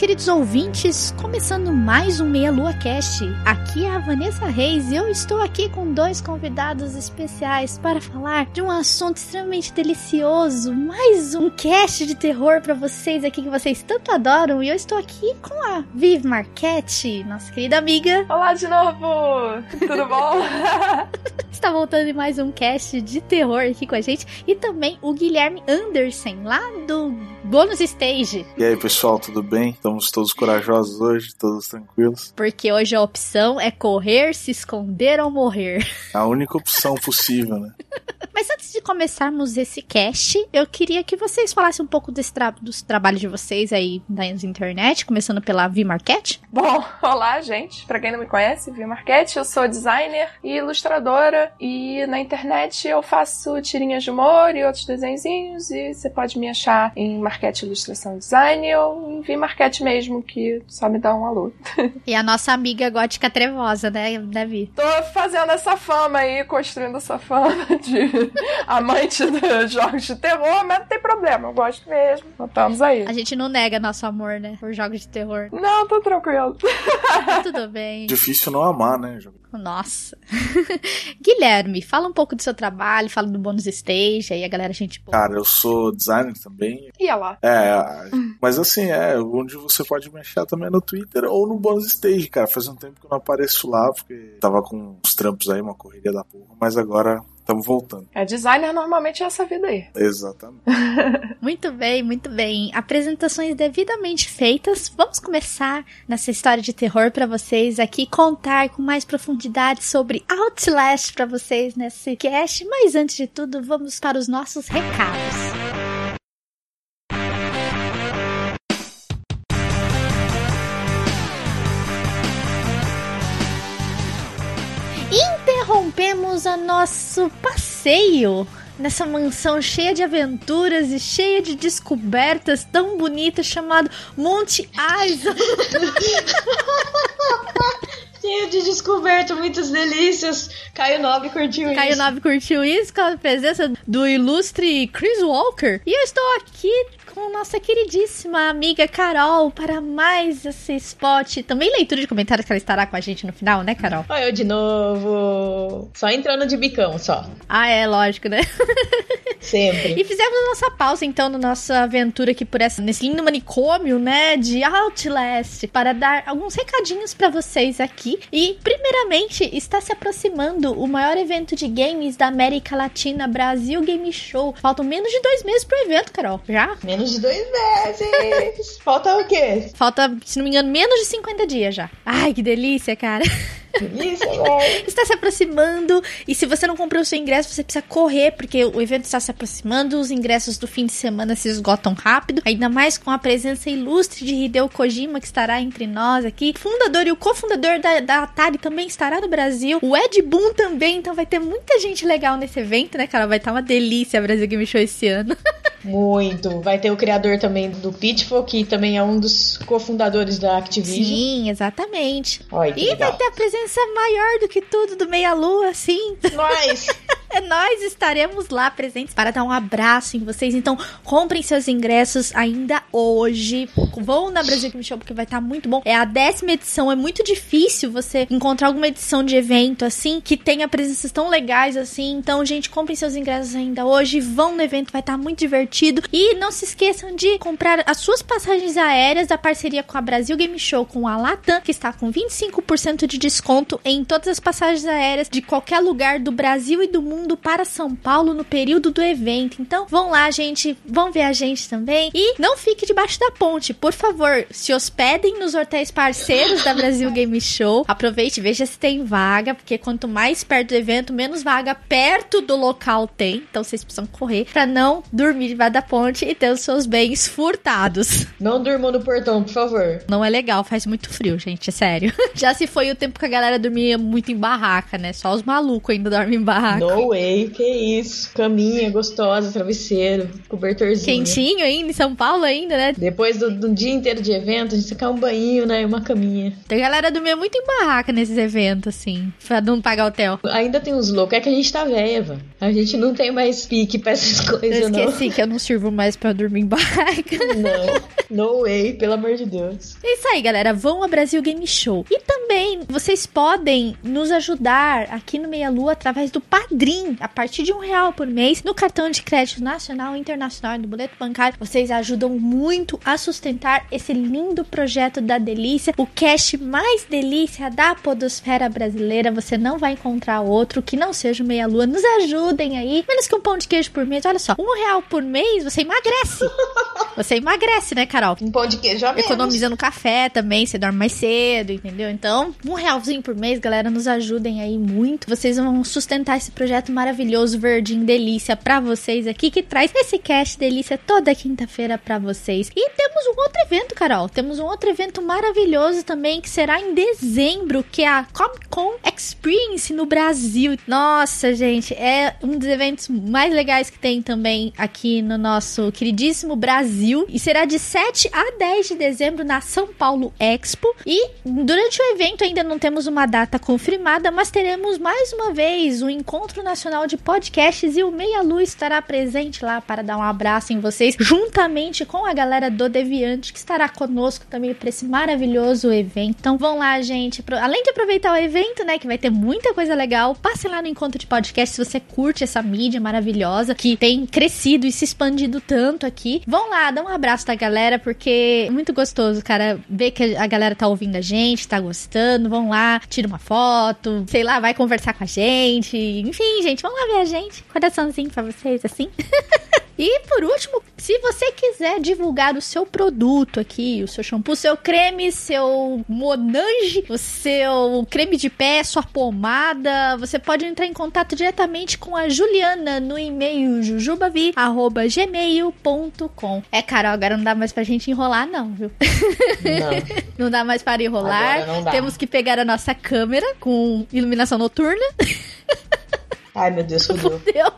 Queridos ouvintes! Começando mais um Meia Lua Cast. Aqui é a Vanessa Reis e eu estou aqui com dois convidados especiais para falar de um assunto extremamente delicioso. Mais um cast de terror para vocês aqui que vocês tanto adoram. E eu estou aqui com a Viv Marquette, nossa querida amiga. Olá de novo! Tudo bom? Está voltando em mais um cast de terror aqui com a gente. E também o Guilherme Anderson, lá do Bônus Stage. E aí, pessoal, tudo bem? Estamos todos corajosos hoje, todos tranquilos. Porque hoje a opção é correr, se esconder ou morrer. A única opção possível, né? Mas antes de começarmos esse cast, eu queria que vocês falassem um pouco desse tra dos trabalhos de vocês aí na internet, começando pela Vi Marquette. Bom, olá, gente. Pra quem não me conhece, Vi Marquette, eu sou designer e ilustradora e na internet eu faço tirinhas de humor e outros desenhinhos e você pode me achar em Marquette Ilustração Design ou em Vi Marquette mesmo, que só me dá um alô. e a nossa amiga gótica trevosa, né, Davi? Tô fazendo essa fama aí, construindo essa fama de amante dos jogos de terror, mas não tem problema, eu gosto mesmo. Estamos aí. A gente não nega nosso amor, né, por jogos de terror. Não, tô tranquilo. Tudo bem. Difícil não amar, né, Nossa. Guilherme, fala um pouco do seu trabalho, fala do bônus stage, aí a galera a gente. Cara, eu sou designer também. E lá. É, mas assim, é, onde você pode me achar também é no Twitter ou no bônus stage, cara. Faz um tempo que eu não apareço lá, porque tava com uns trampos aí, uma correria da porra, mas agora Estamos voltando. É, designer normalmente é essa vida aí. Exatamente. muito bem, muito bem. Apresentações devidamente feitas. Vamos começar nessa história de terror para vocês aqui, contar com mais profundidade sobre Outlast para vocês nesse cast. Mas antes de tudo, vamos para os nossos recados. Interrompemos o nosso passeio nessa mansão cheia de aventuras e cheia de descobertas tão bonita chamado Monte Isaac. Cheio de descoberta, muitas delícias. Caio Nobre curtiu Caio isso. Caio Nobre curtiu isso com a presença do ilustre Chris Walker. E eu estou aqui com nossa queridíssima amiga Carol para mais esse spot. Também leitura de comentários que ela estará com a gente no final, né, Carol? Oi, eu de novo. Só entrando de bicão, só. Ah, é, lógico, né? Sempre. E fizemos a nossa pausa, então, na nossa aventura aqui por essa, nesse lindo manicômio, né, de Outlast, para dar alguns recadinhos para vocês aqui. E, primeiramente, está se aproximando o maior evento de games da América Latina, Brasil Game Show. Faltam menos de dois meses pro evento, Carol. Já? Menos de dois meses. Falta o quê? Falta, se não me engano, menos de 50 dias já. Ai, que delícia, cara. Delícia, Está se aproximando e se você não comprou o seu ingresso, você precisa correr porque o evento está se aproximando, os ingressos do fim de semana se esgotam rápido, ainda mais com a presença ilustre de Hideo Kojima que estará entre nós aqui. Fundador e o cofundador da, da Atari também estará no Brasil. O Ed Boon também, então vai ter muita gente legal nesse evento, né, cara? Vai estar uma delícia Brasil Game Show esse ano. Muito. Vai ter o criador também do Pitfall, que também é um dos cofundadores da Activision. Sim, exatamente. Oi, e legal. vai ter a presença maior do que tudo do Meia Lua, sim. Nós! Nós estaremos lá presentes para dar um abraço em vocês. Então, comprem seus ingressos ainda hoje. Vão na Brasil Game Show porque vai estar muito bom. É a décima edição. É muito difícil você encontrar alguma edição de evento assim que tenha presenças tão legais assim. Então, gente, comprem seus ingressos ainda hoje. Vão no evento, vai estar muito divertido. E não se esqueçam de comprar as suas passagens aéreas da parceria com a Brasil Game Show com a Latam, que está com 25% de desconto em todas as passagens aéreas de qualquer lugar do Brasil e do mundo para São Paulo no período do evento. Então, vão lá, gente, vão ver a gente também. E não fique debaixo da ponte, por favor, se hospedem nos hotéis parceiros da Brasil Game Show. Aproveite, veja se tem vaga, porque quanto mais perto do evento, menos vaga perto do local tem. Então, vocês precisam correr para não dormir debaixo da ponte e ter os seus bens furtados. Não durmam no portão, por favor. Não é legal, faz muito frio, gente, é sério. Já se foi o tempo que a galera dormia muito em barraca, né? Só os malucos ainda dormem em barraca. No way, que isso. Caminha gostosa, travesseiro, cobertorzinho. Quentinho ainda, em São Paulo ainda, né? Depois do, do dia inteiro de evento, a gente quer um banho, né? Uma caminha. Tem galera dormia muito em barraca nesses eventos, assim, pra não pagar hotel. Ainda tem uns loucos, é que a gente tá velha, Eva. A gente não tem mais pique pra essas coisas, Eu não. esqueci que eu não sirvo mais pra dormir em barraca. Não, no way, pelo amor de Deus. É isso aí, galera. Vão ao Brasil Game Show. E também vocês podem nos ajudar aqui no Meia Lua através do Padrim, a partir de um real por mês, no cartão de crédito nacional, internacional e no boleto bancário. Vocês ajudam muito a sustentar esse lindo projeto da delícia, o cast mais delícia da podosfera brasileira. Você não vai encontrar outro que não seja o Meia Lua. Nos ajudem aí. Menos que um pão de queijo por mês. Olha só, um real por mês você emagrece. Você emagrece, né, Carol? Um pão de queijo a menos. Economizando café também, você dorme mais cedo, entendeu? Então, um realzinho por mês, galera, nos ajudem aí muito. Vocês vão sustentar esse projeto maravilhoso, Verdinho Delícia, pra vocês aqui, que traz esse cast delícia toda quinta-feira pra vocês. E temos um outro evento, Carol. Temos um outro evento maravilhoso também, que será em dezembro, que é a Comic Con Experience no Brasil. Nossa, gente, é um dos eventos mais legais que tem também aqui no nosso queridíssimo Brasil. E será de 7 a 10 de dezembro na São Paulo Expo. E durante o evento ainda não temos uma data confirmada, mas teremos mais uma vez o Encontro Nacional de Podcasts e o Meia Lua estará presente lá para dar um abraço em vocês, juntamente com a galera do Deviante que estará conosco também para esse maravilhoso evento. Então vão lá, gente. Além de aproveitar o evento, né, que vai ter muita coisa legal, passe lá no Encontro de Podcast se você curte essa mídia maravilhosa que tem crescido e se expandido tanto aqui. Vão lá, dá um abraço da galera, porque é muito gostoso, cara, ver que a galera tá ouvindo a gente, tá gostando. Vão lá, tira uma foto, sei lá, vai conversar com a gente. Enfim, gente, vão lá ver a gente. Coraçãozinho pra vocês, assim. E por último, se você quiser divulgar o seu produto aqui, o seu shampoo, seu creme, seu Monange, o seu creme de pé, sua pomada, você pode entrar em contato diretamente com a Juliana no e-mail jujubavi@gmail.com. É, Carol, agora não dá mais pra gente enrolar não, viu? Não. Não dá mais para enrolar. Temos que pegar a nossa câmera com iluminação noturna. Ai, meu Deus, fudeu. Deu.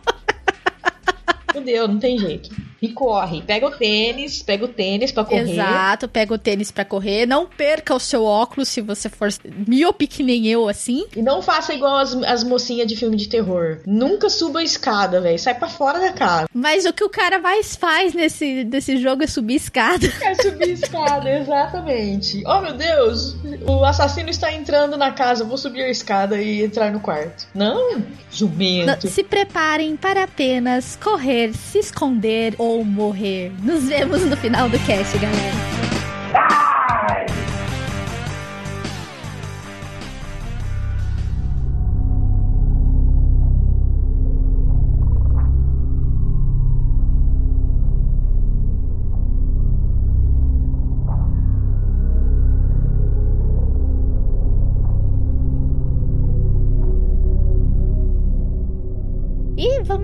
Fudeu, não tem jeito. E corre. Pega o tênis, pega o tênis pra correr. Exato, pega o tênis pra correr. Não perca o seu óculos se você for miope que nem eu, assim. E não faça igual as, as mocinhas de filme de terror. Nunca suba a escada, velho. Sai pra fora da casa. Mas o que o cara mais faz nesse, nesse jogo é subir escada. É subir escada, exatamente. Oh, meu Deus. O assassino está entrando na casa. Vou subir a escada e entrar no quarto. Não, Não, jumento. se preparem para apenas correr, se esconder ou morrer. Nos vemos no final do cast, galera.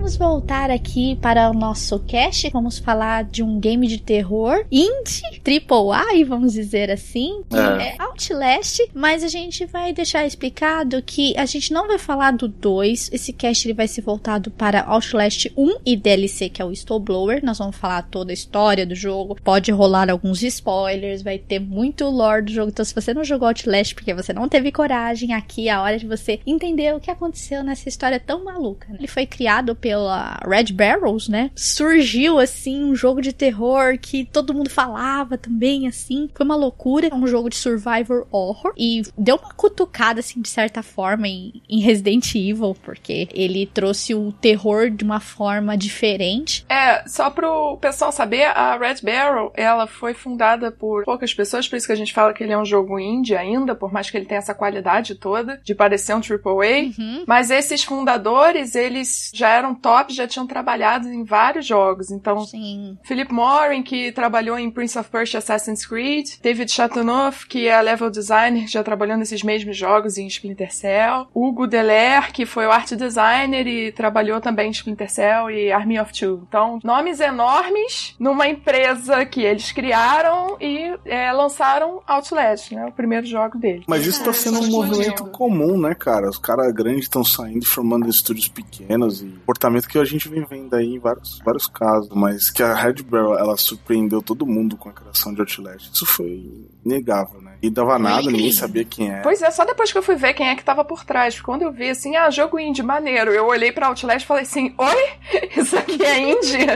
Vamos voltar aqui para o nosso cast. Vamos falar de um game de terror indie, triple A, vamos dizer assim, que é. é Outlast. Mas a gente vai deixar explicado que a gente não vai falar do 2. Esse cast ele vai ser voltado para Outlast 1 e DLC, que é o Snowblower. Nós vamos falar toda a história do jogo. Pode rolar alguns spoilers, vai ter muito lore do jogo. Então, se você não jogou Outlast porque você não teve coragem, aqui é a hora de você entender o que aconteceu nessa história tão maluca. Ele foi criado pela Red Barrels, né? Surgiu assim um jogo de terror que todo mundo falava também, assim. Foi uma loucura. É um jogo de survivor horror e deu uma cutucada, assim, de certa forma em, em Resident Evil, porque ele trouxe o terror de uma forma diferente. É, só pro pessoal saber, a Red Barrel, ela foi fundada por poucas pessoas, por isso que a gente fala que ele é um jogo indie ainda, por mais que ele tenha essa qualidade toda de parecer um AAA. Uhum. Mas esses fundadores, eles já eram top, já tinham trabalhado em vários jogos. Então, Sim. Philip Morin, que trabalhou em Prince of Persia Assassin's Creed, David Chateauneuf, que é level designer, já trabalhou nesses mesmos jogos em Splinter Cell, Hugo Deler, que foi o art designer e trabalhou também em Splinter Cell e Army of Two. Então, nomes enormes numa empresa que eles criaram e é, lançaram Outlast, né? O primeiro jogo dele. Mas isso tá sendo um movimento comum, né, cara? Os caras grandes estão saindo formando estúdios pequenos e comportamento que a gente vem vendo aí em vários, vários casos, mas que a Red Barrel, ela surpreendeu todo mundo com a criação de Outlast. Isso foi inegável, né? E dava nada, ninguém sabia quem era. Pois é, só depois que eu fui ver quem é que tava por trás. Quando eu vi assim, ah, jogo indie, maneiro. Eu olhei pra Outlast e falei assim, oi? Isso aqui é indie?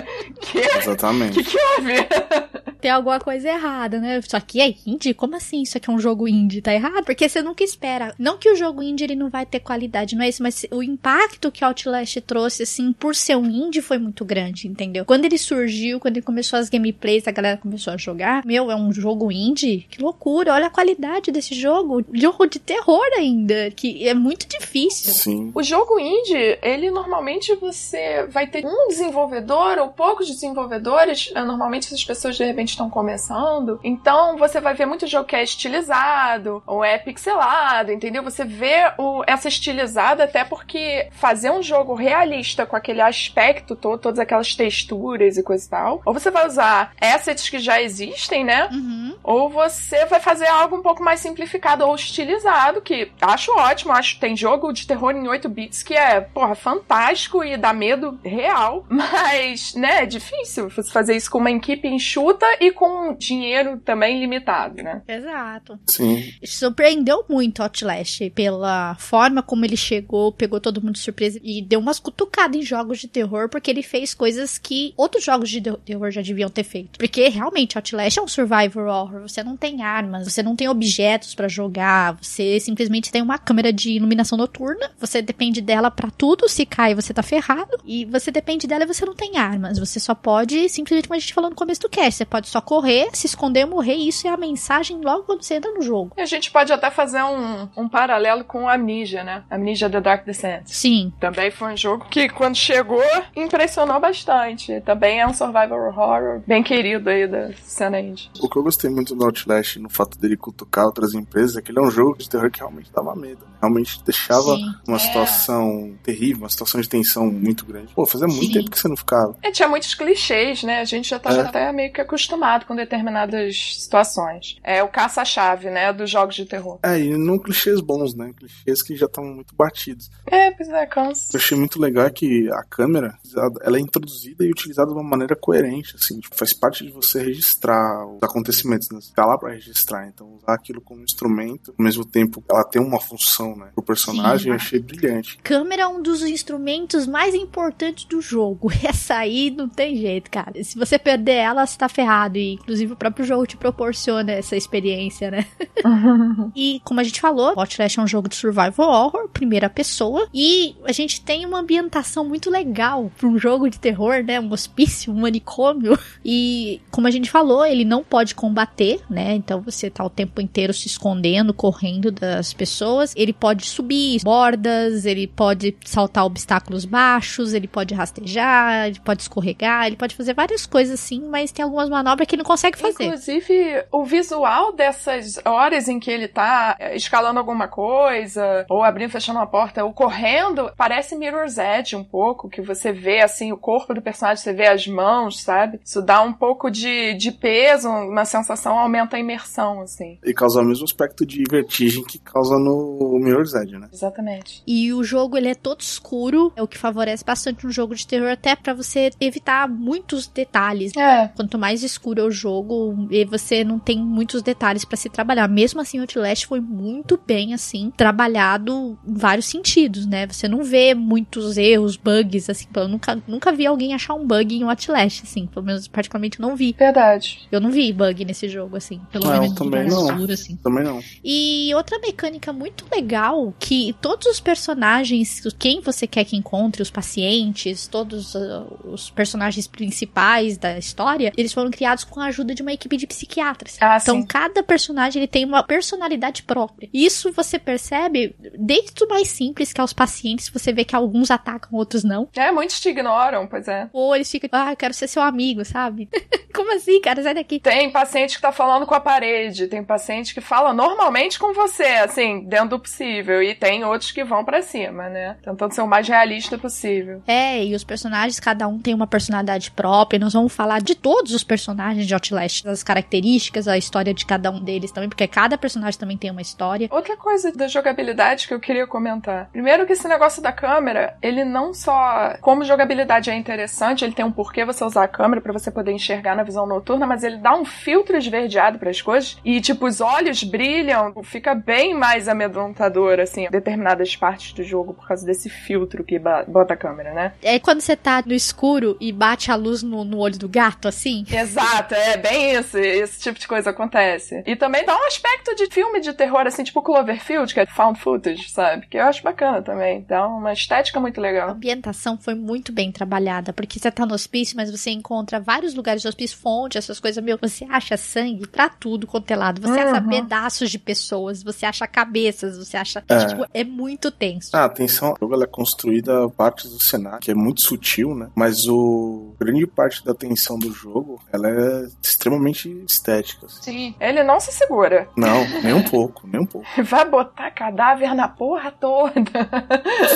Que? Exatamente. O que, que houve? Tem alguma coisa errada, né? Isso aqui é indie? Como assim isso aqui é um jogo indie? Tá errado? Porque você nunca espera. Não que o jogo indie ele não vai ter qualidade, não é isso, mas o impacto que Outlast trouxe, assim, por ser um indie foi muito grande, entendeu? Quando ele surgiu, quando ele começou as gameplays, a galera começou a jogar, meu, é um jogo indie? Que loucura, olha a qualidade desse jogo. Jogo de terror ainda, que é muito difícil. Sim. O jogo indie, ele normalmente você vai ter um desenvolvedor ou poucos desenvolvedores. Né? Normalmente essas pessoas de repente estão começando. Então você vai ver muito jogo que é estilizado ou é pixelado, entendeu? Você vê o, essa estilizada até porque fazer um jogo realista com aquele aspecto todo, todas aquelas texturas e coisa e tal. Ou você vai usar assets que já existem, né? Uhum. Ou você vai fazer algo um pouco mais simplificado ou estilizado, que acho ótimo. Acho que tem jogo de terror em 8 bits que é, porra, fantástico e dá medo real. Mas, né, é difícil você fazer isso com uma equipe enxuta e com dinheiro também limitado, né? Exato. Sim. Surpreendeu muito Outlast pela forma como ele chegou, pegou todo mundo de surpresa e deu umas cutucadas em jogos de terror, porque ele fez coisas que outros jogos de terror já deviam ter feito. Porque realmente Outlast é um survival horror, você não tem armas, você não tem objetos para jogar, você simplesmente tem uma câmera de iluminação noturna, você depende dela para tudo, se cai você tá ferrado, e você depende dela e você não tem armas, você só pode, simplesmente como a gente falou no começo do cast, você pode só correr, se esconder, morrer, e isso é a mensagem logo quando você entra no jogo. E a gente pode até fazer um, um paralelo com Amnesia, né? Amnesia The Dark Descent. Sim. Também foi um jogo que, quando chegou, impressionou bastante. Também é um survival horror bem querido aí da cena indie. O que eu gostei muito do Outlast, no fato dele cutucar outras empresas, é que ele é um jogo de terror que realmente dava medo. Realmente deixava Sim. uma É. situação terrível, uma situação de tensão muito grande. Pô, fazia muito Sim. tempo que você não ficava. É, tinha muitos clichês, né? A gente já tava É. até meio que acostumado com determinadas situações. É o caça-chave, né? Dos jogos de terror. É, e não clichês bons, né? Clichês que já estão muito batidos. É, pois é, O cansa. que eu achei muito legal é que a câmera, ela é introduzida e utilizada de uma maneira coerente, assim, tipo, faz parte de você registrar os acontecimentos, né? Você tá lá pra registrar, então usar aquilo como instrumento, ao mesmo tempo ela tem uma função, né, pro personagem, Sim. eu achei brilhante. Câmera é um dos instrumentos mais importantes do jogo. Essa aí não tem jeito, cara. Se você perder ela, você tá ferrado. E, inclusive, o próprio jogo te proporciona essa experiência, né? E, como a gente falou, Outlast é um jogo de survival horror, primeira pessoa. E a gente tem uma ambientação muito legal pra um jogo de terror, né? Um hospício, um manicômio. E, como a gente falou, ele não pode combater, né? Então você tá o tempo inteiro se escondendo, correndo das pessoas. Ele pode subir bordas, ele pode saltar obstáculos baixos, ele pode rastejar, ele pode escorregar, ele pode fazer várias coisas assim, mas tem algumas manobras manobra que ele não consegue fazer. Inclusive, o visual dessas horas em que ele tá é, escalando alguma coisa, ou abrindo e fechando uma porta, ou correndo, parece Mirror's Edge um pouco, que você vê, assim, o corpo do personagem, você vê as mãos, sabe? Isso dá um pouco de, de peso, uma sensação, aumenta a imersão, assim. E causa o mesmo aspecto de vertigem que causa no Mirror's Edge, né? Exatamente. E o jogo, ele é todo escuro, é o que favorece bastante um jogo de terror, até para você evitar muitos detalhes. É. Quanto mais escuro é o jogo, e você não tem muitos detalhes para se trabalhar. Mesmo assim, o Outlast foi muito bem, assim, trabalhado em vários sentidos, né? Você não vê muitos erros, bugs, assim. Eu nunca, nunca vi alguém achar um bug em Outlast, assim. Pelo menos, particularmente, não vi. Verdade. Eu não vi bug nesse jogo, assim. Pelo Não, menos também não. textura, assim. Também não. E outra mecânica muito legal que todos os personagens, quem você quer que encontre, os pacientes, todos uh, os personagens principais da história, eles foram criados com a ajuda de uma equipe de psiquiatras. Ah, então sim. cada personagem ele tem uma personalidade própria. Isso você percebe desde o mais simples, que é os pacientes, você vê que alguns atacam, outros não. É, muitos te ignoram, pois é. Ou eles ficam, ah, eu quero ser seu amigo, sabe? Como assim, cara? Sai daqui. Tem paciente que tá falando com a parede, tem paciente que fala normalmente com você, assim, dentro do possível. E tem outros que vão pra cima, né? Tentando ser o mais realista possível. É, e os personagens, cada um tem uma personalidade própria. Nós vamos falar de todos os personagens de Outlast, as características, a história de cada um deles também, porque cada personagem também tem uma história. Outra coisa da jogabilidade que eu queria comentar. Primeiro que esse negócio da câmera, ele não só como jogabilidade é interessante, ele tem um porquê você usar a câmera pra você poder enxergar na visão noturna, mas ele dá um filtro esverdeado pras coisas e tipo os olhos brilham, fica bem mais amedrontador assim, determinadas partes do jogo por causa desse filtro que bota a câmera, né? É quando você tá no escuro e bate a luz no, no olho do gato, assim. Exato, é bem isso. Esse tipo de coisa acontece. E também dá um aspecto de filme de terror, assim, tipo Cloverfield, que é found footage, sabe? Que eu acho bacana também. Dá uma estética muito A legal. ambientação foi muito bem trabalhada, porque você tá no hospício, mas você encontra vários lugares do hospício, fonte, essas coisas, meu, você acha sangue pra tudo quanto é lado. Você acha Uhum. pedaços de pessoas, você acha cabeças, você acha. É. Tipo, é muito tenso. Ah, a tensão, o jogo ela é construída partes do cenário, que é muito sutil, né? Mas o grande parte da tensão do jogo, ela é extremamente estética. assim. Sim. Ele não se segura. Não, nem um pouco, nem um pouco. Vai botar cadáver na porra toda.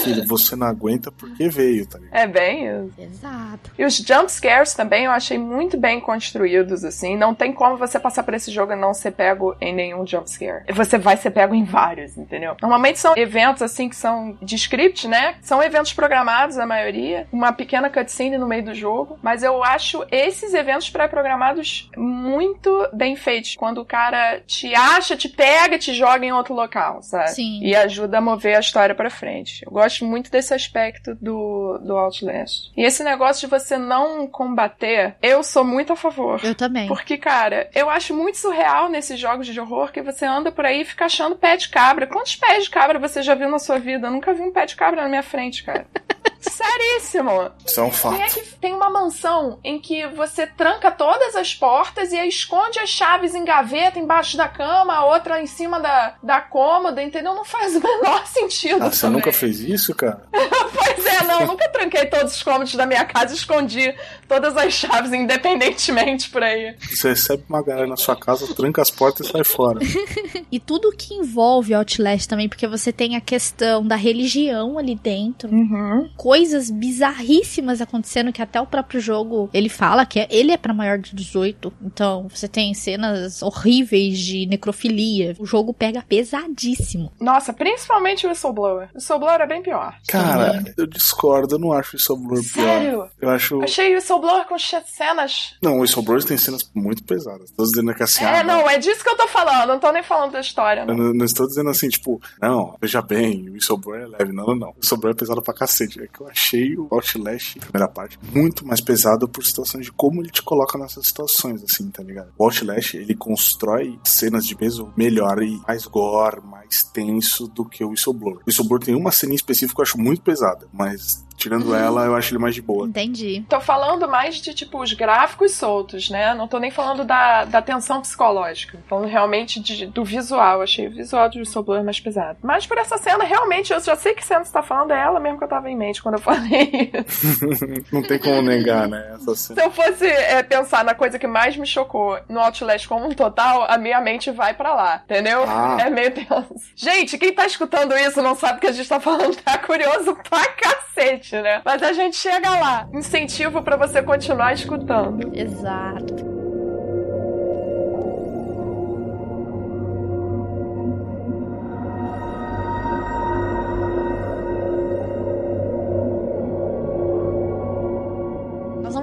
Filho, você não aguenta porque veio, tá ligado? É bem isso. Exato. E os jump scares também eu achei muito bem construídos, assim. Não tem como você passar por esse jogo e não ser pego em nenhum jump scare. Você vai ser pego em vários, entendeu? Normalmente são eventos, assim, que são de script, né? São eventos programados, a maioria. Uma pequena cutscene no meio do jogo. Mas eu acho esses eventos pré-programados muito bem feitos. Quando o cara te acha, te pega, te joga em outro local, sabe? Sim. E ajuda a mover a história pra frente. Eu gosto muito desse aspecto do, do Outlast. E esse negócio de você não combater, eu sou muito a favor. Eu também. Porque, cara, eu acho muito surreal nesses jogos de horror que você anda por aí e fica achando pé de cabra. Quantos pés de cabra você já viu na sua vida? Eu nunca vi um pé de cabra na minha frente, cara. Seríssimo! Isso é um Quem é fato. que tem uma mansão em que você tranca todas as portas e aí esconde as chaves em gaveta embaixo da cama, a outra em cima da, da cômoda, entendeu? Não faz o menor sentido. Ah, você também. nunca fez isso, cara? Pois é, não, eu nunca tranquei todos os cômodos da minha casa e escondi todas as chaves independentemente por aí. Você recebe uma galera na sua casa, tranca as portas e sai fora. E tudo que envolve Outlast também, porque você tem a questão da religião ali dentro. Uhum. Coisas bizarríssimas acontecendo que até o próprio jogo ele fala que é- ele é pra maior de 18. Então você tem cenas horríveis de necrofilia. O jogo pega pesadíssimo. Nossa, principalmente o Whistleblower. O Whistleblower é bem pior. Cara, eu discordo, eu não acho o Whistleblur pior. Sério? Eu acho. Achei o Whistleblower com cenas. Não, o Whistleblur tem cenas muito pesadas. Tô dizendo que assim. É, ah, não, é disso que eu tô falando. Não tô nem falando da história, Eu não. não, não estou dizendo assim, tipo, não, veja bem, o Whistleblur é leve. Não, não, não. O Whistleblor é pesado pra cacete. Que eu achei o Outlast, primeira parte, muito mais pesado por situações de como ele te coloca nessas situações, assim, tá ligado? O Outlast, ele constrói cenas de peso melhor e mais gore, mais tenso do que o Whistleblur. O Whistleblur tem uma cena em específico que eu acho muito pesada, mas tirando ela, eu acho ele mais de boa. Entendi. Tô falando mais de, tipo, os gráficos soltos, né? Não tô nem falando da, da tensão psicológica. Tô falando realmente de- do visual. Achei o visual do Whistleblower mais pesado. Mas por essa cena, realmente, eu já sei que cena você tá falando, é ela mesmo que eu tava em mente quando eu falei isso. Não tem como negar, né? Essa cena. Se eu fosse é, pensar na coisa que mais me chocou no Outlast como um total, a minha mente vai para lá, entendeu? Ah. É meio tenso. Gente, quem tá escutando isso não sabe que a gente tá falando, tá curioso pra cacete, né? Mas a gente chega lá. Incentivo para você continuar escutando. Exato.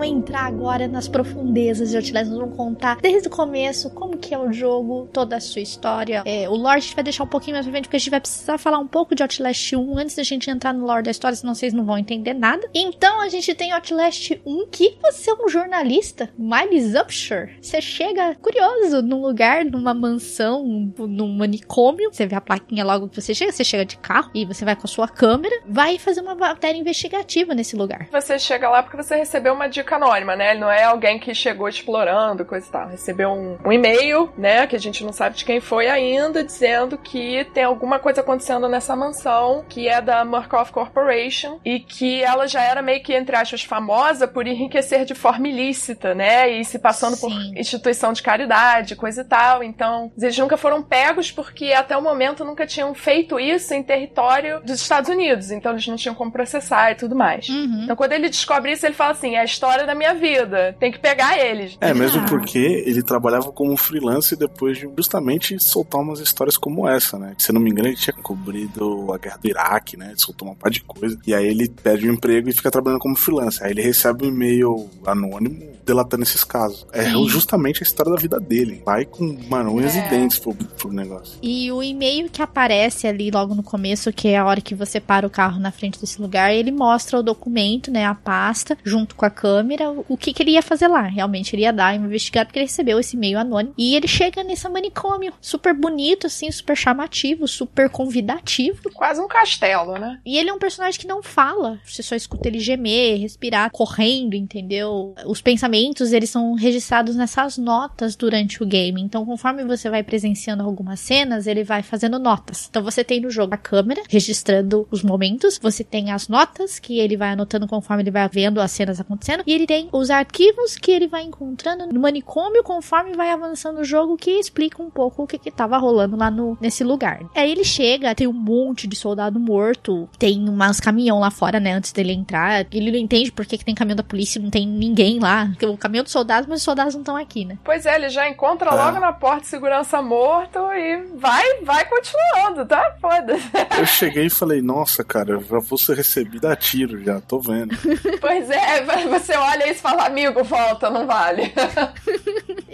Entrar agora nas profundezas de Outlast. Nós vamos contar desde o começo como que é o jogo, toda a sua história. É, o lore a gente vai deixar um pouquinho mais pra frente, porque a gente vai precisar falar um pouco de Outlast 1 antes da gente entrar no lore da história, senão vocês não vão entender nada. Então a gente tem Outlast 1, que você é um jornalista, Miles Upshur. Você chega curioso num lugar, numa mansão, num manicômio. Você vê a plaquinha logo que você chega, você chega de carro e você vai com a sua câmera, vai fazer uma matéria investigativa nesse lugar. Você chega lá porque você recebeu uma dica anônima, né? Ele não é alguém que chegou explorando, coisa e tal. Recebeu um, um e-mail, né? Que a gente não sabe de quem foi ainda, dizendo que tem alguma coisa acontecendo nessa mansão, que é da Murkoff Corporation, e que ela já era meio que, entre aspas, famosa por enriquecer de forma ilícita, né? E se passando Sim. por instituição de caridade, coisa e tal. Então, eles nunca foram pegos porque até o momento nunca tinham feito isso em território dos Estados Unidos. Então, eles não tinham como processar e tudo mais. Uhum. Então, quando ele descobre isso, ele fala assim: é a história da minha vida. Tem que pegar eles. É, mesmo porque ele trabalhava como freelance depois de justamente soltar umas histórias como essa, né? Se eu não me engano, ele tinha cobrido a guerra do Iraque, né? Ele soltou uma par de coisa. E aí ele pede um emprego e fica trabalhando como freelance. Aí ele recebe um e-mail anônimo delatando esses casos. É Sim. justamente a história da vida dele. Vai com, mano, unhas é. e dentes pro, pro negócio. E o e-mail que aparece ali logo no começo, que é a hora que você para o carro na frente desse lugar, ele mostra o documento, né, a pasta, junto com a câmera, o que, que ele ia fazer lá. Realmente, ele ia dar uma investigada porque ele recebeu esse e-mail anônimo. E ele chega nesse manicômio, super bonito, assim, super chamativo, super convidativo. Quase um castelo, né? E ele é um personagem que não fala. Você só escuta ele gemer, respirar, correndo, entendeu? Os pensamentos pensamentos, eles são registrados nessas notas durante o game. Então, conforme você vai presenciando algumas cenas, ele vai fazendo notas. Então, você tem no jogo a câmera registrando os momentos, você tem as notas que ele vai anotando conforme ele vai vendo as cenas acontecendo, e ele tem os arquivos que ele vai encontrando no manicômio conforme vai avançando o jogo, que explica um pouco o que que tava rolando lá no, nesse lugar. Aí ele chega, tem um monte de soldado morto, tem umas caminhão lá fora, né, antes dele entrar. Ele não entende por que, que tem caminhão da polícia, não tem ninguém lá o caminhão dos soldados, mas os soldados não estão aqui, né? Pois é, ele já encontra é. logo na porta de segurança morto e vai, vai continuando, tá? Foda-se. Eu cheguei e falei, nossa, cara, já vou ser recebido a tiro já, tô vendo. pois é, você olha isso e fala, amigo, volta, não vale.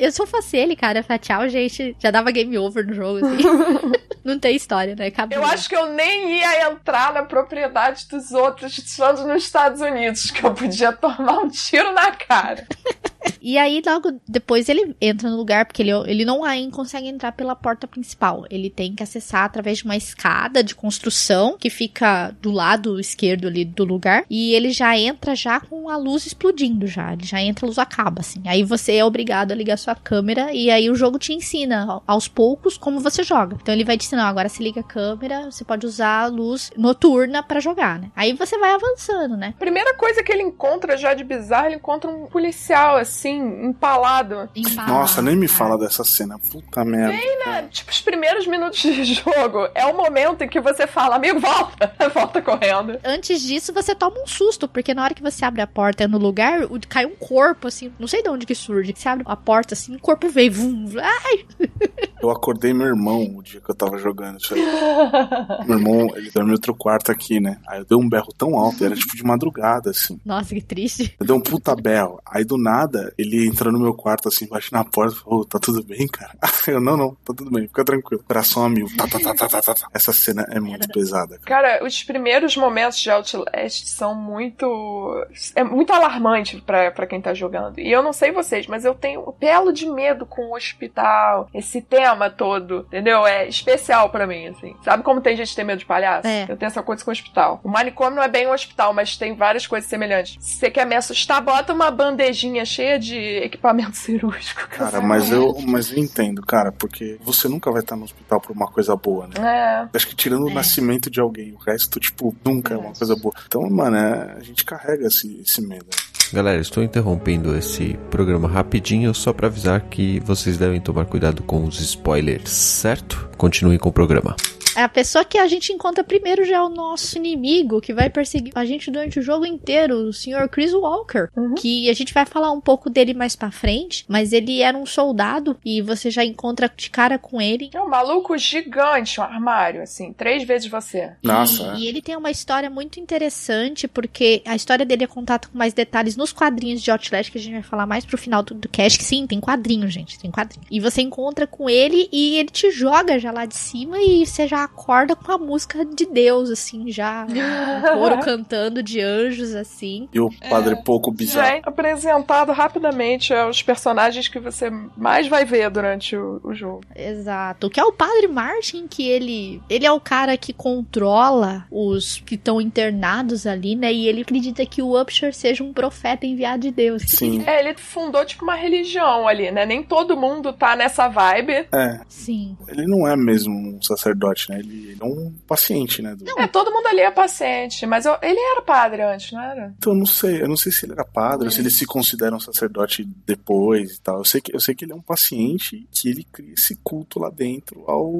Eu se eu fosse ele, cara, falar tchau, gente, já dava game over no jogo, assim. não tem história, né? Acabou. Eu acho que eu nem ia entrar na propriedade dos outros, estando nos Estados Unidos, que eu podia tomar um tiro na cara. e aí, logo depois, ele entra no lugar, porque ele, ele não ainda consegue entrar pela porta principal. Ele tem que acessar através de uma escada de construção que fica do lado esquerdo ali do lugar. E ele já entra já com a luz explodindo já. Ele já entra, a luz acaba, assim. Aí você é obrigado a ligar sua câmera e aí o jogo te ensina aos poucos como você joga. Então ele vai te ensinar, agora se liga a câmera, você pode usar a luz noturna para jogar, né? Aí você vai avançando, né? Primeira coisa que ele encontra já de bizarro, ele encontra um policial, assim, empalado. empalado Nossa, nem me fala dessa cena. Puta merda. Bem, né? Tipo, os primeiros minutos de jogo é o momento em que você fala, amigo, volta. volta correndo. Antes disso, você toma um susto, porque na hora que você abre a porta no lugar, cai um corpo, assim, não sei de onde que surge. Você abre a porta, assim, o corpo veio, vum, ai. Eu acordei meu irmão o dia que eu tava jogando isso aí. meu irmão, ele dormiu outro quarto aqui, né? Aí eu dei um berro tão alto, era tipo de madrugada, assim. Nossa, que triste. Eu dei um puta berro. Aí do nada, ele entrou no meu quarto, assim, bate na porta e falou: tá tudo bem, cara? Eu, não, não, tá tudo bem, fica tranquilo. Coração a mil. Tá, tá, tá, tá, tá, tá, tá. Essa cena é muito pesada, cara. Cara, os primeiros momentos de Outlast são muito. É muito alarmante pra, pra quem tá jogando. E eu não sei vocês, mas eu tenho um belo de medo com o hospital, esse tempo sistema todo, entendeu? É especial para mim, assim. Sabe como tem gente que tem medo de palhaço? É. Eu tenho essa coisa com o hospital. O manicômio não é bem um hospital, mas tem várias coisas semelhantes. Se você quer me assustar, bota uma bandejinha cheia de equipamento cirúrgico. Cara, mas eu, mas eu entendo, cara, porque você nunca vai estar no hospital por uma coisa boa, né? É. Acho que tirando o É. nascimento de alguém, o resto, tipo, nunca é uma coisa boa. Então, mano, é, a gente carrega esse, esse medo. Galera, estou interrompendo esse programa rapidinho só para avisar que vocês devem tomar cuidado com os spoilers, certo? Continuem com o programa. É a pessoa que a gente encontra primeiro já é o nosso inimigo, que vai perseguir a gente durante o jogo inteiro, o Sr. Chris Walker. Uhum. Que a gente vai falar um pouco dele mais pra frente, mas ele era um soldado e você já encontra de cara com ele. É um maluco gigante, um armário, assim, três vezes você. Nossa, E, e ele tem uma história muito interessante, porque a história dele é contada com mais detalhes nos quadrinhos de Outlast, que a gente vai falar mais pro final do, do cast, que sim, tem quadrinho, gente, tem quadrinho. E você encontra com ele e ele te joga já lá de cima e você já acorda com a música de Deus, assim, já. Um coro cantando de anjos, assim. e o padre pouco bizarro. Já é apresentado rapidamente aos personagens que você mais vai ver durante o, o jogo. Exato. Que é o Padre Martin, que ele. Ele é o cara que controla os que estão internados ali, né? E ele acredita que o Upshur seja um profeta enviado de Deus. Sim, É, ele fundou tipo uma religião ali, né? Nem todo mundo tá nessa vibe. é. Sim. Ele não é mesmo um sacerdote, né? Ele, ele é um paciente, né? do- É, todo mundo ali é paciente, mas eu- ele era padre antes, não era? Então eu não sei, eu não sei se ele era padre ou se ele se considera um sacerdote depois e tal. Eu sei que, eu sei que ele é um paciente que ele cria esse culto lá dentro ao.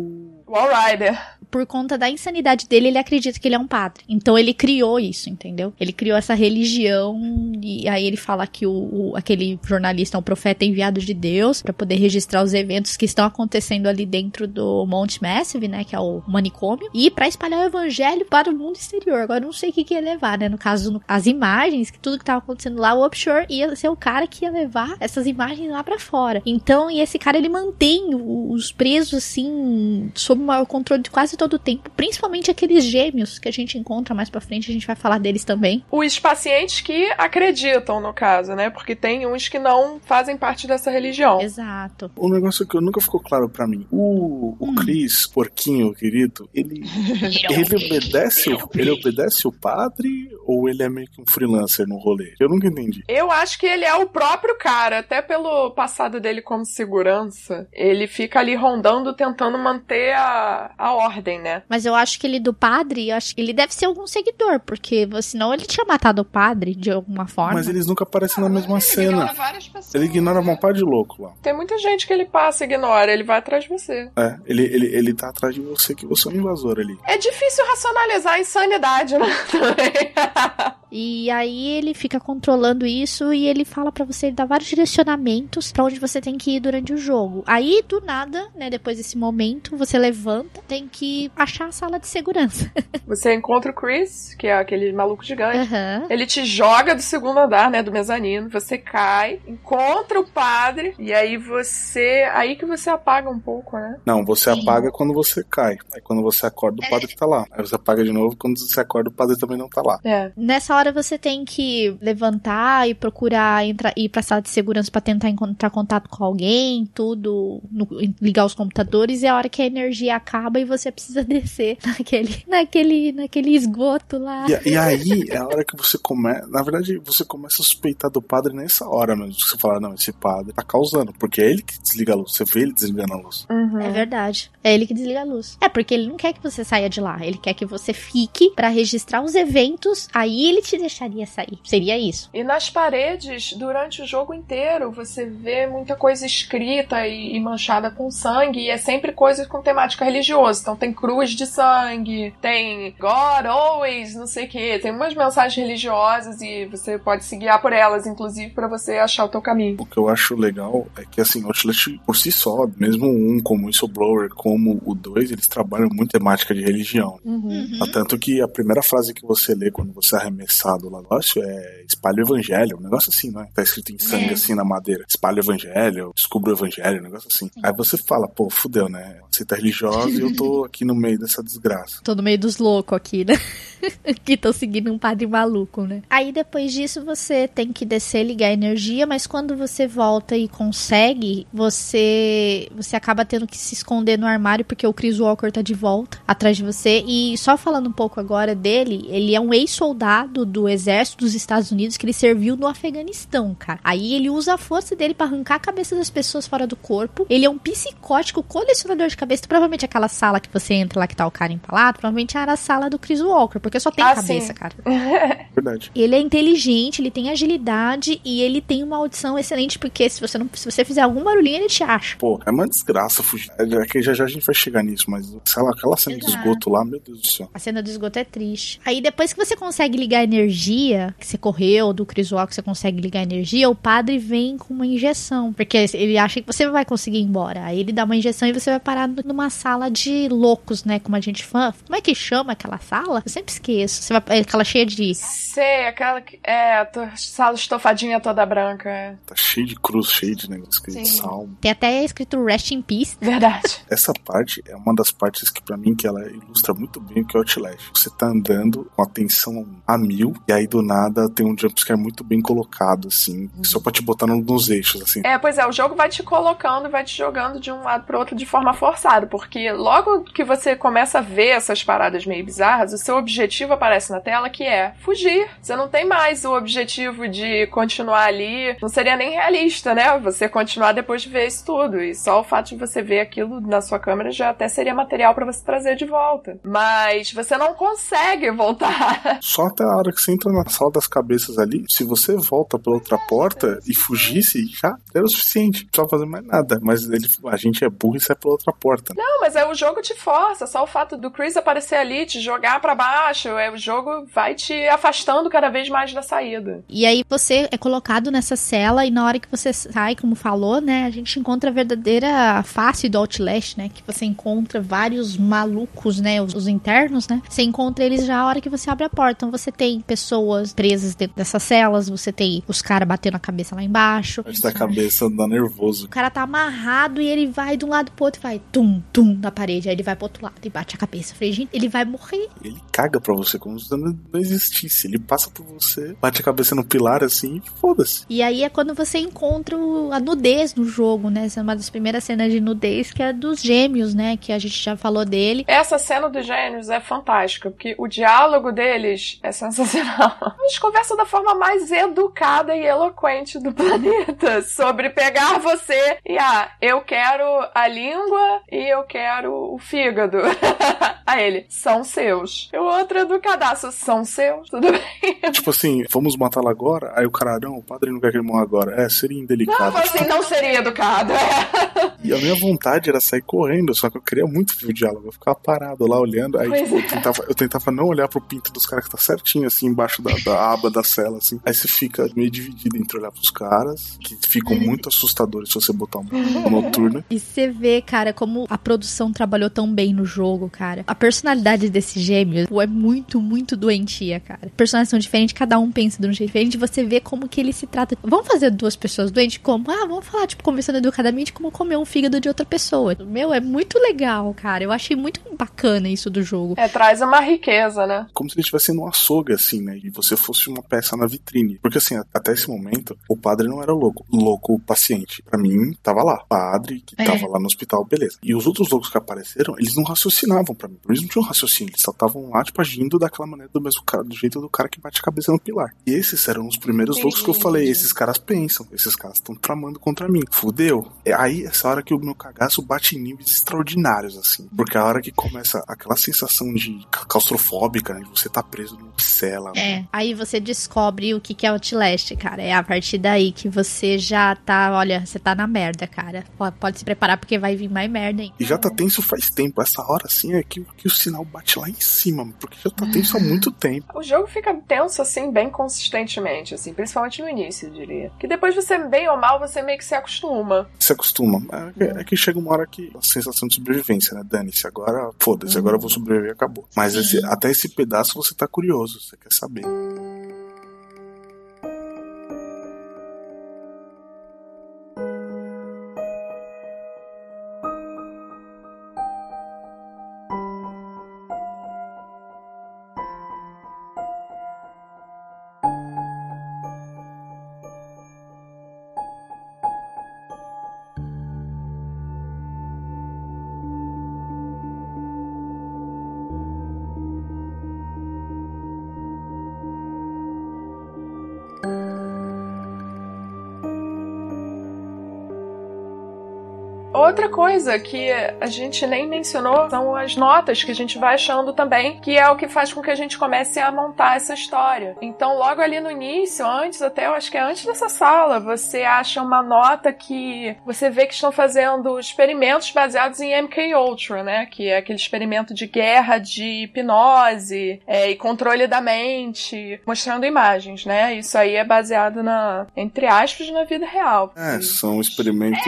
O All Rider. Por conta da insanidade dele, ele acredita que ele é um padre. Então ele criou isso, entendeu? Ele criou essa religião e aí ele fala que o, o- aquele jornalista é um profeta enviado de Deus pra poder registrar os eventos que estão acontecendo ali dentro do Monte Massive, né, que é o manicômio, e pra espalhar o evangelho para o mundo exterior. Agora não sei o que, que ia levar, né? No caso, no- as imagens, que tudo que tava acontecendo lá, o Upshore ia ser o cara que ia levar essas imagens lá pra fora. Então, e esse cara ele mantém os presos assim sob o maior controle de quase todo o tempo, principalmente aqueles gêmeos que a gente encontra mais pra frente, a gente vai falar deles também. Os pacientes que acreditam, no caso, né? Porque tem uns que não fazem parte dessa religião. Exato. Um negócio que nunca ficou claro pra mim. O, o Chris, porquinho querido, ele. ele obedece o, ele obedece o padre ou ele é meio que um freelancer no rolê? Eu nunca entendi. Eu acho que ele é o próprio cara, até pelo passado dele como segurança. Ele fica ali rondando, tentando manter a, a ordem, né? Mas eu acho que ele do padre, eu acho que ele deve ser algum seguidor, porque senão ele tinha matado o padre de alguma forma. Mas eles nunca aparecem na mesma cena. várias pessoas. Ele ignora uma par de louco lá. Tem muita gente que ele passa e ignora, ele vai atrás de você. É, ele, ele, ele tá atrás de você que você é um invasor ali. É difícil racionalizar a insanidade, né? Também. E aí ele fica controlando isso e ele fala pra você, ele dá vários direcionamentos pra onde você tem que ir durante o jogo. Aí, do nada, né, depois desse momento, você levanta, tem que achar a sala de segurança. você encontra o Chris, que é aquele maluco gigante. Aham. Ele te joga do segundo andar, né, do mezanino. Você cai, encontra o padre e aí você, aí que você apaga um pouco, né? Não, você Sim. apaga quando você cai. Aí quando você acorda, o padre tá lá. Aí você apaga de novo, quando você acorda, o padre também não tá lá. É. Nessa hora você tem que levantar e procurar entrar, ir pra sala de segurança pra tentar encontrar contato com alguém, tudo, no- ligar os computadores e é a hora que a energia acaba e você precisa descer naquele, naquele, naquele esgoto lá. E, e aí é a hora que você começa. Na verdade, você começa a suspeitar do padre nessa hora mesmo. Você fala, não, esse padre tá causando. Porque é ele que desliga a luz. Você vê ele desligando a luz. Uhum. É verdade. É ele que desliga a luz. É porque ele não quer que você saia de lá. Ele quer que você fique pra registrar os eventos. Aí ele te deixaria sair. Seria isso. E nas paredes, durante o jogo inteiro, você vê muita coisa escrita e, e manchada com sangue, e é sempre coisas com temática religiosa. Então tem cruz de sangue, tem God always, não sei o que, tem umas mensagens religiosas e você pode se guiar por elas, inclusive, pra você achar o teu caminho. O que eu acho legal é que, assim, Outlast por si só, mesmo um como o Whistleblower, como o 2, eles trabalham muito temática de religião. Uhum. Tanto que a primeira frase que você lê quando você é arremessado lá. O negócio é espalha o evangelho, um negócio assim, não é? Tá escrito em sangue É. assim na madeira. Espalha o evangelho, descubra o evangelho, um negócio assim. Aí você fala, pô, fudeu, né? Você tá religiosa e eu tô aqui no meio dessa desgraça. Tô no meio dos loucos aqui, né? que estão seguindo um padre maluco, né? Aí depois disso você tem que descer, ligar a energia, mas quando você volta e consegue, você você acaba tendo que se esconder no armário porque o Chris Walker tá de volta atrás de você. E só falando um pouco agora dele, ele é um ex-soldado do exército dos Estados Unidos que ele serviu no Afeganistão, cara. Aí ele usa a força dele pra arrancar a cabeça das pessoas fora do corpo. Ele é um psicótico colecionador de cabeça. Provavelmente aquela sala que você entra lá que tá o cara empalado, provavelmente era a sala do Chris Walker, porque só tem Ah, cabeça, sim. cara. Verdade. Ele é inteligente, ele tem agilidade e ele tem uma audição excelente, porque se você não se você fizer algum barulhinho, ele te acha. Pô, é uma desgraça fugir. É que já já a gente vai chegar nisso, mas sei lá, aquela cena de Exato. esgoto lá, meu Deus do céu. A cena do esgoto é triste. Aí depois que você consegue ligar a energia, que você correu do Chris Walker, você consegue ligar a energia, o padre vem com uma injeção. Porque ele acha que você vai conseguir ir embora. Aí ele dá uma injeção e você vai parar numa sala de loucos, né? Como a gente fã. Como é que chama aquela sala? Eu sempre esqueço. Você vai, é aquela cheia de. Sei, aquela que. É, a tua sala estofadinha toda branca. Tá cheio de cruz, cheio de negócio escrito Sim. salmo. Tem até escrito Rest in Peace. Verdade. Essa parte é uma das partes que pra mim que ela ilustra muito bem o que é o Outlast. Você tá andando com a tensão a mil e aí do nada tem um jumpscare muito bem colocado assim, só pra te botar no- nos eixos assim. É, pois é, o jogo vai te colocando e vai te jogando de um lado pro outro de forma forçada, porque logo que você começa a ver essas paradas meio bizarras, o seu objetivo aparece na tela que é fugir. Você não tem mais o objetivo de continuar ali. Não seria nem realista, né? Você continuar depois de ver isso tudo. E só o fato de você ver aquilo na sua câmera já até seria material pra você trazer de volta. Mas você não consegue voltar. Só até a hora que você entra na sala das cabeças ali, se você volta pela outra porta e fugisse, já era o suficiente. Não precisava fazer mais nada. Mas ele, a gente é burro e sai pela outra porta. Não, mas é o jogo te força. Só o fato do Chris aparecer ali, te jogar pra baixo, é o jogo vai te afastando cada vez mais da saída. E aí você é colocado nessa cela e na hora que você sai, como falou, né, a gente encontra a verdadeira face do Outlast, né, que você encontra vários malucos, né, os, os internos, né, você encontra eles já a hora que você abre a porta. Então você tem pessoas presas dentro dessas celas, você tem os caras batendo a cabeça lá embaixo. Da cabeça dá nervoso. O cara tá amarrado e ele vai de um lado pro outro e vai tum, tum na parede. Aí ele vai pro outro lado e bate a cabeça. Eu falei, gente, ele vai morrer. Ele caga pra você como se não existisse. Ele passa por você, bate a cabeça no pilar assim e foda-se. E aí é quando você encontra a nudez no jogo, né? Essa é uma das primeiras cenas de nudez, que é dos gêmeos, né? Que a gente já falou dele. Essa cena dos gênios é fantástica, porque o diálogo deles é sensacional. Eles conversam da forma mais educada e eloquente do planeta sobre pegar você e, ah, eu quero a língua e eu quero o fígado. a ele, são seus. E o outro educadaço, são seus, tudo bem. Tipo assim, vamos matá-la agora? Aí o cara, não, o padre não quer que ele morra agora. É, seria Não, indelicado. assim, não seria educado. É. E a minha vontade era sair correndo, só que eu queria muito ver o diálogo. Eu ficava parado lá olhando. Aí tipo, eu, é. tentava, eu tentava não olhar pro pinto dos caras que tá certinho, assim, embaixo da, da aba da cela, assim. Aí você fica meio dividido entre olhar pros caras, que ficam muito assustadores se você botar uma, uma noturna. E você vê, cara, como a produção trabalhou tão bem no jogo, cara. A personalidade desses gêmeos pô, é muito, muito doentia, cara. Personagens são diferentes, cada um pensa de um jeito diferente. Você vê como que ele se trata. Vamos fazer duas pessoas doentes? Como? Ah, vamos falar, tipo, conversando educadamente, como comer um fígado de outra pessoa. Meu, é muito legal, cara. Eu achei muito bacana isso do jogo. É, traz uma riqueza, né? Como se ele estivesse num açougue, assim, né? E você fosse uma peça na vitrine. Porque, assim, a- até esse momento, o padre não era louco. Louco, o paciente. Pra mim, tava lá. O padre, que É. tava lá no hospital, beleza. E os outros loucos que apareceram, eles não raciocinavam pra mim. Eles não tinham raciocínio. Eles só estavam lá, tipo, agindo daquela maneira do mesmo cara, do jeito do cara que bate a cabeça no pilar. E esses eram os primeiros Entendi. loucos que eu falei. Esses caras pensam. Esses caras estão tramando contra mim. Fudeu. É aí, essa hora que o meu cagaço bate em níveis extraordinários, assim. Porque a hora que começa aquela sensação de ca- claustrofóbica, né? De você tá preso numa cela. É, aí você descobre o que que é Outlast, cara. É a partir daí que você já tá, olha, você tá na merda, cara. Pode, se preparar porque vai vir mais merda ainda. E já tá tá tenso faz tempo. Essa hora assim é que, que o sinal bate lá em cima, porque já tá tenso há muito tempo. O jogo fica tenso assim, bem consistentemente, assim, principalmente no início, eu diria. Que depois você, bem ou mal, você meio que se acostuma. Se acostuma. É, é que chega uma hora que a sensação de sobrevivência, né? Dane-se, agora foda-se, agora eu vou sobreviver e acabou. Mas esse, até esse pedaço você tá curioso, você quer saber. Outra coisa que a gente nem mencionou são as notas que a gente vai achando também, que é o que faz com que a gente comece a montar essa história. Então, logo ali no início, antes até, eu acho que é antes dessa sala, você acha uma nota que você vê que estão fazendo experimentos baseados em MK Ultra, né? Que é aquele experimento de guerra de hipnose é, e controle da mente, mostrando imagens, né? Isso aí é baseado na, entre aspas, na vida real. É, são experimentos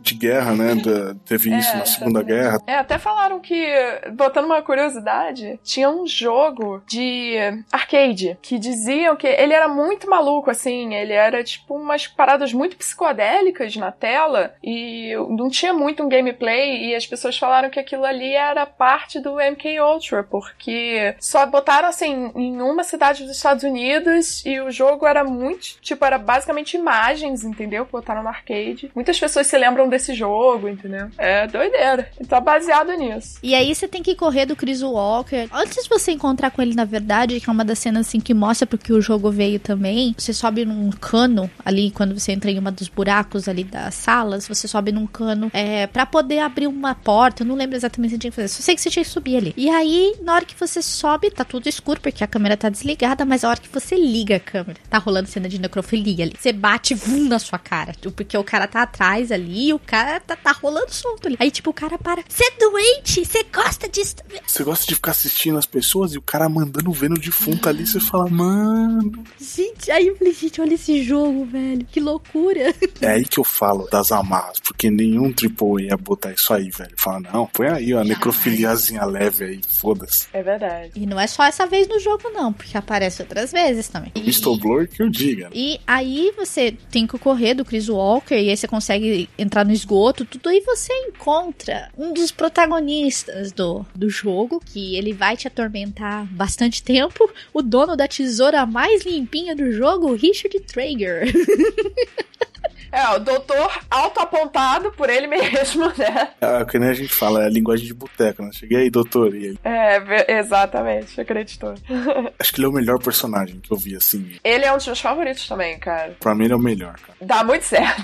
de guerra, né? Da- teve isso É, na Segunda. Guerra. É, até falaram que, botando uma curiosidade, tinha um jogo de arcade que diziam que ele era muito maluco, assim, ele era tipo umas paradas muito psicodélicas na tela e não tinha muito um gameplay e as pessoas falaram que aquilo ali era parte do MK Ultra, porque só botaram assim em uma cidade dos Estados Unidos e o jogo era muito, tipo, era basicamente imagens, entendeu? Botaram no arcade. Muitas pessoas se lembram desse jogo, entendeu? É doideira. E tá baseado nisso. E aí você tem que correr do Chris Walker. Antes de você encontrar com ele, na verdade, que é uma das cenas assim que mostra porque o jogo veio também. Você sobe num cano ali, quando você entra em uma dos buracos ali das salas, você sobe num cano é, para poder abrir uma porta. Eu não lembro exatamente o que você tinha que fazer. Só sei que você tinha que subir ali. E aí, na hora que você sobe, tá tudo escuro, porque a câmera tá desligada, mas a hora que você liga a câmera, tá rolando cena de necrofilia ali. Você bate vum na sua cara. Porque o cara tá atrás ali e o cara tá, tá rolando solto ali. Aí, tipo, o cara para. Você é doente? Você gosta disso? Você gosta de ficar assistindo as pessoas e o cara mandando vendo o defunto ali, você fala, mano. Gente, aí eu falei, gente, olha esse jogo, velho. Que loucura. É aí que eu falo das amarras, porque nenhum AAA ia botar isso aí, velho. Fala, não, põe aí, ó, necrofiliazinha leve aí, foda-se. É verdade. E não é só essa vez no jogo, não, porque aparece outras vezes também. Whistleblower que eu diga. E aí você tem que correr do Chris Walker e aí você consegue entrar no esgoto, tudo aí você encontra um dos protagonistas do, do jogo, que ele vai te atormentar bastante tempo, o dono da tesoura mais limpinha do jogo, Richard Traeger. É, o doutor autoapontado por ele mesmo, né? É, que nem a gente fala, é a linguagem de boteca, né? Cheguei aí, doutor, e ele. É, exatamente, acreditou. Acho que ele é o melhor personagem que eu vi, assim. Ele é um dos meus favoritos também, cara. Pra mim ele é o melhor, cara. Dá muito certo.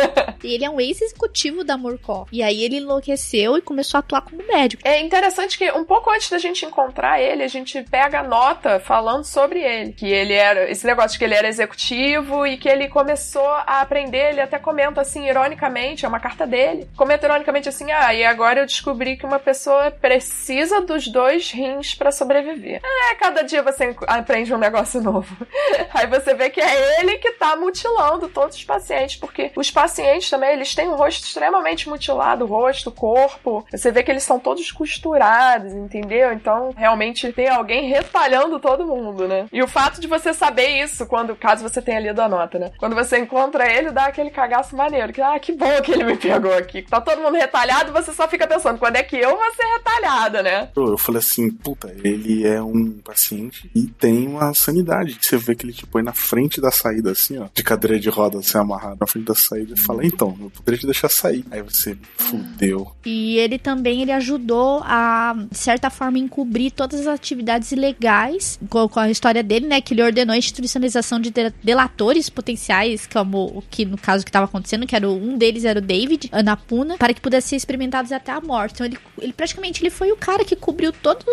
e ele é um ex-executivo da Morcó. E aí ele enlouqueceu e começou a atuar como médico. É interessante que um pouco antes da gente encontrar ele, a gente pega a nota falando sobre ele. Que ele era. Esse negócio de que ele era executivo e que ele começou a aprender. Ele até comenta assim, ironicamente, é uma carta dele. Comenta ironicamente assim: ah, e agora eu descobri que uma pessoa precisa dos dois rins pra sobreviver. É, cada dia você aprende um negócio novo. Aí você vê que é ele que tá mutilando todos os pacientes, porque os pacientes também, eles têm um rosto extremamente mutilado, rosto, corpo. Você vê que eles são todos costurados, entendeu? Então, realmente tem alguém retalhando todo mundo, né? E o fato de você saber isso, quando, caso você tenha lido a nota, né? Quando você encontra ele, dá aquele cagaço maneiro, que, ah, que bom que ele me pegou aqui. Tá todo mundo retalhado, você só fica pensando, quando é que eu vou ser retalhada, né? Eu falei assim, puta, ele é um paciente e tem uma sanidade. Você vê que ele te põe na frente da saída, assim, ó, de cadeira de roda, assim, amarrado na frente da saída e fala, então, eu poderia te deixar sair. Aí você, fudeu. E ele também ele ajudou a, de certa forma, encobrir todas as atividades ilegais com, a história dele, né? Que ele ordenou a institucionalização de de- delatores potenciais, como o que no caso que estava acontecendo, que era o, um deles era o David Anapuna, para que pudessem ser experimentados até a morte. Então ele, ele praticamente ele foi o cara que cobriu todas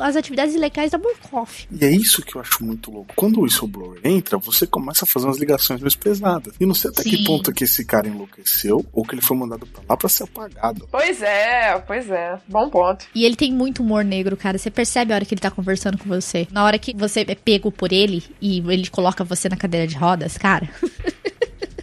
as atividades ilegais da Burkhoff. E é isso que eu acho muito louco. Quando o whistleblower entra, você começa a fazer umas ligações mais pesadas. E não sei até Sim. que ponto que esse cara enlouqueceu ou que ele foi mandado pra lá pra ser apagado. Pois é, pois é. Bom ponto. E ele tem muito humor negro, cara. Você percebe a hora que ele tá conversando com você. Na hora que você é pego por ele e ele coloca você na cadeira de rodas, cara.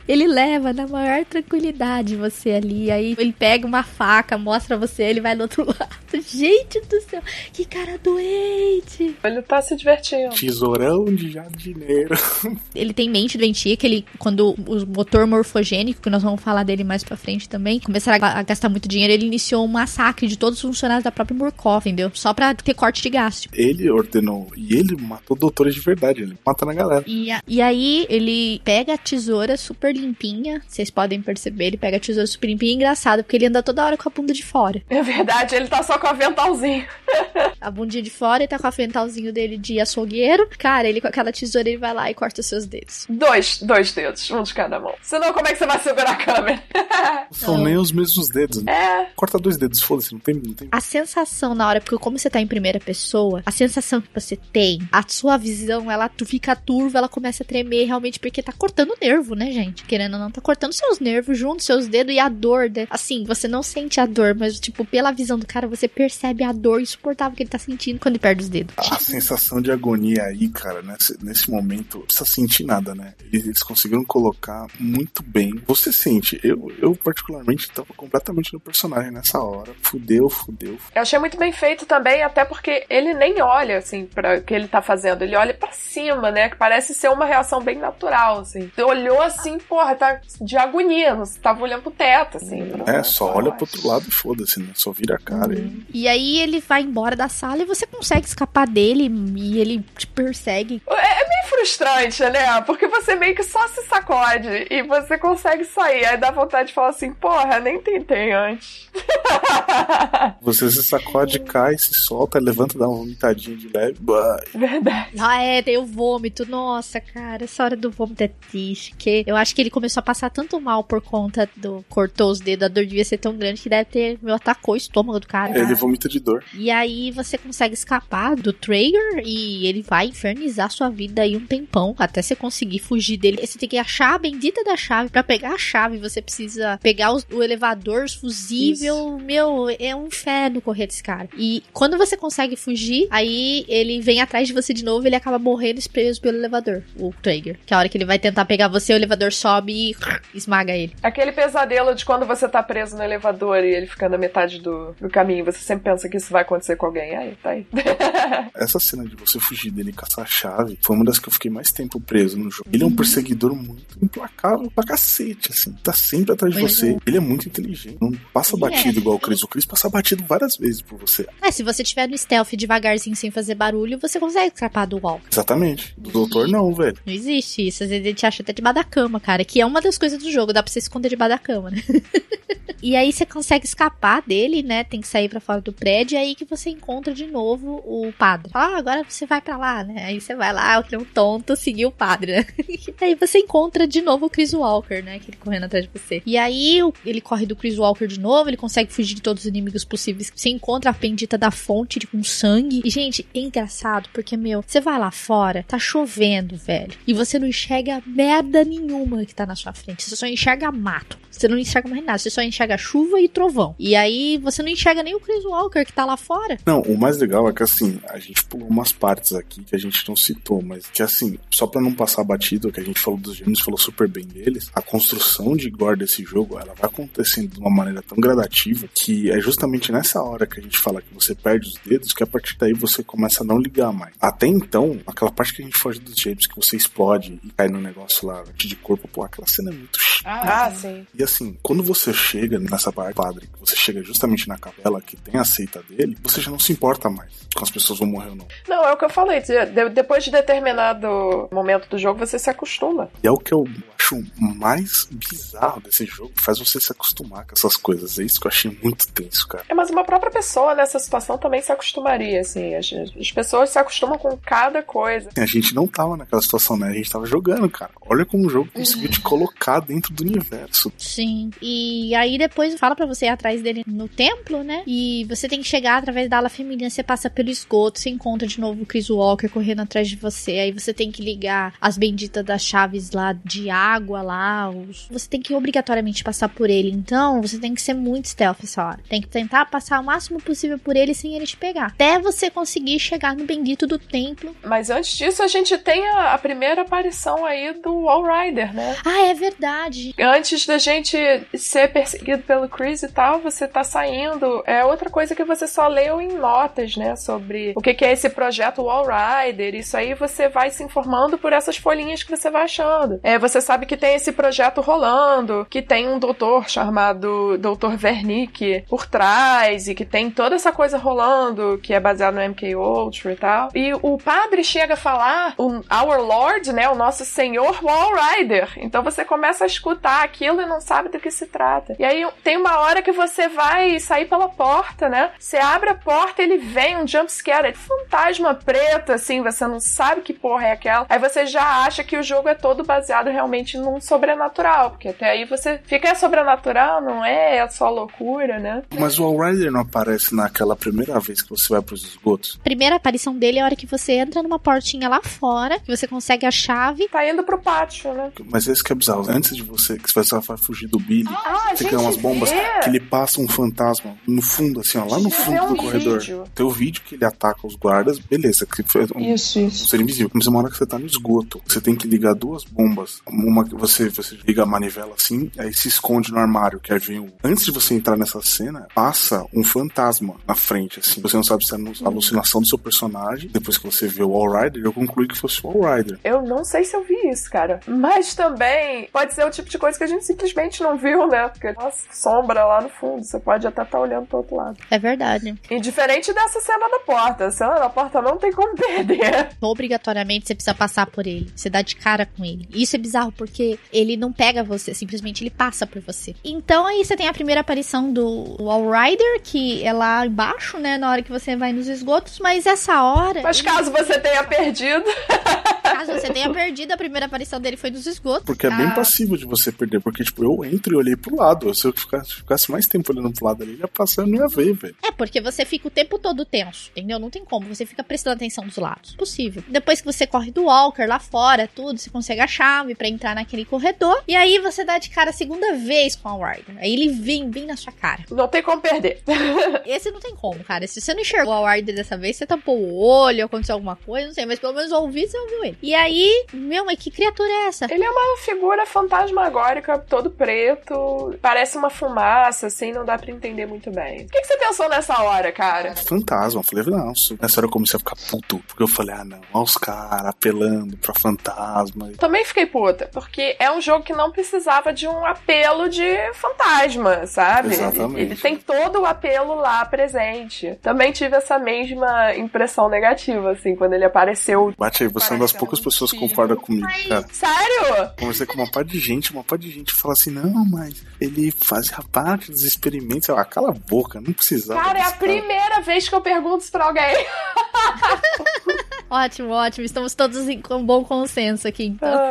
Ele leva na maior tranquilidade você ali. Aí ele pega uma faca, mostra você, ele vai do outro lado. Gente do céu, que cara doente. Ele tá se divertindo. Tesourão de jardineiro. Ele tem mente doentia, que ele, quando o motor morfogênico, que nós vamos falar dele mais pra frente também, começaram a gastar muito dinheiro, ele iniciou um massacre de todos os funcionários da própria Murkoff, entendeu? Só pra ter corte de gasto. Ele ordenou, e ele matou doutores de verdade, ele mata na galera. E, a, e aí ele pega a tesoura super limpinha. Vocês podem perceber, ele pega a tesoura super limpinha. engraçado, porque ele anda toda hora com a bunda de fora. É verdade, ele tá só com o aventalzinho. a bundinha de fora e tá com o aventalzinho dele de açougueiro. Cara, ele com aquela tesoura, ele vai lá e corta os seus dedos. Dois, dois dedos, um de cada mão. Senão, como é que você vai segurar a câmera? São nem os mesmos dedos, né? É. Corta dois dedos, foda-se, não tem, não tem. A sensação na hora, porque como você tá em primeira pessoa, a sensação que você tem, a sua visão, ela tu fica turva, ela começa a tremer realmente porque tá cortando o nervo, né, gente? Querendo ou não, tá cortando seus nervos junto, seus dedos e a dor, né? Assim, você não sente a dor, mas, tipo, pela visão do cara, você percebe a dor insuportável que ele tá sentindo quando ele perde os dedos. A sensação de agonia aí, cara, nesse, nesse momento, não precisa sentir nada, né? Eles, eles conseguiram colocar muito bem. Você sente, eu, eu particularmente tava completamente no personagem nessa hora. Fudeu, fudeu. Eu achei muito bem feito também, até porque ele nem olha, assim, para o que ele tá fazendo. Ele olha para cima, né? Que parece ser uma reação bem natural, assim. Ele olhou assim, porra, tá de agonia, você tava olhando pro teto, assim. É, só olha pro outro lado e foda-se, né? Só vira a cara uhum. e... e aí ele vai embora da sala e você consegue escapar dele e ele te persegue. É, é meio frustrante, né? Porque você meio que só se sacode e você consegue sair. Aí dá vontade de falar assim, porra, nem tentei antes. você se sacode, cai, se solta, levanta, dá uma vomitadinha de leve. Verdade. Ah, é, tem o vômito. Nossa, cara, essa hora do vômito é triste. Que eu acho que ele começou a passar tanto mal por conta do. Cortou os dedos, a dor devia ser tão grande que deve ter. Meu, atacou o estômago do cara. Ele vomita de dor. E aí você consegue escapar do Traeger e ele vai infernizar sua vida aí um tempão até você conseguir fugir dele. Você tem que achar a bendita da chave. para pegar a chave, você precisa pegar os, o elevador, os fusível. Isso. Meu, é um inferno correr desse cara. E quando você consegue fugir, aí ele vem atrás de você de novo ele acaba morrendo preso pelo elevador, o Traeger. Que é a hora que ele vai tentar pegar você, o elevador sobe e esmaga ele. Aquele pesadelo de quando você tá preso no elevador e ele fica na metade do, do caminho, você sempre pensa que isso vai acontecer com alguém. Aí, tá aí. Essa cena de você fugir dele e caçar a chave foi uma das que eu fiquei mais tempo preso no jogo. Ele é um uhum. perseguidor muito implacável pra cacete, assim. Tá sempre atrás de você. É. Ele é muito inteligente. Não passa ele batido é. igual o Chris. O Chris passa batido várias vezes por você. É, se você tiver no stealth devagarzinho sem fazer barulho, você consegue escapar do Walker. Exatamente. Do doutor não, velho. Não existe isso. Às vezes ele te acha até debaixo da cama, cara. Que é uma das coisas do jogo. Dá pra você esconder debaixo da cama, né? e aí você consegue escapar dele, né? Tem que sair para fora do prédio. E aí que você encontra de novo o padre. Ah, agora você vai para lá, né? Aí você vai lá, que é um tonto, seguir o padre, né? e aí você encontra de novo o Chris Walker, né? Que ele correndo atrás de você. E aí ele corre do Chris Walker de novo. Ele consegue fugir de todos os inimigos possíveis. Você encontra a bendita da fonte com sangue. E, gente, é engraçado porque, meu, você vai lá fora, tá chovendo, velho. E você não enxerga merda nenhuma que tá na sua frente. Você só enxerga mato. Você não enxerga mais nada. Você só enxerga chuva e trovão. E aí você não enxerga nem o Chris Walker que tá lá fora. Não, o mais legal é que assim, a gente pulou umas partes aqui que a gente não citou, mas que assim, só pra não passar batido, que a gente falou dos gêmeos, falou super bem deles, a construção de gore desse jogo, ela vai acontecendo de uma maneira tão gradativa que é justamente nessa hora que a gente fala que você perde os dedos que a partir daí você começa a não ligar mais. Até então, aquela parte que a gente foge dos gêmeos, que você explode e cai no negócio lá de corpo, pô, aquela cena é muito ah, ah, sim. E assim, quando você chega nessa parte padre, você chega justamente na capela que tem a seita dele, você já não se importa mais com as pessoas vão morrer ou não. Não, é o que eu falei. depois de determinado determinado momento do jogo você se acostuma. E é o que eu acho mais bizarro desse jogo, faz você se acostumar com essas coisas. É isso que eu achei muito tenso, cara. É, mas uma própria pessoa nessa situação também se acostumaria, assim. As, as pessoas se acostumam com cada coisa. A gente não tava naquela situação, né? A gente tava jogando, cara. Olha como o jogo conseguiu te colocar dentro do universo. Sim. E aí depois fala para você ir atrás dele no templo, né? E você tem que chegar através da ala feminina, você passa pelo esgoto, você encontra de novo o Chris Walker correndo atrás de você. Aí você tem que ligar as benditas das chaves lá de água lá. Os... Você tem que obrigatoriamente passar por ele. Então, você tem que ser muito stealth essa hora. Tem que tentar passar o máximo possível por ele sem ele te pegar. Até você conseguir chegar no bendito do templo. Mas antes disso, a gente tem a, a primeira aparição aí do Wall Rider, né? Ah, é verdade. Antes da gente ser perseguido pelo Chris e tal, você tá saindo. É outra coisa que você só leu em notas, né? Sobre o que, é esse projeto Wall Rider. Isso aí você vai se informando por essas folhinhas que você vai achando. É, você sabe que tem esse projeto rolando, que tem um doutor chamado Dr. Wernick por trás e que tem toda essa coisa rolando, que é baseado no MK Ultra e tal. E o padre chega a falar, o Our Lord, né, o nosso senhor Wall Rider. Então você começa a escutar aquilo e não sabe do que se trata. E aí tem uma hora que você vai sair pela porta, né? Você abre a porta, ele vem um jump scare, é fantasma preto assim, você não sabe que porra é aquela. Aí você já acha que o jogo é todo baseado realmente num sobrenatural, porque até aí você fica é sobrenatural, não é? É só loucura, né? Mas o All Rider não aparece naquela primeira vez que você vai pros esgotos? Primeira aparição dele é a hora que você entra numa portinha lá fora, que você consegue a chave. Tá indo pro pátio, né? Mas esse que é bizarro. Antes de você, que você vai fugir do Billy, Ah, a você ganha umas bombas, vê. que ele passa um fantasma no fundo, assim, ó, lá no fundo um do corredor. vídeo. Tem o vídeo que ele ataca os guardas, beleza, que foi um, Isso, um isso. ser invisível. Mas uma hora que você tá no esgoto, você tem que ligar duas bombas. Uma que você, você liga a manivela assim, aí se esconde no armário, que aí vem o... Antes de você entrar nessa cena, passa um fantasma na frente, assim. Você não sabe se é Uhum. a alucinação do seu personagem. Depois que você vê o All Rider, eu concluí que fosse o All Rider. Eu não sei se eu vi isso, cara. Mas também pode ser o tipo de coisa que a gente simplesmente não viu, né? Porque, nossa, sombra lá no fundo. Você pode até estar olhando pro outro lado. É verdade. E diferente dessa cena da porta. A cena da porta não tem como perder. Obrigatoriamente você precisa passar por ele. Você dá de cara com ele. Isso é bizarro porque ele não pega você, simplesmente ele passa por você. Então aí você tem a primeira aparição do Wall Rider, que é lá embaixo, né? Na hora que você vai nos esgotos. Mas essa hora. Mas caso você tenha perdido. Caso você tenha perdido, a primeira aparição dele foi nos esgotos. Porque é bem Ah, passível de você perder. Porque, tipo, eu entro e olhei pro lado. Se eu ficasse, ficasse mais tempo olhando pro lado ali, ia passar e eu não ia ver, velho. É, porque você fica o tempo todo tenso, entendeu? Não tem como. Você fica prestando atenção dos lados. Possível. Depois que você corre do Walker lá fora, tudo, você consegue a chave pra entrar naquele corredor. E aí você dá de cara a segunda vez com a Rider. Aí ele vem bem na sua cara. Não tem como perder. Esse não tem como, cara. Se você não enxergou a Rider dessa vez, você tampou o olho, aconteceu alguma coisa, não sei. Mas pelo menos ouvi, você ouviu ele. E aí, meu, mas que criatura é essa? Ele é uma figura fantasmagórica, todo preto. Parece uma fumaça, assim, não dá pra entender muito bem. O que, que você pensou nessa hora, cara? Fantasma. Eu falei, não, nessa hora eu comecei a ficar puto. Porque eu falei, ah, não, olha os caras apelando pra fantasma. Também fiquei puta, porque é um jogo que não precisava de um apelo de fantasma, sabe? Exatamente. Ele, ele tem todo o apelo lá presente. Também tive essa mesma impressão negativa, assim, quando ele apareceu. Bate aí, você é uma das poucas pessoas que concorda comigo, cara. Sério? Conversei com uma parte de gente, uma parte de gente fala assim, não, mas ele fazia parte dos experimentos. Eu, Ah, cala a boca, não precisava. Cara, é a cara. primeira vez que eu pergunto isso pra alguém. Ótimo, ótimo. Estamos todos com bom consenso aqui, então.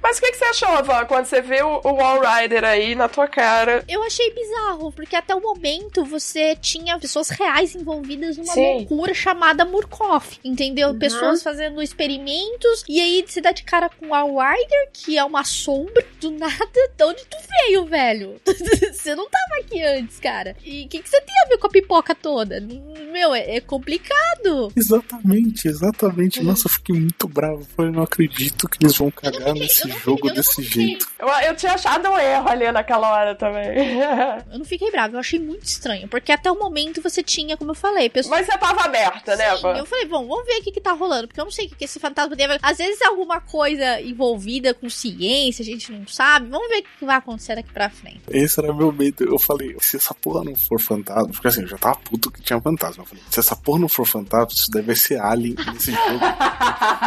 Mas o que, que você achou, Van, quando você viu o Wall Rider aí na tua cara? Eu achei bizarro, porque até o momento você tinha pessoas reais envolvidas numa Sim. loucura chamada Murkoff, entendeu? Pessoas fazendo experimentos, e aí você dá de cara com a Rider, que é uma sombra do nada. De onde tu veio, velho? você não tava aqui antes, cara. E o que, que você tem a ver com a pipoca toda? Meu, é, é complicado. Exatamente, exatamente. Nossa, eu fiquei muito bravo. Eu falei, não acredito que eles vão cagar nesse Eu não jogo desse jeito. Eu, eu tinha achado um erro ali naquela hora também. Eu não fiquei brava, eu achei muito estranho. Porque até o momento você tinha, como eu falei, pessoas. Mas você tava aberta, né? Sim, eu falei, bom, vamos ver o que, que tá rolando. Porque eu não sei o que, que esse fantasma deve. Às vezes é alguma coisa envolvida com ciência, a gente não sabe. Vamos ver o que, vai acontecer daqui pra frente. Esse era meu medo. Eu falei, se essa porra não for fantasma, porque assim, eu já tava puto que tinha fantasma. Eu falei, se essa porra não for fantasma, isso deve ser alien nesse jogo.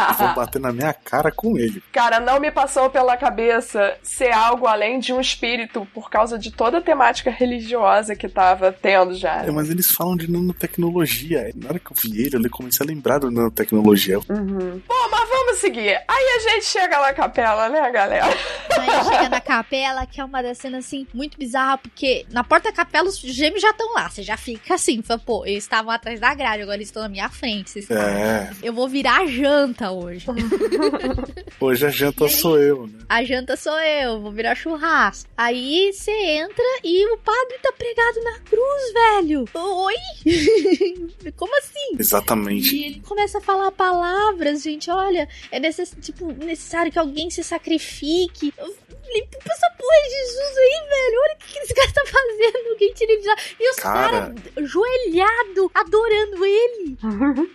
eu vou bater na minha cara com ele. Cara, não me passou pela cabeça ser algo além de um espírito por causa de toda a temática religiosa que tava tendo já. É, mas eles falam de nanotecnologia. Na hora que eu vi ele, eu comecei a lembrar da nanotecnologia. Uhum. Bom, mas vamos seguir. Aí a gente chega na capela, né, galera? Aí chega na capela, que é uma das cenas assim, muito bizarra, porque na porta da capela os gêmeos já estão lá. Você já fica assim, fala, pô, eles estavam atrás da grade, agora eles estão na minha frente. É. Eu vou virar janta hoje. hoje a janta sou eu, né? A janta sou eu, vou virar churrasco. Aí você entra e o padre tá pregado na cruz, velho. Oi? Como assim? Exatamente. E ele começa a falar palavras, gente. Olha, é necess... tipo, necessário que alguém se sacrifique. Eu falei, essa porra é Jesus aí, velho. Olha o que esse cara tá fazendo. Quem tira ele já. E os caras cara, joelhado, adorando ele.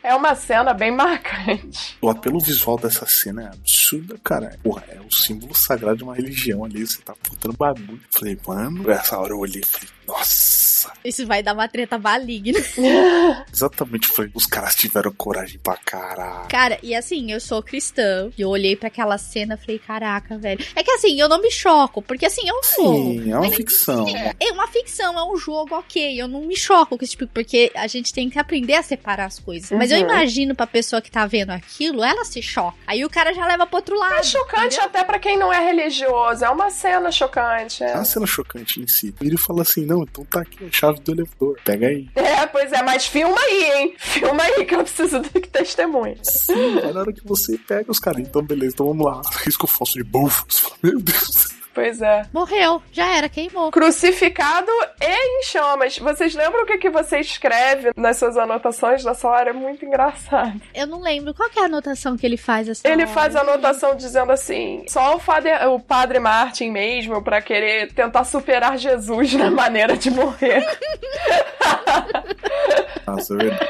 É uma cena bem marcante. O apelo visual dessa cena é absurdo, cara. Porra, é o símbolo sagrado de uma religião ali. Você tá botando bagulho. Falei, mano, essa hora eu olhei e falei, nossa. Isso vai dar uma treta maligna. Exatamente, foi. Os caras tiveram coragem pra caralho. Cara, e assim, eu sou cristã. E eu olhei para aquela cena e falei, caraca, velho. É que assim, eu não me choco, porque assim, é um Sim, jogo. é uma ficção. É uma ficção, é um jogo, ok. Eu não me choco com esse tipo, porque a gente tem que aprender a separar as coisas. Uhum. Mas eu imagino pra pessoa que tá vendo aquilo, ela se choca. Aí o cara já leva pro outro lado. É chocante entendeu? até pra quem não é religioso. É uma cena chocante. É, é uma cena chocante em si. Ele fala assim: não, então tá aqui chave do elevador. Pega aí. É, pois é, mas filma aí, hein? Filma aí que eu preciso de testemunha. Sim, é na hora que você pega os caras. Então, beleza, então vamos lá. Risco fóssil de bufos. Meu Deus. Pois é. Morreu, já era, queimou. Crucificado e em chamas. Vocês lembram o que, que você escreve nas suas anotações dessa hora? É muito engraçado. Eu não lembro. Qual é a anotação que ele faz essa Ele hora? faz a anotação dizendo assim: só o, fader, o padre Martin mesmo para querer tentar superar Jesus na maneira de morrer. Nossa, é verdade.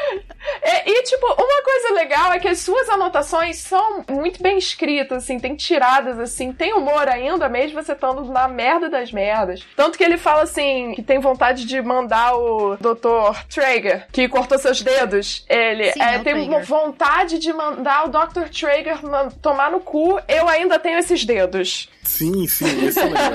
É, e, tipo, uma coisa legal é que as suas anotações são muito bem escritas, assim, tem tiradas, assim, tem humor ainda, mesmo você estando na merda das merdas. Tanto que ele fala, assim, que tem vontade de mandar o Dr. Traeger, que cortou seus dedos, ele Sim, é, é o tem Traeger. vontade de mandar o Dr. Traeger tomar no cu, eu ainda tenho esses dedos. Sim, sim, esse é legal.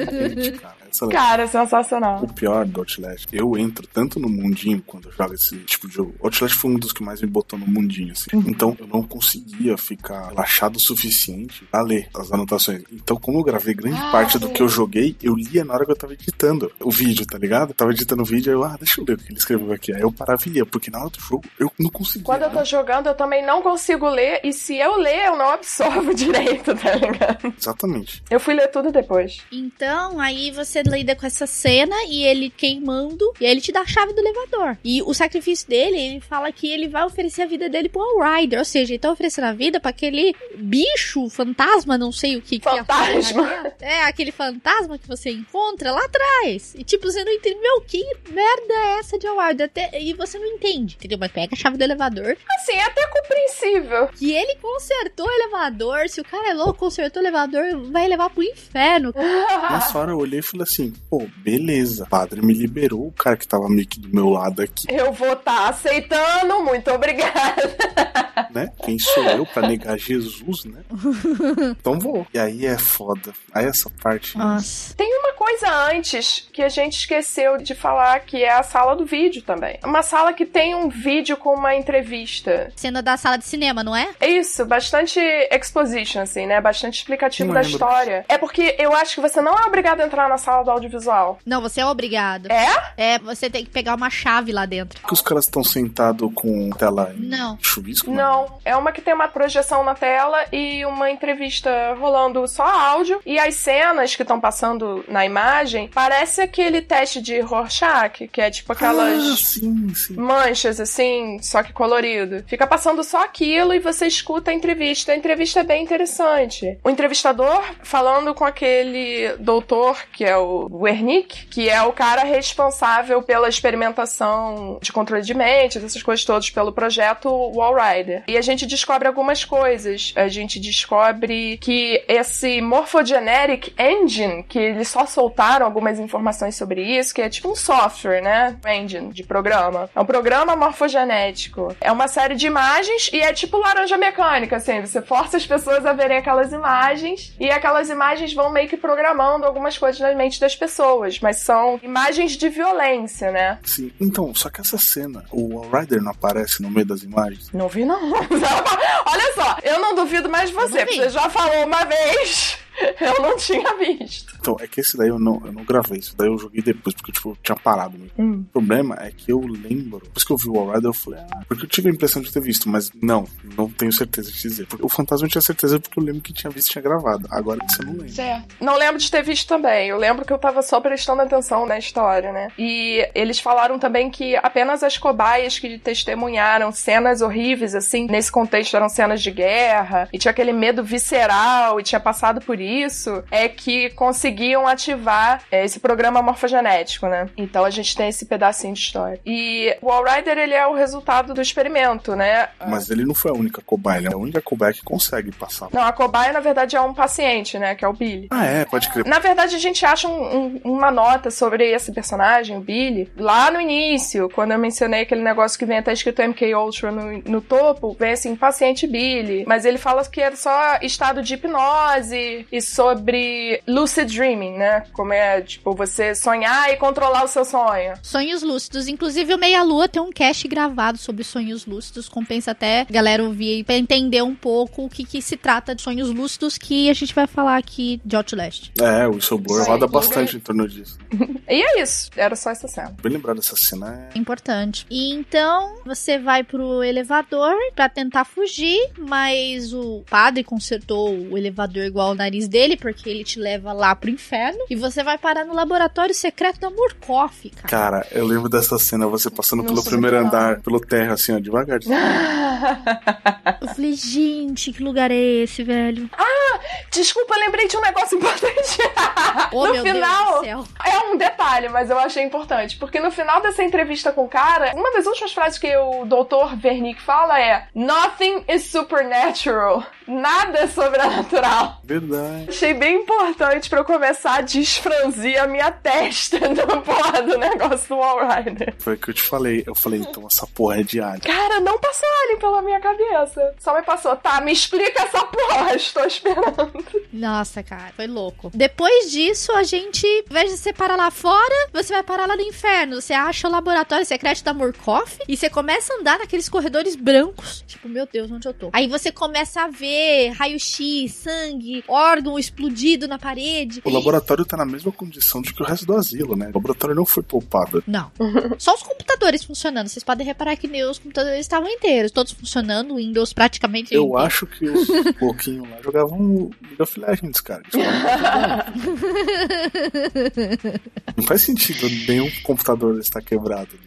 Esse é cara. É sensacional. O pior do Outlast, eu entro tanto no mundinho quando eu jogo esse tipo de jogo. Outlast foi um dos que mais me botou no mundinho, assim. Então eu não conseguia ficar relaxado o suficiente pra ler as anotações. Então, como eu gravei grande Ah, parte do sim. que eu joguei, eu lia na hora que eu tava editando o vídeo, tá ligado? Eu tava editando o vídeo, aí eu, ah, deixa eu ler o que ele escreveu aqui. Aí eu parava e lia, porque na hora do jogo eu não conseguia. Quando eu tô né? jogando, eu também não consigo ler, e se eu ler, eu não absorvo direito, tá ligado? Exatamente. Eu fui ler tudo depois. Então, aí você lida com essa cena e ele queimando, e aí ele te dá a chave do elevador. E o sacrifício dele, ele fala que ele vai oferecer a vida dele pro All Rider, ou seja, ele tá oferecendo a vida pra aquele bicho, fantasma, não sei o que que é. Fantasma. É, aquele fantasma que você encontra lá atrás. E tipo, você não entende, meu, que merda é essa de All Rider? Até, e você não entende, entendeu? Mas pega a chave do elevador, Assim, é até compreensível. que ele consertou o elevador, se o cara é louco, consertou o elevador, vai levar pro inferno. Nessa hora eu olhei e falei assim, pô, beleza. O padre me liberou, o cara que tava meio que do meu lado aqui, Eu vou estar aceitando, muito obrigada. né? Quem sou eu pra negar Jesus, né? Então vou. E aí é foda. Aí essa parte. Nossa. Tem uma coisa antes que a gente esqueceu de falar, que é a sala do vídeo também. Uma sala que tem um vídeo com uma entrevista. Cena da sala de cinema, não é? É isso, bastante exposition, assim, né? Bastante explicativo Não da lembro. história. É porque eu acho que você não é obrigado a entrar na sala do audiovisual. Não, você é obrigado. É? É, você tem que pegar uma chave lá dentro. Que os caras estão sentados com tela em Não. chuvisco? Não, é uma que tem uma projeção na tela e uma entrevista rolando só áudio. E as cenas que estão passando na imagem parece aquele teste de Rorschach, que é tipo Ah, aquelas sim, sim. manchas assim, só que colorido. Fica passando só aquilo e você escuta a entrevista. A entrevista é bem interessante. O entrevistador falando com aquele doutor, que é o Wernick, que é o cara responsável pela experimentação de controle de mentes, essas coisas todas, pelo projeto Wall Rider. E a gente descobre algumas coisas. A gente descobre que esse Morphogenetic Engine, que eles só soltaram algumas informações sobre isso, que é tipo um software, né? Engine de programa. É um programa morfogenético. É uma série de imagens e é tipo laranja mecânica, assim. Você força as pessoas a verem aquelas imagens e aquelas imagens vão meio que programando algumas coisas na mente das pessoas. Mas são imagens de violência, né? Sim. Então, só que essa cena, o Rider não aparece no meio das imagens. Não vi, não. Olha só, eu não duvido mais de você. Vi. Você já falou uma vez. Eu não tinha visto. Então, é que esse daí eu não, eu não gravei. Esse daí eu joguei depois, porque tipo, eu tinha parado mesmo. Hum. O problema é que eu lembro. Depois que eu vi o Rider, eu falei, ah, porque eu tive a impressão de ter visto, mas não, não tenho certeza de dizer. Porque o fantasma eu tinha certeza porque eu lembro que tinha visto e tinha gravado. Agora que você não lembra. Certo. Não lembro de ter visto também. Eu lembro que eu tava só prestando atenção na história, né? E eles falaram também que apenas as cobaias que testemunharam cenas horríveis, assim, nesse contexto eram cenas de guerra, e tinha aquele medo visceral, e tinha passado por isso, é que conseguiam ativar é, esse programa morfogenético, né? Então a gente tem esse pedacinho de história. E o Wall Rider, ele é o resultado do experimento, né? Mas ele não foi a única cobaia, ele é a única cobaia que consegue passar. Não, a cobaia, na verdade, é um paciente, né? Que é o Billy. Ah, é, pode crer. Na verdade, a gente acha um- um- uma nota sobre esse personagem, o Billy, lá no início, quando eu mencionei aquele negócio que vem até escrito MK Ultra no, no topo, vem assim, paciente Billy. Mas ele fala que era só estado de hipnose e sobre lucid dreaming, né? Como é, tipo, você sonhar e controlar o seu sonho. Sonhos lúcidos. Inclusive, o Meia Lua tem um cast gravado sobre sonhos lúcidos. Compensa até a galera ouvir aí pra entender um pouco o que, que se trata de sonhos lúcidos que a gente vai falar aqui de Outlast. É, o aí, roda bastante em torno disso. E é isso. Era só essa cena. Bem lembrado dessa cena. É... Importante. E então, você vai pro elevador pra tentar fugir, mas o padre consertou o elevador igual ao nariz dele, porque ele te leva lá pro inferno. E você vai parar no laboratório secreto da Murkoff, cara. Cara, eu lembro dessa cena, você passando pelo primeiro andar, pelo terra, assim, ó, devagarzinho. Eu falei, gente, que lugar é esse, velho? Desculpa, eu lembrei de um negócio importante. Oh, no meu final, Deus do céu. É um detalhe, mas eu achei importante. Porque no final dessa entrevista com o cara, uma das últimas frases que o Dr. Wernick fala é: Nothing is supernatural. Nada é sobrenatural. Verdade. Achei bem importante pra eu começar a desfranzir a minha testa do porra do negócio do Wall Rider. Foi o que eu te falei. Eu falei, então essa porra é de alien. Cara, não passou alien pela minha cabeça. Só me passou, tá, me explica essa porra, estou esperando. Nossa, cara, foi louco. Depois disso, a gente, ao invés de você parar lá fora, você vai parar lá no inferno. Você acha o laboratório secreto da Murkoff e você começa a andar naqueles corredores brancos. Tipo, meu Deus, onde eu tô? Aí você começa a ver raio-x, sangue, órgão explodido na parede. O laboratório tá na mesma condição de que o resto do asilo, né? O laboratório não foi poupado. Não. Só os computadores funcionando. Vocês podem reparar que nem os computadores estavam inteiros, todos funcionando, Windows praticamente. Eu inteiro. acho que os pouquinhos lá jogavam League of Legends, cara. Isso não faz sentido nenhum computador estar quebrado.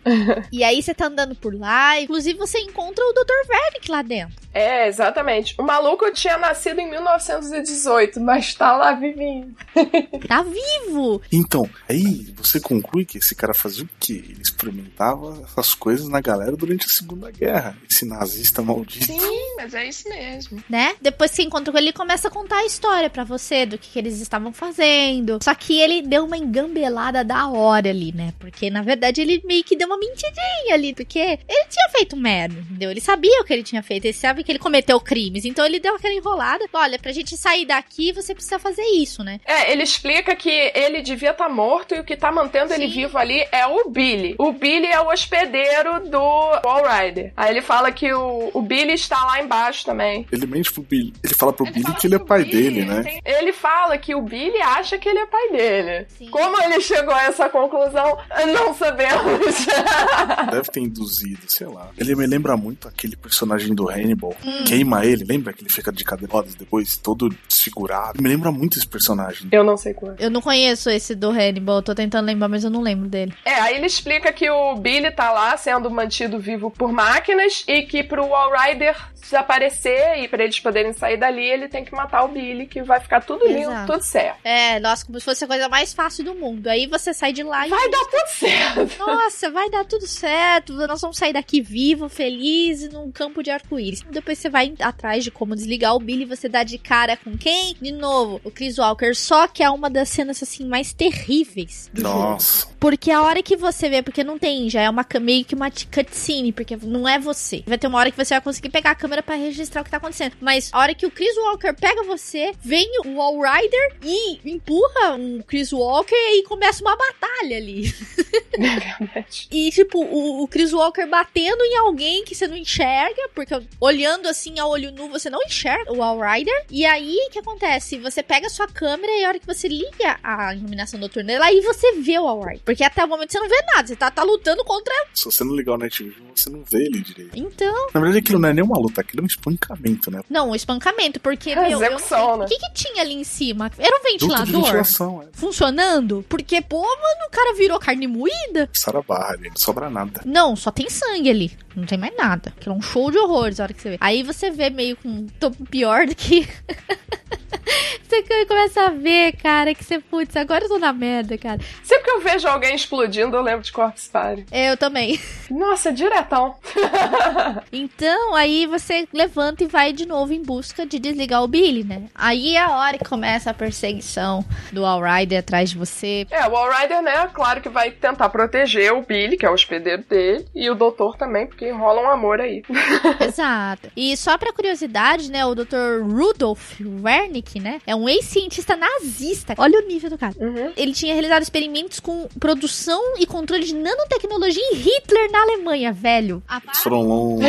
E aí você tá andando por lá, inclusive você encontra o Dr. Vernick lá dentro. É, exatamente. O maluco tinha nascido em 1918, mas tá lá vivinho. Tá vivo! Então, aí você conclui que esse cara fazia o quê? Ele experimentava essas coisas na galera durante a Segunda Guerra. Esse nazista maldito. Sim, mas é isso mesmo. né? Depois que você encontra com ele, ele começa a contar a história pra você do que, que eles estavam fazendo. Só que ele deu uma engambelada da hora ali, né? Porque na verdade ele meio que deu uma mentidinha ali, porque ele tinha feito merda, entendeu? Ele sabia o que ele tinha feito, ele sabe que ele cometeu crimes, então ele deu aquela enrolada. Olha, pra gente sair daqui, você precisa fazer isso, né? É, ele explica que ele devia estar tá morto e o que tá mantendo Sim. ele vivo ali é o Billy. O Billy é o hospedeiro do Wall Rider. Aí ele fala que o, o Billy está lá embaixo também. Ele mente pro Billy. Ele fala pro ele Billy que ele é pai Billy, dele, né? Ele fala que o Billy acha que ele é pai dele. Sim. Como ele chegou a essa conclusão, não sabemos. Deve ter induzido, sei lá. Ele me lembra muito aquele personagem do Hannibal. Hum. Queima ele, lembra que ele fica de cadeira depois, todo desfigurado? Me lembra muito esse personagem. Eu não sei qual é. Eu não conheço esse do Hannibal, tô tentando lembrar, mas eu não lembro dele. É, aí ele explica que o Billy tá lá sendo mantido vivo por máquinas e que pro Wall Rider desaparecer e para eles poderem sair dali, ele tem que matar o Billy, que vai ficar tudo lindo, Exato. tudo certo. É, nossa, como se fosse a coisa mais fácil do mundo. Aí você sai de lá e. Vai dar tudo certo! Nossa, vai dar tudo certo. Nós vamos sair daqui vivo, feliz, num campo de arco-íris. Depois você vai atrás de como desligar o Billy, você dá de cara com quem? De novo, o Chris Walker. Só que é uma das cenas assim mais terríveis do Nossa. jogo. Porque a hora que você vê, porque não tem, já é uma meio que uma cutscene, porque não é você. Vai ter uma hora que você vai conseguir pegar a câmera para registrar o que tá acontecendo. Mas a hora que o Chris Walker pega você, vem o Wall Rider e empurra o Chris Walker e começa uma batalha ali. E, tipo, o, o, Chris Walker batendo em alguém que você não enxerga, porque olhando assim a olho nu, você não enxerga o Wall Rider. E aí, o que acontece? Você pega a sua câmera e a hora que você liga a iluminação noturna, aí você vê o Wall Rider. Porque até o momento você não vê nada, você tá, tá lutando contra. Se você não ligar o Night Vision, você não vê ele direito. Então. Na verdade, aquilo não é nem uma luta, aquilo é um espancamento, né? Não, um espancamento, porque. meu, execução, né? O que, que tinha ali em cima? Era um ventilador? De ventilação, é. Funcionando? Porque, pô, mano, o cara virou carne moída. Sara barra ali, não sobra nada. Não, só tem sangue ali. Não tem mais nada. Que é um show de horrores a hora que você vê. Aí você vê meio com. Tô pior do que. você começa a ver, cara, que você, putz, agora eu tô na merda, cara. Sempre que eu vejo alguém explodindo, eu lembro de Corpse Party. Eu também. Nossa, diretão. então, aí você levanta e vai de novo em busca de desligar o Billy, né? Aí é a hora que começa a perseguição do All Rider atrás de você. É, o All Rider, né, claro que vai tentar proteger o Billy, que é o hospedeiro dele, e o doutor também, porque rola um amor aí. Exato. E só pra curiosidade, né, o Dr. Rudolf Né, é um ex-cientista nazista. Olha o nível do cara. Uhum. Ele tinha realizado experimentos com produção e controle de nanotecnologia em Hitler na Alemanha, velho. Foram longos.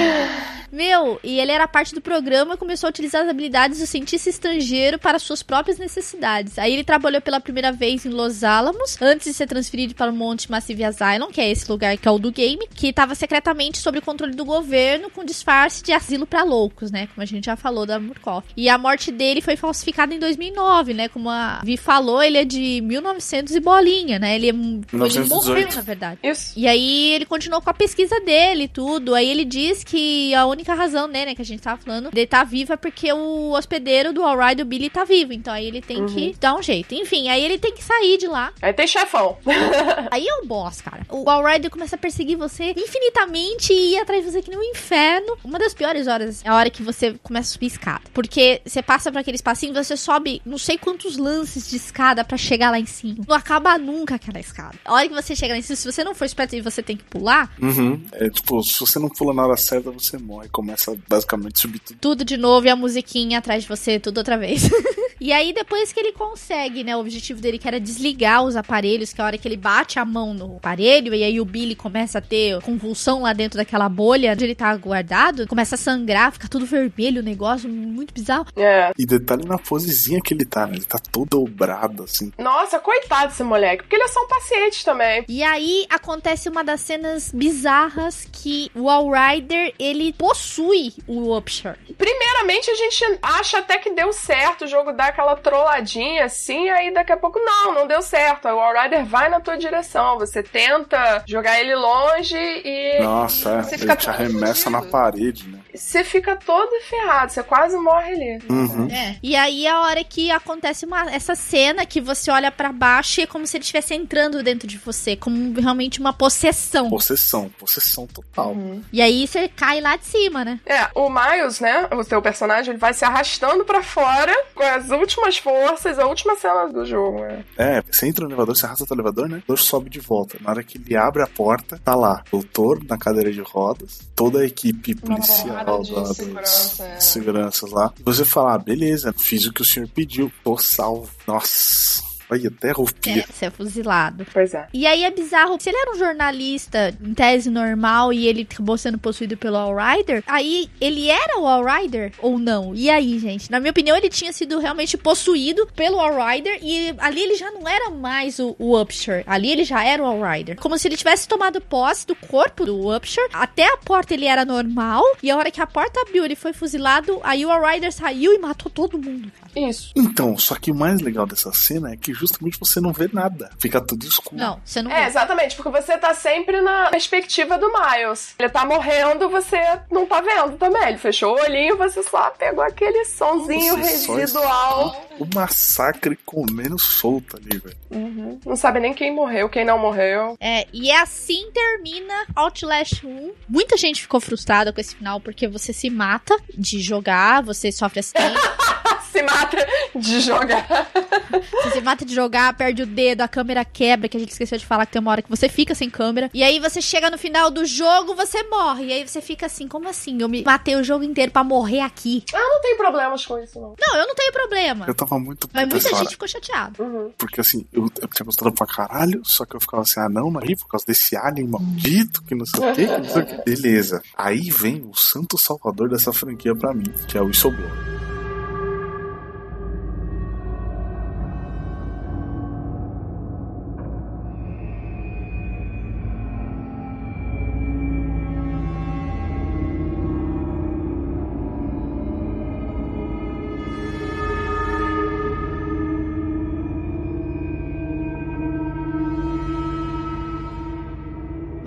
Meu, e ele era parte do programa e começou a utilizar as habilidades do cientista estrangeiro para suas próprias necessidades. Aí ele trabalhou pela primeira vez em Los Alamos, antes de ser transferido para o Monte Massive Asylum, que é esse lugar que é o do game, que estava secretamente sob o controle do governo com disfarce de asilo para loucos, né? Como a gente já falou da Murkoff. E a morte dele foi falsificada em 2009, né? Como a Vi falou, ele é de 1900 e bolinha, né? Ele, é, ele morreu, na verdade. Isso. E aí ele continuou com a pesquisa dele e tudo. Aí ele diz que a única razão, né, né, que a gente tava falando, de estar tá vivo é porque o hospedeiro do Alright, do Billy, tá vivo. Então aí ele tem uhum. que dar um jeito. Enfim, aí ele tem que sair de lá. Aí tem chefão. aí é o boss, cara. O Alright começa a perseguir você infinitamente e ir atrás de você aqui no inferno. Uma das piores horas é a hora que você começa a subir escada. Porque você passa por aquele espacinho, você sobe não sei quantos lances de escada para chegar lá em cima. Não acaba nunca aquela escada. A hora que você chega lá em cima, se você não for esperto e você tem que pular. Uhum. É tipo, se você não pula na hora certa, você morre começa basicamente a subir tudo. Tudo de novo e a musiquinha atrás de você, tudo outra vez. e aí, depois que ele consegue, né? O objetivo dele que era desligar os aparelhos, que é a hora que ele bate a mão no aparelho, e aí o Billy começa a ter convulsão lá dentro daquela bolha onde ele tá guardado, começa a sangrar, fica tudo vermelho o negócio, muito bizarro. É. E detalhe na posezinha que ele tá, né? Ele tá todo dobrado, assim. Nossa, coitado desse moleque, porque ele é só um paciente também. E aí acontece uma das cenas bizarras que o All Rider, ele possui o Upshur. Primeiramente, a gente acha até que deu certo o jogo dar aquela trolladinha assim, aí daqui a pouco, não, não deu certo. O Rider vai na tua direção. Você tenta jogar ele longe e. Nossa, e é, você ele te arremessa na parede, né? Você fica todo ferrado, você quase morre ali. Uhum. É. E aí é a hora que acontece uma, essa cena que você olha pra baixo e é como se ele estivesse entrando dentro de você, como realmente uma possessão. Possessão, possessão total. E aí você cai lá de cima, né? É, o Miles, né, o seu personagem, ele vai se arrastando pra fora com as últimas forças, a última cena do jogo. né? É, você entra no elevador, você arrasta o elevador, né? O elevador sobe de volta. Na hora que ele abre a porta, tá lá, doutor na cadeira de rodas, toda a equipe policial porrada de segurança, é. seguranças lá. Você fala, ah, beleza, fiz o que o senhor pediu, tô salvo. Nossa, olha, até É, arrepia. você é fuzilado. Pois é. E aí é bizarro, se ele era um jornalista em tese normal e ele acabou sendo possuído pelo All Rider, aí ele era o All Rider ou não? E aí, gente? Na minha opinião, ele tinha sido realmente possuído pelo All Rider e ali ele já não era mais o, o Upshur. Ali ele já era o All Rider. Como se ele tivesse tomado posse do corpo do Upshur. Até a porta ele era normal e a hora que a porta abriu, ele foi fuzilado, aí o All Rider saiu e matou todo mundo, cara. Isso. Então, só que o mais legal dessa cena é que justamente você não vê nada. Fica tudo escuro. Não, você não É, vê. exatamente, porque você tá sempre na perspectiva do Miles. Ele tá morrendo, você não tá vendo também. Ele fechou o olhinho, você só pegou aquele sonzinho Você residual. O massacre comendo solto ali, velho. Uhum. Não sabe nem quem morreu, quem não morreu. É, e assim termina Outlast 1. Muita gente ficou frustrada com esse final porque você se mata de jogar, você sofre acidente, Se mata de jogar. você se mata de jogar, perde o dedo, a câmera quebra, que a gente esqueceu de falar que tem uma hora que você fica sem câmera. E aí você chega no final do jogo, você morre. E aí você fica assim, como assim? Eu me matei o jogo inteiro pra morrer aqui. Eu não tenho problemas com isso, não. Não, eu não tenho problema. Eu tava muito Mas muita hora. gente ficou chateada. Uhum. Porque assim, eu, eu tinha gostado pra caralho, só que eu ficava assim, ah não, mas aí por causa desse alien maldito, que não sei o que, que não sei o que. Beleza. Aí vem o santo salvador dessa franquia pra mim, que é o Whistleblower.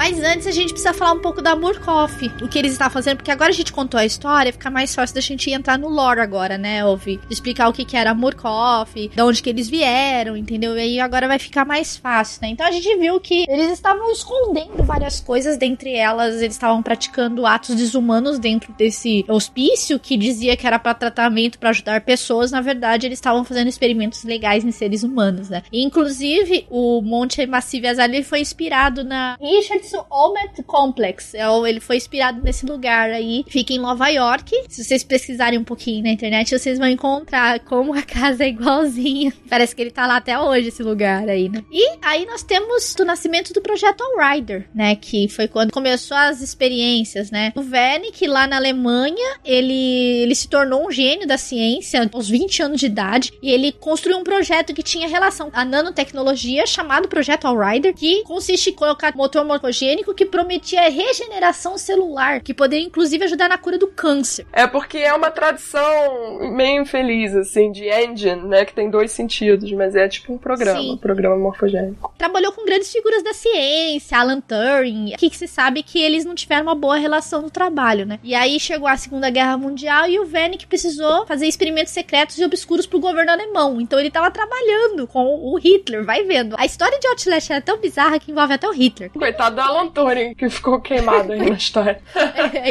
Mas antes a gente precisa falar um pouco da Murkoff, o que eles estavam fazendo, porque agora a gente contou a história, fica mais fácil da gente entrar no lore agora, né, Ouvi? Explicar o que que era a Murkoff, de onde que eles vieram, entendeu? E aí agora vai ficar mais fácil, né? Então a gente viu que eles estavam escondendo várias coisas, dentre elas eles estavam praticando atos desumanos dentro desse hospício que dizia que era para tratamento para ajudar pessoas, na verdade eles estavam fazendo experimentos legais em seres humanos, né? Inclusive o Monte Massive Azar ele foi inspirado na Richardson Olmet Complex. É, Ele foi inspirado nesse lugar aí. Fica em Nova York. Se vocês pesquisarem um pouquinho na internet, vocês vão encontrar como a casa é igualzinha. Parece que ele tá lá até hoje, esse lugar aí, né? E aí nós temos o nascimento do projeto All Rider, né? Que foi quando começou as experiências, né? O Wernicke, lá na Alemanha, ele, ele se tornou um gênio da ciência aos 20 anos de idade. E ele construiu um projeto que tinha relação à nanotecnologia, chamado Projeto All Rider, que consiste em colocar motor morfogênico que prometia regeneração celular, que poderia inclusive ajudar na cura do câncer. É porque é uma tradução meio infeliz, assim, de engine, né? Que tem dois sentidos, mas é tipo um programa, Sim. um programa morfogênico. Trabalhou com grandes figuras da ciência, Alan Turing. Que se sabe que eles não tiveram uma boa relação no trabalho, né? E aí chegou a Segunda Guerra Mundial e o Wernicke precisou fazer experimentos secretos e obscuros pro governo alemão. Então ele tava trabalhando com o Hitler, vai vendo. A história de Outlast é tão bizarra que envolve até o Hitler. Coitado do Alan Que ficou queimado aí na história.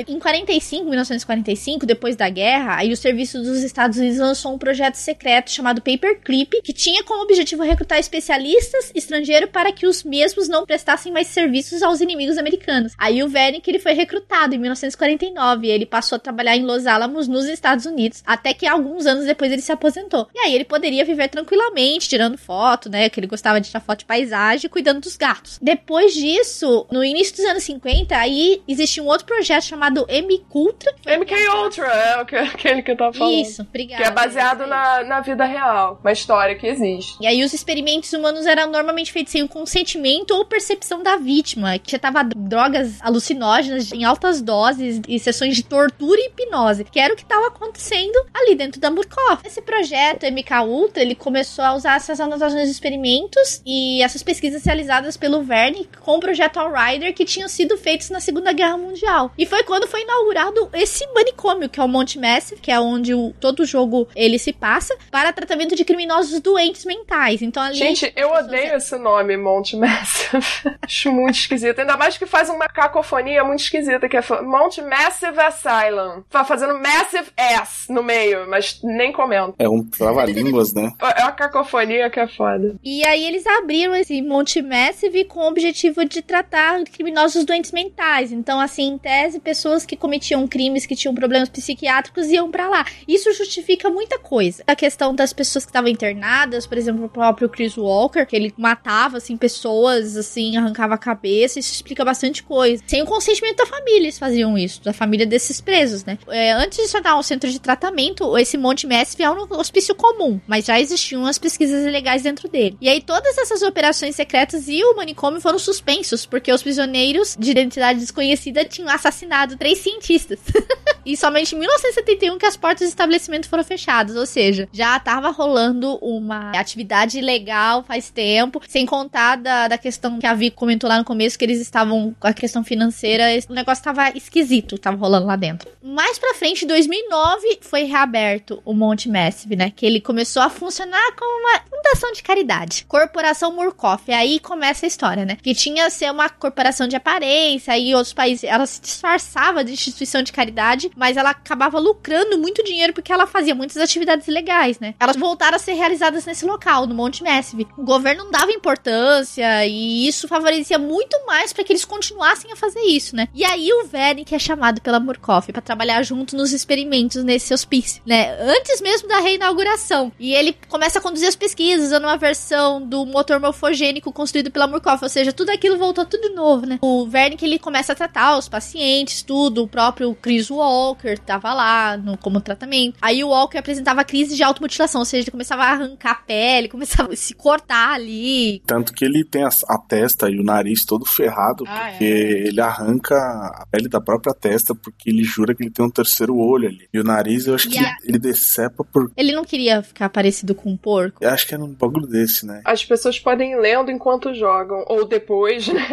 em 45, 1945, depois da guerra, aí o serviço dos Estados Unidos lançou um projeto secreto chamado Paperclip, que tinha como objetivo recrutar especialistas estrangeiros para que os mesmos não prestassem mais serviços aos inimigos americanos. Aí o Wernicke ele foi recrutado em 1949 e ele passou a trabalhar em Los Alamos, nos Estados Unidos, até que alguns anos depois ele se aposentou. E aí ele poderia viver tranquilamente, tirando foto, né, que ele gostava de tirar foto de paisagem, cuidando dos gatos. Depois disso, no início dos anos 50, aí existia um outro projeto chamado M-Cultra. MK Ultra é o que- aquele que eu tava falando. Isso, obrigada. Que é baseado na, na vida real, uma história que existe. E aí os experimentos humanos eram normalmente feitos sem o consentimento ou percepção da vítima, que já tava drogas alucinógenas em altas doses e sessões de tortura e hipnose, que era o que estava acontecendo ali dentro da Murkoff. Esse projeto MK Ultra, ele começou a usar essas anotações de experimentos e essas pesquisas realizadas pelo Wernicke com o projeto All Rider que tinham sido feitos na Segunda Guerra Mundial. E foi quando foi inaugurado esse manicômio, que é o Monte Massive, que é onde o, todo o jogo ele se passa, para tratamento de criminosos doentes mentais. Então ali. Gente, eu odeio esse nome, Monte Massive. Acho muito esquisito. Ainda mais que faz uma cacofonia muito esquisita, que é Monte Massive Asylum. Tá fazendo Massive S no meio, mas nem comento. É um trava-línguas, né? É uma cacofonia que é foda. E aí eles abriram esse Monte Massive com o objetivo de tratar criminosos doentes mentais. Então, assim, em tese, pessoas que cometiam crimes, que tinham problemas psiquiátricos, iam para lá. Isso justifica muita coisa. A questão das pessoas que estavam internadas, por exemplo, o próprio Chris Walker, que ele matava, assim, pessoas, assim, arrancava a cabeça, isso explica bastante coisa. Sem o consentimento da família, eles faziam isso, da família desses presos, né? É, antes de se tornar um centro de tratamento, esse Monte Massive é um hospício comum, mas já existiam as pesquisas ilegais dentro dele. E aí todas essas operações secretas e o manicômio foram suspensos, porque os prisioneiros de identidade desconhecida tinham assassinado três cientistas. e somente em 1971 que as portas do estabelecimento foram fechadas, ou seja, já estava rolando uma atividade ilegal faz tempo, sem contar da, da questão que a Vi comentou lá no começo, que eles estavam com a questão financeira, o negócio estava esquisito, estava rolando lá dentro. Mais pra frente, em 2009, foi reaberto o Monte Massive, né, que ele começou a funcionar como uma fundação de caridade. Corporação Murkoff, aí começa a história, né, que tinha ser uma corporação de aparência, aí outros países, ela se disfarçava de instituição de caridade, mas ela acabava lucrando muito dinheiro porque ela fazia muitas atividades legais, né. Elas voltaram a ser realizadas nesse local, no Monte Massive. O governo não dava importância e isso favorecia muito mais para que eles continuassem a fazer isso, né. E aí o Veren, que é chamado pela Murkoff para trabalhar junto nos experimentos nesse hospício, né, antes mesmo da reinauguração. E ele começa a conduzir as pesquisas, usando uma versão do motor morfogênico construído pela Murkoff, ou seja, tudo aquilo voltou tudo de novo, né. O Veren que ele começa a tratar os pacientes, tudo, o próprio Chris Walker tava lá no, como tratamento. Aí o Walker apresentava crise de automutilação, ou seja, ele começava a arrancar a pele, começava a se cortar ali. Tanto que ele tem a, a testa e o nariz todo ferrado, Ah, porque ele arranca a pele da própria testa, porque ele jura que ele tem um terceiro olho ali. E o nariz, eu acho que E a- ele, decepa por. Ele não queria ficar parecido com um porco. Eu acho que é um bagulho desse, né? As pessoas podem ir lendo enquanto jogam, ou depois, né?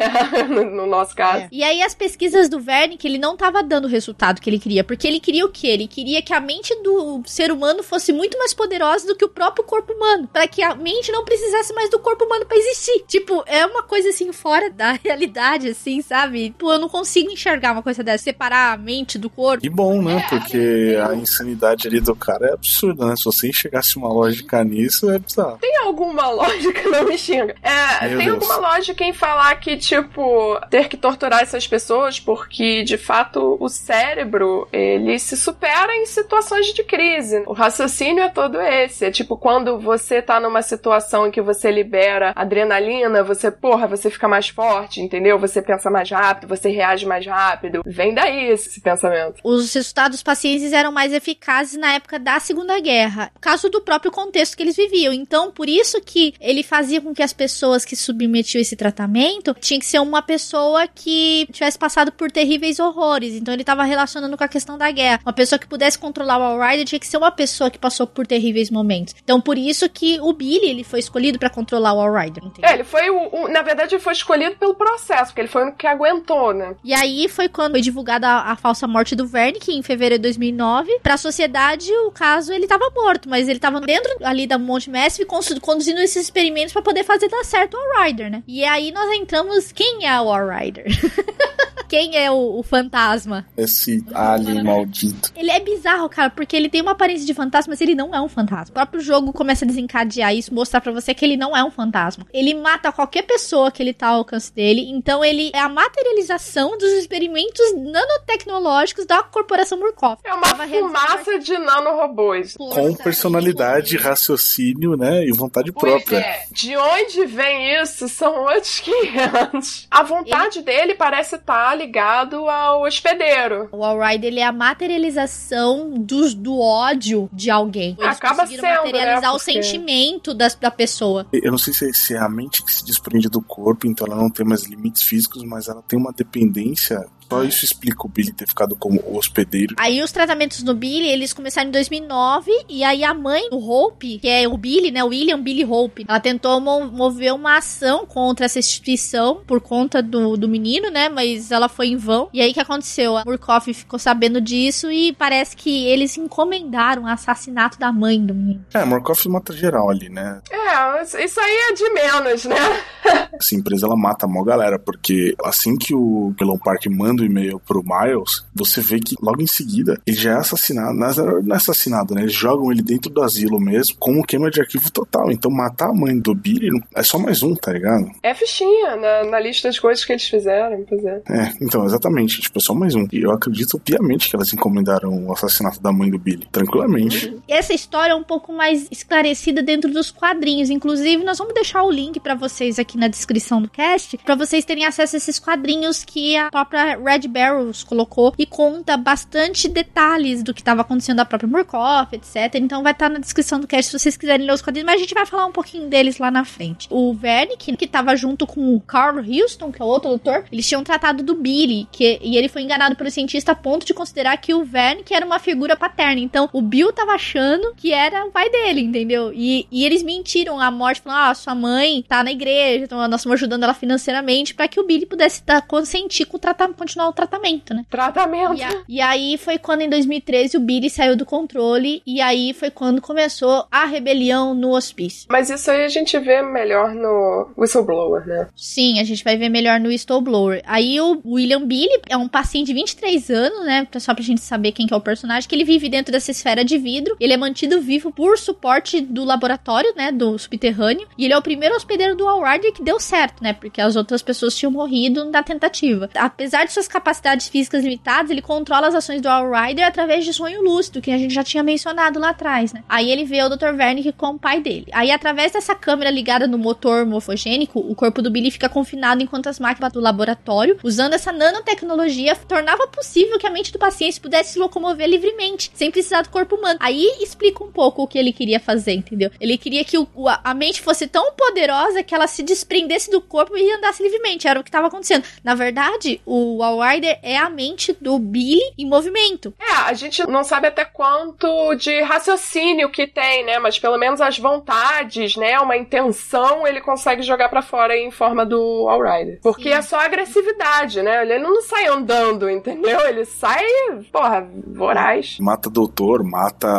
no, no nosso caso. E aí as pesquisas do Verne, que ele não tava dando o resultado que ele queria, porque ele queria o quê? Ele queria que a mente do ser humano fosse muito mais poderosa do que o próprio corpo humano, Pra que a mente não precisasse mais do corpo humano pra existir. Tipo, é uma coisa assim fora da realidade, assim, sabe? Tipo, eu não consigo enxergar uma coisa dessa, separar a mente do corpo. E bom, né? É, Porque eu- a insanidade ali do cara é absurda, né? Se você enxergasse uma lógica nisso, é bizarro. Tem alguma lógica, não me xinga. É, tem Deus. alguma lógica em falar que, tipo, ter que torturar essas pessoas porque, de fato, o cérebro, ele se supera em situações de crise. O raciocínio é todo esse. É tipo, quando você tá numa situação em que você libera adrenalina, você, porra, você fica mais forte, entendeu? Você pensa mais rápido, você reage mais rápido. Vem daí esse pensamento. Os resultados pacientes eram mais eficazes na época da Segunda Guerra, por causa do próprio contexto que eles viviam. Então, por isso que ele fazia com que as pessoas que submetiam esse tratamento tinha que ser uma pessoa que tivesse passado por terríveis horrores. Então, ele estava relacionando com a questão da guerra. Uma pessoa que pudesse controlar o All tinha que ser uma pessoa que passou por terríveis momentos. Então, por isso que o Billy ele foi escolhido para controlar o All Rider. É, ele foi o, o- Na verdade, ele foi escolhido pelo processo, porque ele foi o que aguentou, né? E aí foi quando foi divulgada a, a falsa morte do Verne, que em fevereiro de 2009, pra sociedade o caso ele tava morto, mas ele tava dentro ali da Monte Massive conduzindo esses experimentos pra poder fazer dar certo o All Rider, né? E aí nós entramos, quem é o All Rider? quem é o, o fantasma? Esse alien maldito. Ele é bizarro, cara, porque ele tem uma aparência de fantasma, mas ele não é um fantasma. O próprio jogo começa a desencadear isso, mostrar pra você que ele não é um fantasma. Ele mata qualquer pessoa que ele tá ao alcance dele, então ele é a materialização dos experimentos nanotecnológicos da corporação Murkoff. É uma fumaça de nanorobôs. Com personalidade, raciocínio, né? E vontade Pois própria. é. De onde vem isso? São outros 500. A vontade dele parece estar ligado ao hospedeiro. O All Rider, ele é a materialização do, do ódio de alguém. Eles Acaba sendo, materializar né, o porque- sentimento das, da pessoa. Eu não sei se, se é a mente que se desprende do corpo, então ela não tem mais limites físicos, mas ela tem uma dependência Só isso explica o Billy ter ficado como hospedeiro. Aí os tratamentos no Billy, eles começaram em 2009, e aí a mãe do Hope, que é o Billy, né, William Billy Hope, ela tentou mo mover uma ação contra essa instituição por conta do, do menino, né, mas ela foi em vão. E aí o que aconteceu? A Murkoff ficou sabendo disso e parece que eles encomendaram o assassinato da mãe do menino. É, a Murkoff mata geral ali, né? É, isso aí é de menos, né? Essa empresa, ela mata a maior galera, porque assim que o Elon Park manda o e-mail pro Miles, você vê que logo em seguida ele já é assassinado. Não é assassinado, né? Eles jogam ele dentro do asilo mesmo, com um queima de arquivo total. Então matar a mãe do Billy é só mais um, tá ligado? É fichinha na, na lista das coisas que eles fizeram, pois é. É, então, exatamente. Tipo, é só mais um. E eu acredito piamente que elas encomendaram o assassinato da mãe do Billy. Tranquilamente. Uhum. Essa história é um pouco mais esclarecida dentro dos quadrinhos. Inclusive, nós vamos deixar o link para vocês aqui na descrição do cast, para vocês terem acesso a esses quadrinhos que a própria Red Barrels colocou e conta bastante detalhes do que estava acontecendo da própria Murkoff, etc. Então vai estar tá na descrição do cast se vocês quiserem ler os quadrinhos, mas a gente vai falar um pouquinho deles lá na frente. O Wernick, que estava junto com o Carl Houston, que é o outro doutor, eles tinham tratado do Billy, que, e ele foi enganado pelo cientista a ponto de considerar que o Wernick era uma figura paterna. Então o Bill tava achando que era o pai dele, entendeu? E, e eles mentiram a morte, falando: ah, sua mãe tá na igreja, então nós estamos ajudando ela financeiramente para que o Billy pudesse dar, consentir com o tratamento, continuar o tratamento, né? Tratamento. E, a, e aí foi quando em 2013 o Billy saiu do controle e aí foi quando começou a rebelião no hospício. Mas isso aí a gente vê melhor no Whistleblower, né? Sim, a gente vai ver melhor no Whistleblower. Aí o William Billy é um paciente de 23 anos, né? Só pra gente saber quem que é o personagem, que ele vive dentro dessa esfera de vidro. Ele é mantido vivo por suporte do laboratório, né? Do subterrâneo. E ele é o primeiro hospedeiro do All Rider que deu certo, né? Porque as outras pessoas tinham morrido na tentativa. Apesar de capacidades físicas limitadas, ele controla as ações do All Rider através de sonho lúcido, que a gente já tinha mencionado lá atrás, né? Aí ele vê o Dr. Wernick como pai dele. Aí, através dessa câmera ligada no motor morfogênico, o corpo do Billy fica confinado enquanto as máquinas do laboratório, usando essa nanotecnologia, tornava possível que a mente do paciente pudesse se locomover livremente, sem precisar do corpo humano. Aí explica um pouco o que ele queria fazer, entendeu? Ele queria que o, a mente fosse tão poderosa que ela se desprendesse do corpo e andasse livremente. Era o que estava acontecendo. Na verdade, o Rider é a mente do Billy em movimento. É, a gente não sabe até quanto de raciocínio que tem, né? Mas pelo menos as vontades, né? Uma intenção ele consegue jogar para fora em forma do Rider. Porque Sim. é só agressividade, né? Ele não sai andando, entendeu? Ele sai, porra, voraz. Mata doutor, mata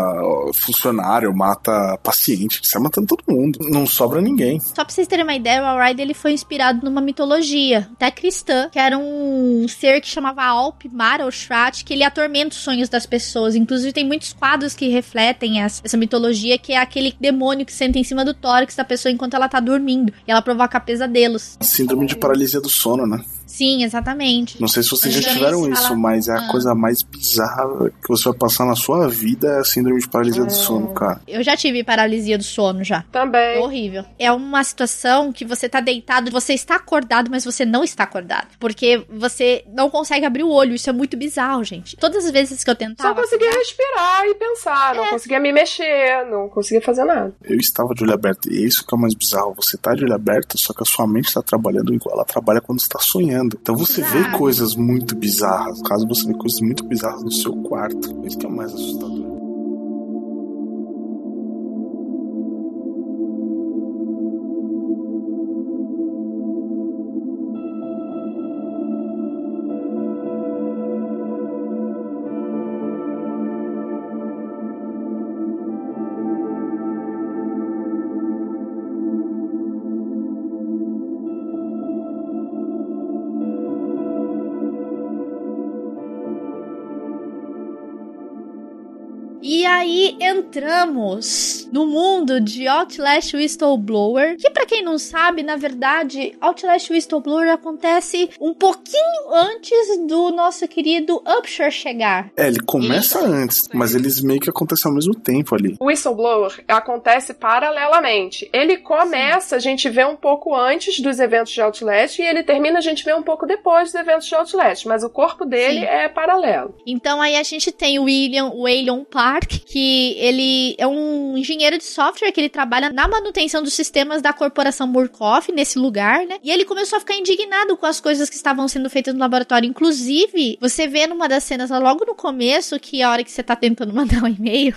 funcionário, mata paciente. Ele sai matando todo mundo. Não sobra ninguém. Só pra vocês terem uma ideia, o Rider ele foi inspirado numa mitologia, até cristã, que era um ser que chamava Alp Mara ou Shrat, que ele atormenta os sonhos das pessoas. Inclusive, tem muitos quadros que refletem essa, essa mitologia, que é aquele demônio que senta em cima do tórax da pessoa enquanto ela tá dormindo. E ela provoca pesadelos. Síndrome de paralisia do sono, né? Sim, exatamente. Não sei se vocês já tiveram isso, mas é a ah. coisa mais bizarra que você vai passar na sua vida é a síndrome de paralisia do sono, cara. Eu já tive paralisia do sono já. Também. É horrível. É uma situação que você tá deitado, você está acordado, mas você não está acordado. Porque você não consegue abrir o olho. Isso é muito bizarro, gente. Todas as vezes que eu tentava. Só conseguia acordar, respirar e pensar. É. Não conseguia me mexer, não conseguia fazer nada. Eu estava de olho aberto. E é isso que é o mais bizarro. Você tá de olho aberto, só que a sua mente está trabalhando igual ela trabalha quando está sonhando. Então você vê coisas muito bizarras. No caso, você vê coisas muito bizarras no seu quarto. Isso que é o mais assustador. Aí entramos no mundo de Outlast Whistleblower, que para quem não sabe, na verdade, Outlast Whistleblower acontece um pouquinho antes do nosso querido Upshur chegar. É, ele começa Isso. antes, mas eles meio que acontecem ao mesmo tempo ali. O Whistleblower acontece paralelamente. Ele começa, Sim. a gente vê um pouco antes dos eventos de Outlast e ele termina, a gente vê um pouco depois dos eventos de Outlast, mas o corpo dele Sim. é paralelo. Então aí a gente tem o William, o Aelion Park Que ele é um engenheiro de software que ele trabalha na manutenção dos sistemas da corporação Murkoff nesse lugar, né? E ele começou a ficar indignado com as coisas que estavam sendo feitas no laboratório. Inclusive, você vê numa das cenas logo no começo que a hora que você tá tentando mandar um e-mail,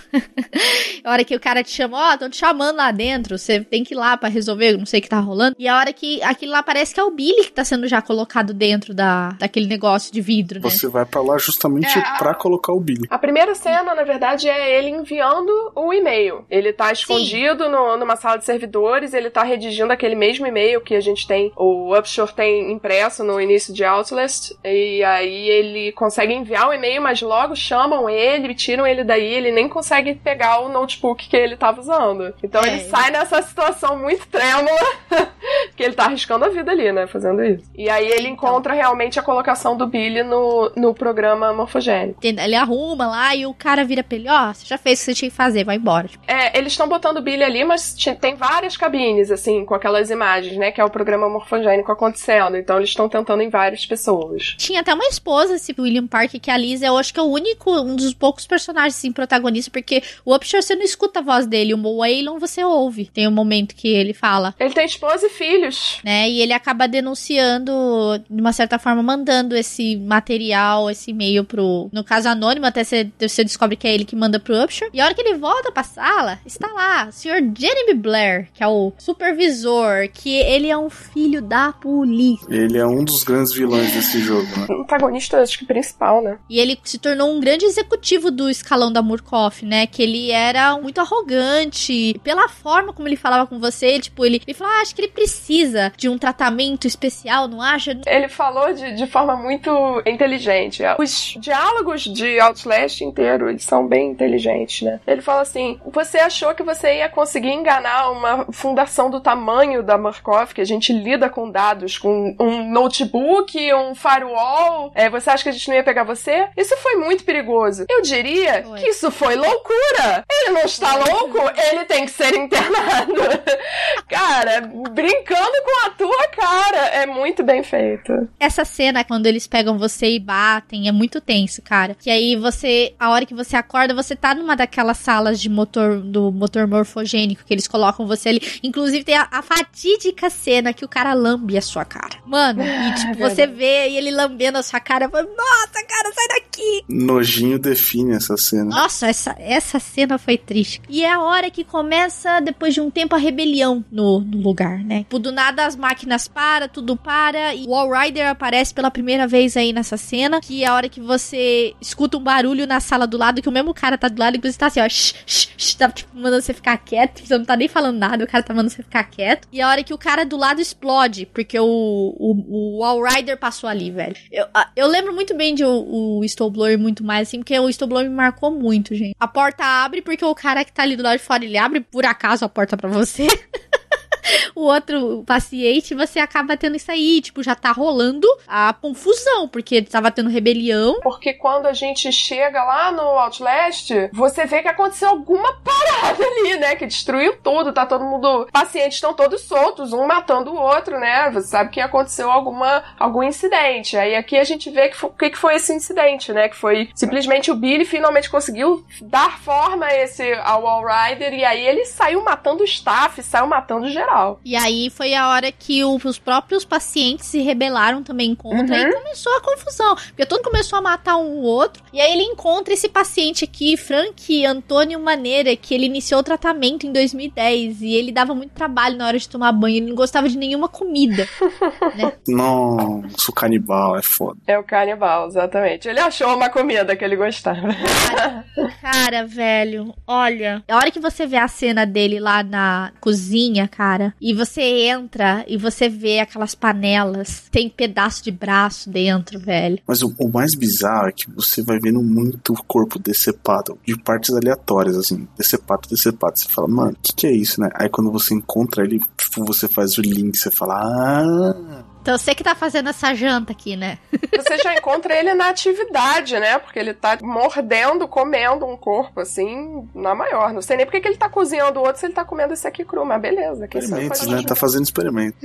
a hora que o cara te chama, ó, oh, tô te chamando lá dentro, você tem que ir lá para resolver, não sei o que tá rolando. E a hora que aquilo lá parece que é o Billy que tá sendo já colocado dentro da, daquele negócio de vidro, né? Você vai para lá justamente é, para colocar o Billy. A primeira cena, na verdade, é ele enviando o e-mail. Ele tá escondido no, numa sala de servidores, ele tá redigindo aquele mesmo e-mail que a gente tem, o Upshore tem impresso no início de Outlast, e aí ele consegue enviar o e-mail, mas logo chamam ele, tiram ele daí, ele nem consegue pegar o notebook que ele tava usando. Então é. ele sai nessa situação muito trêmula, que ele tá arriscando a vida ali, né, fazendo isso. E aí ele então. encontra realmente a colocação do Billy no, no programa morfogênico. Ele arruma lá e o cara vira pra ele, ó, você já fez o que você tinha que fazer, vai embora. É, eles estão botando Billy ali, mas tem várias cabines, assim, com aquelas imagens, né, que é o programa morfogênico acontecendo. Então eles estão tentando em várias pessoas. Tinha até uma esposa, esse William Park, que a Liz, eu acho que é o único, um dos poucos personagens, assim, protagonistas, porque o Upshur você não escuta a voz dele, o Waylon você ouve. Tem um momento que ele fala. Ele tem esposa e filhos. Né, e ele acaba denunciando, de uma certa forma, mandando esse material, esse e-mail pro, no caso anônimo, até você, você descobre que é ele que manda pro Upshur. E a hora que ele volta pra sala, está lá, o Sr. Jeremy Blair, que é o supervisor, que ele é um filho da polícia. Ele é um dos grandes vilões desse jogo, né? O antagonista, acho que principal, né? E ele se tornou um grande executivo do escalão da Murkoff, né? Que ele era muito arrogante. Pela forma como ele falava com você, tipo, ele, ele falou, ah, acho que ele precisa de um tratamento especial, não acha? Ele falou de, de forma muito inteligente. Os diálogos de Outlast inteiro, eles são bem inteligentes, né? Ele fala assim, você achou que você ia conseguir enganar uma fundação do tamanho da Murkoff, que a gente lida com dados, com um notebook, um firewall, é, você acha que a gente não ia pegar você? Isso foi muito perigoso. Eu diria foi. que isso foi loucura. Ele não está foi. louco, ele tem que ser internado. cara, brincando com a tua cara. É muito bem feito. Essa cena, quando eles pegam você e batem, é muito tenso, cara. Que aí você, a hora que você acorda, você tá numa daquelas salas de motor, do motor morfogênico que eles colocam você ali. Inclusive tem a, a fatídica cena que o cara lambe a sua cara. Mano, e tipo, você vê ele lambendo a sua cara, falo, nossa, cara, sai daqui! Nojinho define essa cena. Nossa, essa, essa cena foi triste. E é a hora que começa, depois de um tempo, a rebelião no, no lugar, né? Tipo, do nada as máquinas param, tudo para, e o Wall Rider aparece pela primeira vez aí nessa cena, que é a hora que você escuta um barulho na sala do lado, que o mesmo cara tá do lado, e você tá assim, ó, shh, shh, shh, tá tipo, mandando você ficar quieto, você não tá nem falando nada, o cara tá mandando você ficar quieto. E a hora que o cara do lado explode, porque o, o, o Rider passou ali, velho. Eu, eu lembro muito bem de o, o muito mais, assim, porque o Snowblower me marcou muito, gente. A porta abre porque o cara que tá ali do lado de fora, ele abre por acaso a porta para você. o outro paciente, você acaba tendo isso aí, tipo, já tá rolando a confusão, porque tava tendo rebelião. Porque quando a gente chega lá no Outlast, você vê que aconteceu alguma parada ali, né? Que destruiu tudo, tá todo mundo. Pacientes estão todos soltos, um matando o outro, né? Você sabe que aconteceu alguma, algum incidente. Aí aqui a gente vê que o que, que foi esse incidente, né? Que foi simplesmente o Billy finalmente conseguiu dar forma a esse ao Wall Rider e aí ele saiu matando o staff, saiu matando geral. E aí foi a hora que o, os próprios pacientes se rebelaram também contra uhum. e começou a confusão. Porque todo começou a matar um outro. E aí ele encontra esse paciente aqui, Frank Antônio Maneira, que ele iniciou o tratamento em 2010. E ele dava muito trabalho na hora de tomar banho. Ele não gostava de nenhuma comida. né? Nossa, o canibal é foda. É o canibal, exatamente. Ele achou uma comida que ele gostava. Cara, cara velho, olha. A hora que você vê a cena dele lá na cozinha, cara e você entra e você vê aquelas panelas, tem pedaço de braço dentro, velho. Mas o, o mais bizarro é que você vai vendo muito corpo decepado, de partes aleatórias, assim, decepado, decepado. Você fala, mano, o que, que é isso, né? Aí quando você encontra ele, tipo, você faz o link, você fala, ah Então você que tá fazendo essa janta aqui, né? Você já encontra ele na atividade, né? Porque ele tá mordendo, comendo um corpo, assim, na maior. Não sei nem porque que ele tá cozinhando o outro se ele tá comendo esse aqui cru, mas beleza. Que Experimentos, né? Tá fazendo experimento.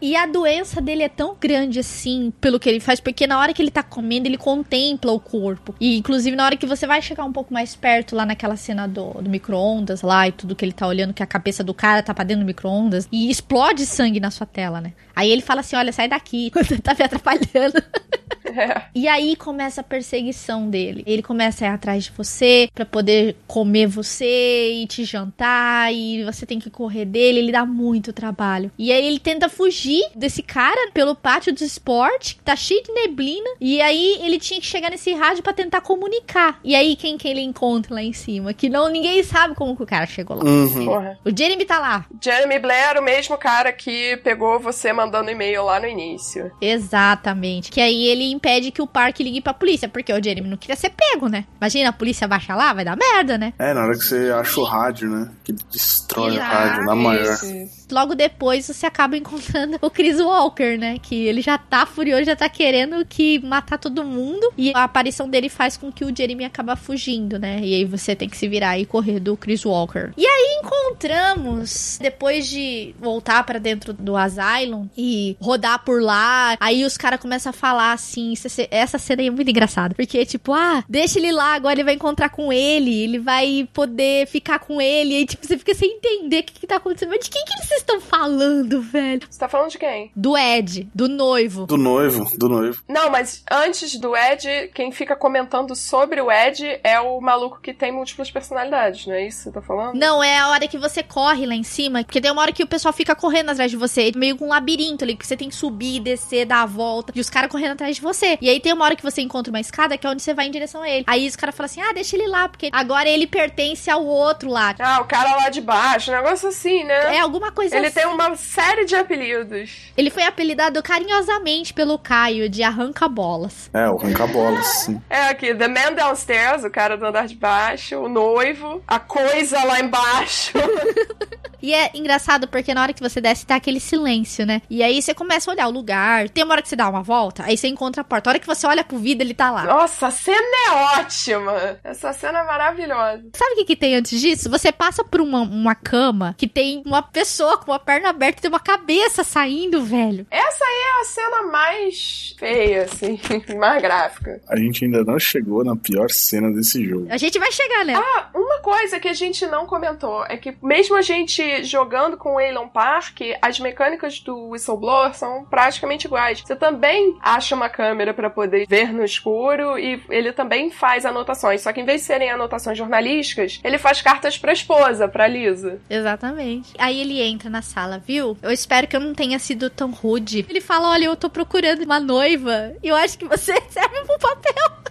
e a doença dele é tão grande assim, pelo que ele faz, porque na hora que ele tá comendo, ele contempla o corpo. E inclusive na hora que você vai chegar um pouco mais perto lá naquela cena do, do micro-ondas lá e tudo que ele tá olhando, que a cabeça do cara tá pra dentro do micro-ondas, e explode sangue na sua tela, né? Aí ele fala assim: olha, sai daqui, você tá me atrapalhando. É. E aí começa a perseguição dele. Ele começa a ir atrás de você para poder comer você e te jantar e você tem que correr dele. Ele dá muito trabalho. E aí ele tenta fugir desse cara pelo pátio do esporte, que tá cheio de neblina. E aí ele tinha que chegar nesse rádio para tentar comunicar. E aí quem que ele encontra lá em cima? Que não ninguém sabe como que o cara chegou lá. Uhum. O Jeremy tá lá. Jeremy Blair, o mesmo cara que pegou você mandando e-mail lá no início. Exatamente. Que aí ele impede que o parque ligue pra polícia, porque o Jeremy não queria ser pego, né? Imagina, a polícia baixa lá, vai dar merda, né? É, na hora que você acha o rádio, né? Que ele destrói Exato. o rádio na maior. Logo depois você acaba encontrando o Chris Walker, né? Que ele já tá furioso, já tá querendo que matar todo mundo. E a aparição dele faz com que o Jeremy acaba fugindo, né? E aí você tem que se virar e correr do Chris Walker. E aí encontramos, depois de voltar para dentro do Asylum e rodar por lá, aí os caras começam a falar assim, essa cena é muito engraçada. Porque, tipo, ah, deixa ele lá, agora ele vai encontrar com ele, ele vai poder ficar com ele. E, tipo, você fica sem entender o que, que tá acontecendo. Mas de quem que eles estão falando, velho? Você tá falando de quem? Do Ed, do noivo. Do noivo, do noivo. Não, mas antes do Ed, quem fica comentando sobre o Ed é o maluco que tem múltiplas personalidades, não é isso que você tá falando? Não, é a hora que você corre lá em cima, porque tem uma hora que o pessoal fica correndo atrás de você, meio com um labirinto ali, que você tem que subir, descer, dar a volta, e os caras correndo atrás de você. E aí tem uma hora que você encontra uma escada que é onde você vai em direção a ele. Aí os caras falam assim: ah, deixa ele lá, porque agora ele pertence ao outro lá. Ah, o cara lá de baixo, um negócio assim, né? É, alguma coisa ele. Ele tem uma série de apelidos. Ele foi apelidado carinhosamente pelo Caio de Arranca-Bolas. É, o Arranca-Bolas, sim. É aqui, The Man Downstairs, o cara do andar de baixo, o noivo, a coisa lá embaixo. E é engraçado porque na hora que você desce tá aquele silêncio, né? E aí você começa a olhar o lugar. Tem uma hora que você dá uma volta, aí você encontra a porta. A hora que você olha pro vidro, ele tá lá. Nossa, a cena é ótima. Essa cena é maravilhosa. Sabe o que, que tem antes disso? Você passa por uma, uma cama que tem uma pessoa com uma perna aberta e tem uma cabeça saindo, velho. Essa aí é a cena mais feia, assim, mais gráfica. A gente ainda não chegou na pior cena desse jogo. A gente vai chegar, né? Ah, uma coisa que a gente não comentou é que mesmo a gente jogando com o Elon Park, as mecânicas do Whistleblower são praticamente iguais. Você também acha uma câmera para poder ver no escuro e ele também faz anotações. Só que em vez de serem anotações jornalísticas, ele faz cartas pra esposa, pra Lisa. Exatamente. Aí ele entra na sala, viu? Eu espero que eu não tenha sido tão rude. Ele fala: Olha, eu tô procurando uma noiva. Eu acho que você serve pro papel.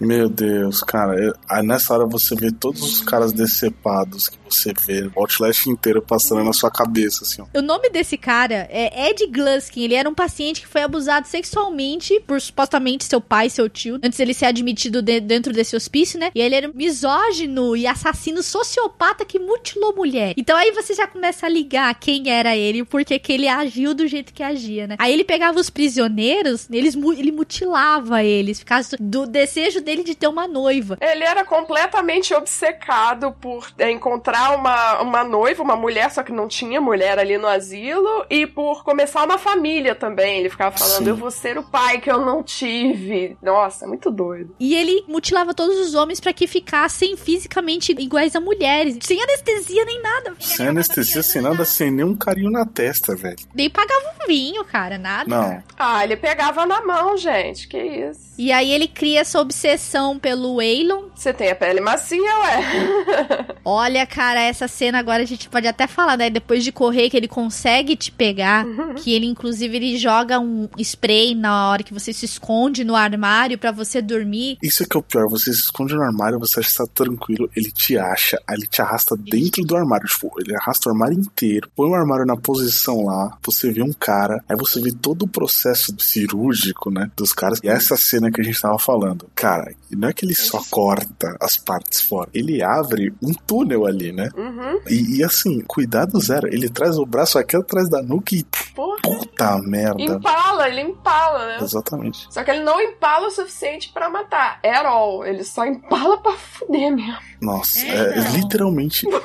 Meu Deus, cara. nessa hora você vê todos os caras decepados que você vê, o Outlast inteiro passando na sua cabeça, assim, ó. O nome desse cara é Ed Gluskin. Ele era um paciente que foi abusado sexualmente por supostamente seu pai, seu tio, antes ele ser admitido de, dentro desse hospício, né? E ele era misógino e assassino sociopata que mutilou mulher. Então aí você já começa a ligar quem era ele, porque que ele agiu do jeito que agia, né? Aí ele pegava os prisioneiros, eles, ele mutilava eles, por causa do desejo dele de ter uma noiva. Ele era completamente obcecado por encontrar uma, uma noiva, uma mulher, só que não tinha mulher ali no asilo, e por começar uma família também. Ele ficava falando: Sim. Eu vou ser o pai que eu não tive. Nossa, muito doido. E ele mutilava todos os homens para que ficassem fisicamente iguais a mulheres, sem anestesia nem nada. Sem anestesia, sem nada, sem nenhum carinho na testa, velho. Nem pagava um vinho, cara, nada. Não. Ah, ele pegava na mão, gente. Que isso. E aí ele cria essa obsessão pelo Waylon. Você tem a pele macia, ué? Olha, cara, essa cena agora a gente pode até falar, né? Depois de correr, que ele consegue te pegar. Uhum. Que ele, inclusive, ele joga um spray na hora que você se esconde no armário para você dormir. Isso é que é o pior. Você se esconde no armário, você acha que tá tranquilo, ele te acha, aí ele te arrasta dentro do armário. Tipo, ele arrasta o armário inteiro, põe o armário na posição lá, você vê um cara, aí você vê todo o processo cirúrgico, né? Dos caras. E essa cena que a gente tava falando. Cara, cara, não é que ele só corta as partes fora, ele abre um túnel ali, né? Uhum. E, e assim, cuidado zero. Ele traz o braço aqui atrás da nuca e. Porra. Puta merda. Empala, ele empala, né? Exatamente. Só que ele não empala o suficiente pra matar. At all. Ele só empala pra fuder mesmo. Nossa, É, é, não. literalmente.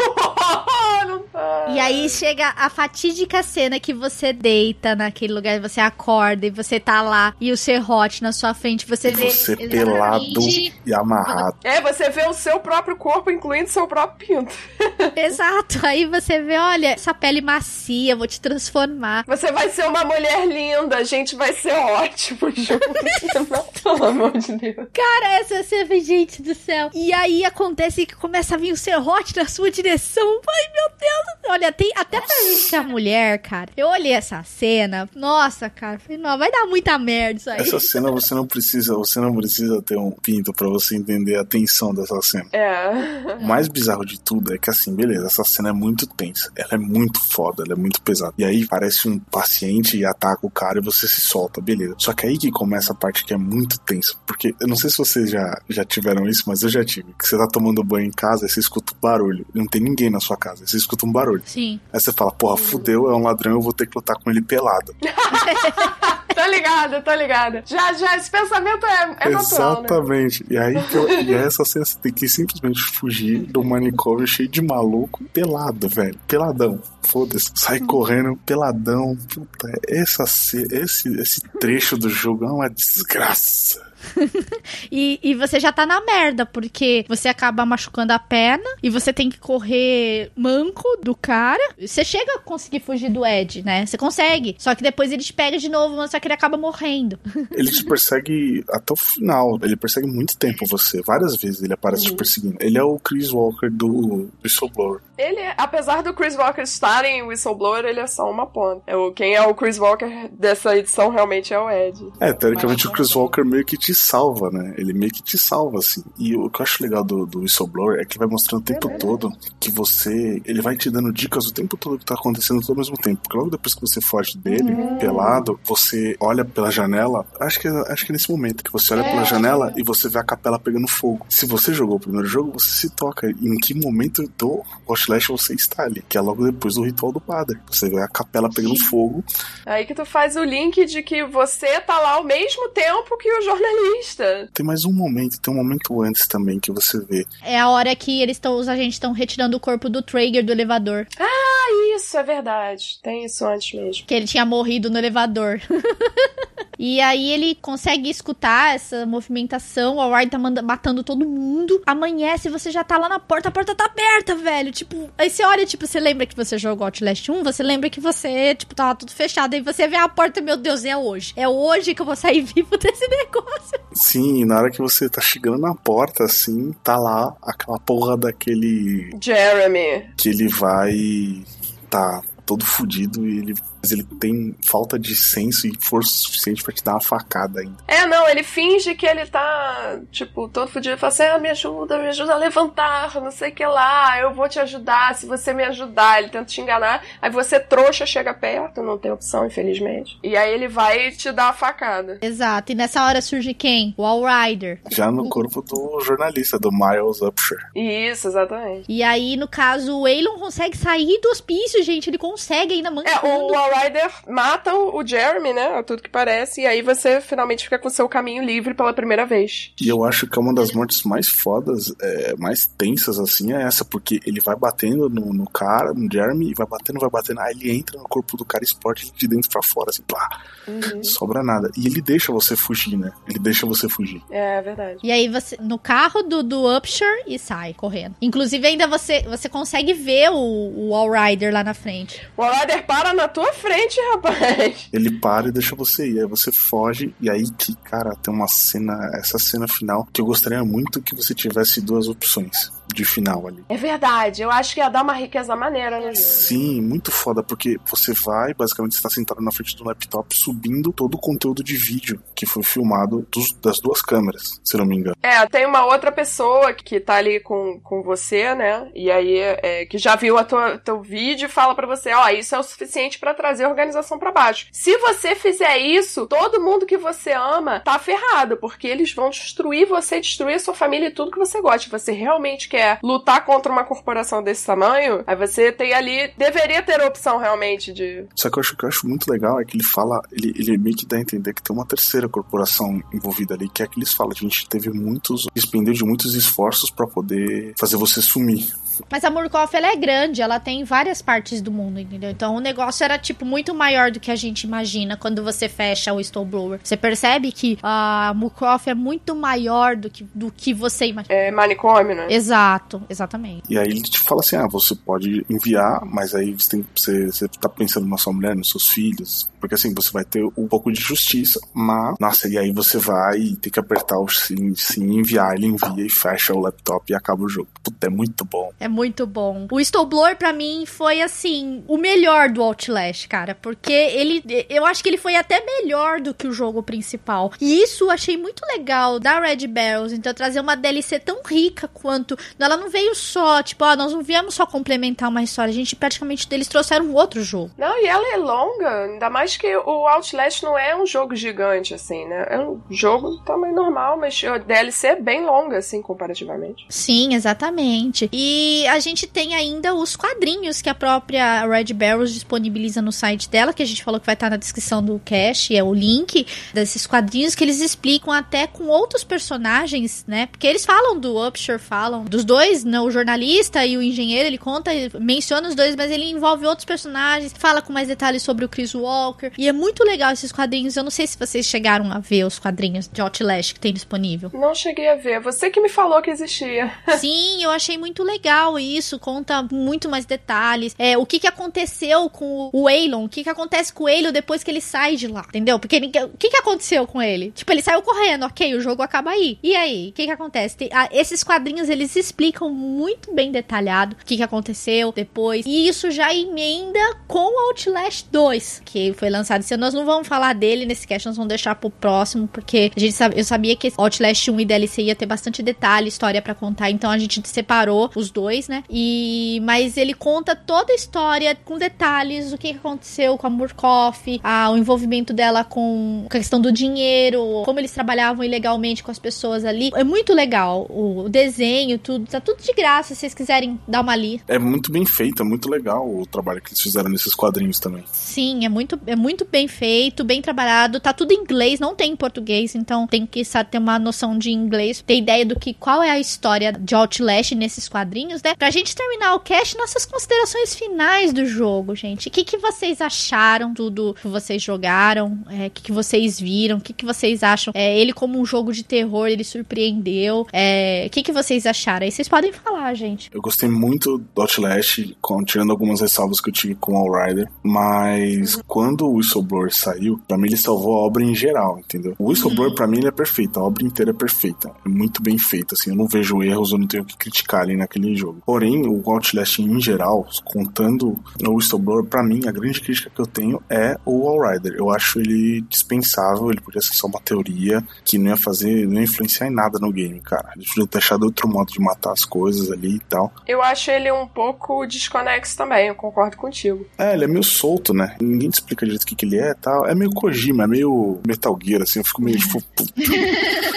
Tá. E aí chega a fatídica cena que você deita naquele lugar, você acorda e você tá lá e o serrote na sua frente, você vê Você pelado e amarrado. É, você vê o seu próprio corpo, incluindo seu próprio pinto. Exato. Aí você vê, olha, essa pele macia, vou te transformar. Você vai ser uma mulher linda, a gente vai ser ótimo junto. Pelo amor de Deus. Cara, essa cena, gente do céu. E aí acontece que começa a vir o serrote na sua direção. Ai, meu Deus. Olha, tem até pra gente que é mulher, cara. Eu olhei essa cena. Nossa, cara. Falei, não, vai dar muita merda isso aí. Essa cena você não precisa, você não precisa ter um pinto pra você entender a tensão dessa cena. É. O mais bizarro de tudo é que assim, beleza, essa cena é muito tensa, ela é muito foda, ela é muito pesada. E aí parece um paciente e ataca o cara e você se solta, beleza. Só que aí que começa a parte que é muito tensa, porque eu não sei se vocês já, já tiveram isso, mas eu já tive. Que você tá tomando banho em casa e você escuta um barulho, e não tem ninguém na sua casa, você escuta um barulho. Sim. Aí você fala, porra, fudeu, é um ladrão, eu vou ter que lutar com ele pelado. Tô ligada, tô ligada. Já, já, esse pensamento é, é natural, né? Exatamente. E aí que eu, e aí essa você tem que simplesmente fugir do manicômio cheio de maluco, pelado, velho. Peladão. Foda-se. Sai correndo, peladão. Puta, essa, esse, esse trecho do jogo é uma desgraça. E, e você já tá na merda, porque você acaba machucando a perna e você tem que correr manco do cara. Você chega a conseguir fugir do Ed, né? Você consegue. Só que depois ele te pega de novo, só que ele acaba morrendo. Ele te persegue até o final. Ele persegue muito tempo você. Várias vezes ele aparece te perseguindo. Ele é o Chris Walker do Whistleblower. Ele, apesar do Chris Walker estar em Whistleblower, ele é só uma ponta. É o, quem é o Chris Walker dessa edição realmente é o Ed. É, teoricamente o Chris Walker meio que te salva, né? Ele meio que te salva, assim. E o que eu acho legal do, do Whistleblower é que vai mostrando o tempo todo que você. Ele vai te dando dicas o tempo todo que tá acontecendo tudo ao mesmo tempo. Porque logo depois que você foge dele, pelado, você olha pela janela. Acho que, acho que é nesse momento que você olha pela janela e você vê a capela pegando fogo. Se você jogou o primeiro jogo, você se toca em que momento do Outlast você está ali. Que é logo depois do ritual do padre. Você vê a capela pegando fogo. Aí que tu faz o link de que você tá lá ao mesmo tempo que o jornalista. Tem mais um momento, tem um momento antes também que você vê É a hora que eles estão, os agentes estão retirando o corpo do Traeger do elevador. Ah, isso, é verdade. Tem isso antes mesmo. Que ele tinha morrido no elevador. e aí ele consegue escutar essa movimentação. O Ward tá manda- matando todo mundo. Amanhece, você já tá lá na porta, a porta tá aberta, velho. Tipo, aí você olha, tipo, você lembra que você jogou Outlast 1, você lembra que você, tipo, tava tudo fechado. Aí você vê a porta, meu Deus, é hoje. É hoje que eu vou sair vivo desse negócio. Sim, na hora que você tá chegando na porta, assim, tá lá aquela porra daquele. Jeremy. que ele vai. tá todo fudido e ele, mas ele tem falta de senso e força suficiente pra te dar uma facada ainda. É, não, ele finge que ele tá, tipo, todo fudido. Ele fala assim, ah, me ajuda, me ajuda a levantar, não sei o que lá, eu vou te ajudar se você me ajudar. Ele tenta te enganar, aí você, trouxa, chega perto, não tem opção, infelizmente. E aí ele vai te dar a facada. Exato. E nessa hora surge quem? O All Rider. Já no corpo do jornalista, do Miles Upshur. Isso, exatamente. E aí, no caso, o Waylon consegue sair do hospício, gente. Ele consegue ainda É, mancando. o Rider mata o o Jeremy, né? A tudo que parece, e aí você finalmente fica com seu caminho livre pela primeira vez. E eu acho que é uma das mortes mais fodas, é, mais tensas, assim, é essa, porque ele vai batendo no, no cara, no Jeremy, e vai batendo, vai batendo, aí ele entra no corpo do cara e explode ele de dentro pra fora, assim, plá, Uhum. sobra nada. E ele deixa você fugir, né? Ele deixa você fugir. É, é verdade. E aí você no carro do, do Upshur e sai correndo. Inclusive ainda você você consegue ver o, o All Rider lá na frente. O Rider para na tua frente, rapaz. Ele para e deixa você ir, aí você foge, e aí que, cara, tem uma cena, essa cena final, que eu gostaria muito que você tivesse duas opções. De final ali. É verdade, eu acho que ia dar uma riqueza maneira no jogo. Sim, muito foda, porque você vai, basicamente, você tá sentado na frente do laptop subindo todo o conteúdo de vídeo que foi filmado dos, das duas câmeras, se não me engano. É, tem uma outra pessoa que tá ali com, com você, né? E aí, é, que já viu a tua, teu vídeo e fala para você, ó, oh, isso é o suficiente para trazer a organização para baixo. Se você fizer isso, todo mundo que você ama tá ferrado, porque eles vão destruir você, destruir a sua família e tudo que você gosta. Você realmente quer lutar contra uma corporação desse tamanho, aí você tem ali, deveria ter a opção realmente de... Só que eu acho que eu acho muito legal é que ele fala, ele, ele meio que dá a entender que tem uma terceira corporação envolvida ali, que é que eles falam, a gente teve muitos, despendeu de muitos esforços para poder fazer você sumir. Mas a Murkoff, ela é grande, ela tem várias partes do mundo, entendeu? Então o negócio era, tipo, muito maior do que a gente imagina quando você fecha o Snowblower. Você percebe que a Murkoff é muito maior do que, do que você imagina. É manicômio, né? Exato, exatamente. E aí ele te fala assim, ah, você pode enviar, mas aí você, tem, você, você tá pensando na sua mulher, nos seus filhos, porque assim, você vai ter um pouco de justiça, mas, nossa, e aí você vai e tem que apertar o sim, sim, enviar, ele envia e fecha o laptop e acaba o jogo. Puta, é muito bom. É muito bom. O Snowblower para mim foi assim, o melhor do Outlast, cara, porque ele eu acho que ele foi até melhor do que o jogo principal. E isso eu achei muito legal da Red Barrels, então trazer uma DLC tão rica quanto ela não veio só, tipo, ó, nós não viemos só complementar uma história, a gente praticamente deles trouxeram um outro jogo. Não, e ela é longa, ainda mais que o Outlast não é um jogo gigante assim, né? É um jogo também normal, mas a DLC é bem longa assim comparativamente. Sim, exatamente. E a gente tem ainda os quadrinhos que a própria Red Barrels disponibiliza no site dela, que a gente falou que vai estar na descrição do cast, é o link desses quadrinhos que eles explicam até com outros personagens, né? Porque eles falam do Upshur, falam dos dois, né? O jornalista e o engenheiro, ele conta, menciona os dois, mas ele envolve outros personagens, fala com mais detalhes sobre o Chris Walker. E é muito legal esses quadrinhos. Eu não sei se vocês chegaram a ver os quadrinhos de Outlast que tem disponível. Não cheguei a ver. Você que me falou que existia. Sim, eu achei muito legal isso. Conta muito mais detalhes. É, o que, que aconteceu com o Aelon? O que, que acontece com o Aelon depois que ele sai de lá? Entendeu? Porque o que, que aconteceu com ele? Tipo, ele saiu correndo, ok, o jogo acaba aí. E aí? O que, que acontece? Tem, esses quadrinhos eles explicam muito bem detalhado o que, que aconteceu depois. E isso já emenda com Outlast 2, que foi lançado esse ano. Nós não vamos falar dele nesse cast, nós vamos deixar pro próximo, porque a gente sabe, eu sabia que Outlast 1 e DLC ia ter bastante detalhe, história para contar, então a gente separou os dois, né? E mas ele conta toda a história com detalhes, o que aconteceu com a Murkoff, a, o envolvimento dela com a questão do dinheiro, como eles trabalhavam ilegalmente com as pessoas ali. É muito legal o, o desenho, tudo, tá tudo de graça se vocês quiserem dar uma ali. É muito bem feito, é muito legal o trabalho que eles fizeram nesses quadrinhos também. Sim, é muito, é muito bem feito, bem trabalhado, tá tudo em inglês, não tem em português, então tem que sabe, ter uma noção de inglês, ter ideia do que qual é a história de Outlast nesses quadrinhos, né? Pra gente terminar o cast, nossas considerações finais do jogo, gente. O que, que vocês acharam tudo que vocês jogaram? É, o que, que vocês viram? O que, que vocês acham? É, ele como um jogo de terror, ele surpreendeu. É, o que, que vocês acharam? Aí vocês podem falar, gente. Eu gostei muito do Outlast, tirando algumas ressalvas que eu tive com o All Rider, mas uhum. quando o Whistleblower saiu, pra mim ele salvou a obra em geral, entendeu? O Whistleblower, uhum. pra mim, ele é perfeito, a obra inteira é perfeita, é muito bem feita, assim, eu não vejo erros, eu não tenho o que criticar ali naquele jogo. Porém, o Outlast em geral, contando o Whistleblower, pra mim, a grande crítica que eu tenho é o All Rider. Eu acho ele dispensável, ele podia ser só uma teoria que não ia fazer, não ia influenciar em nada no game, cara. Ele podia ter achado outro modo de matar as coisas ali e tal. Eu acho ele um pouco desconexo também, eu concordo contigo. É, ele é meio solto, né? Ninguém te explica direito o que, que ele é e tal. É meio Kojima, é meio Metal Gear, assim, eu fico meio tipo.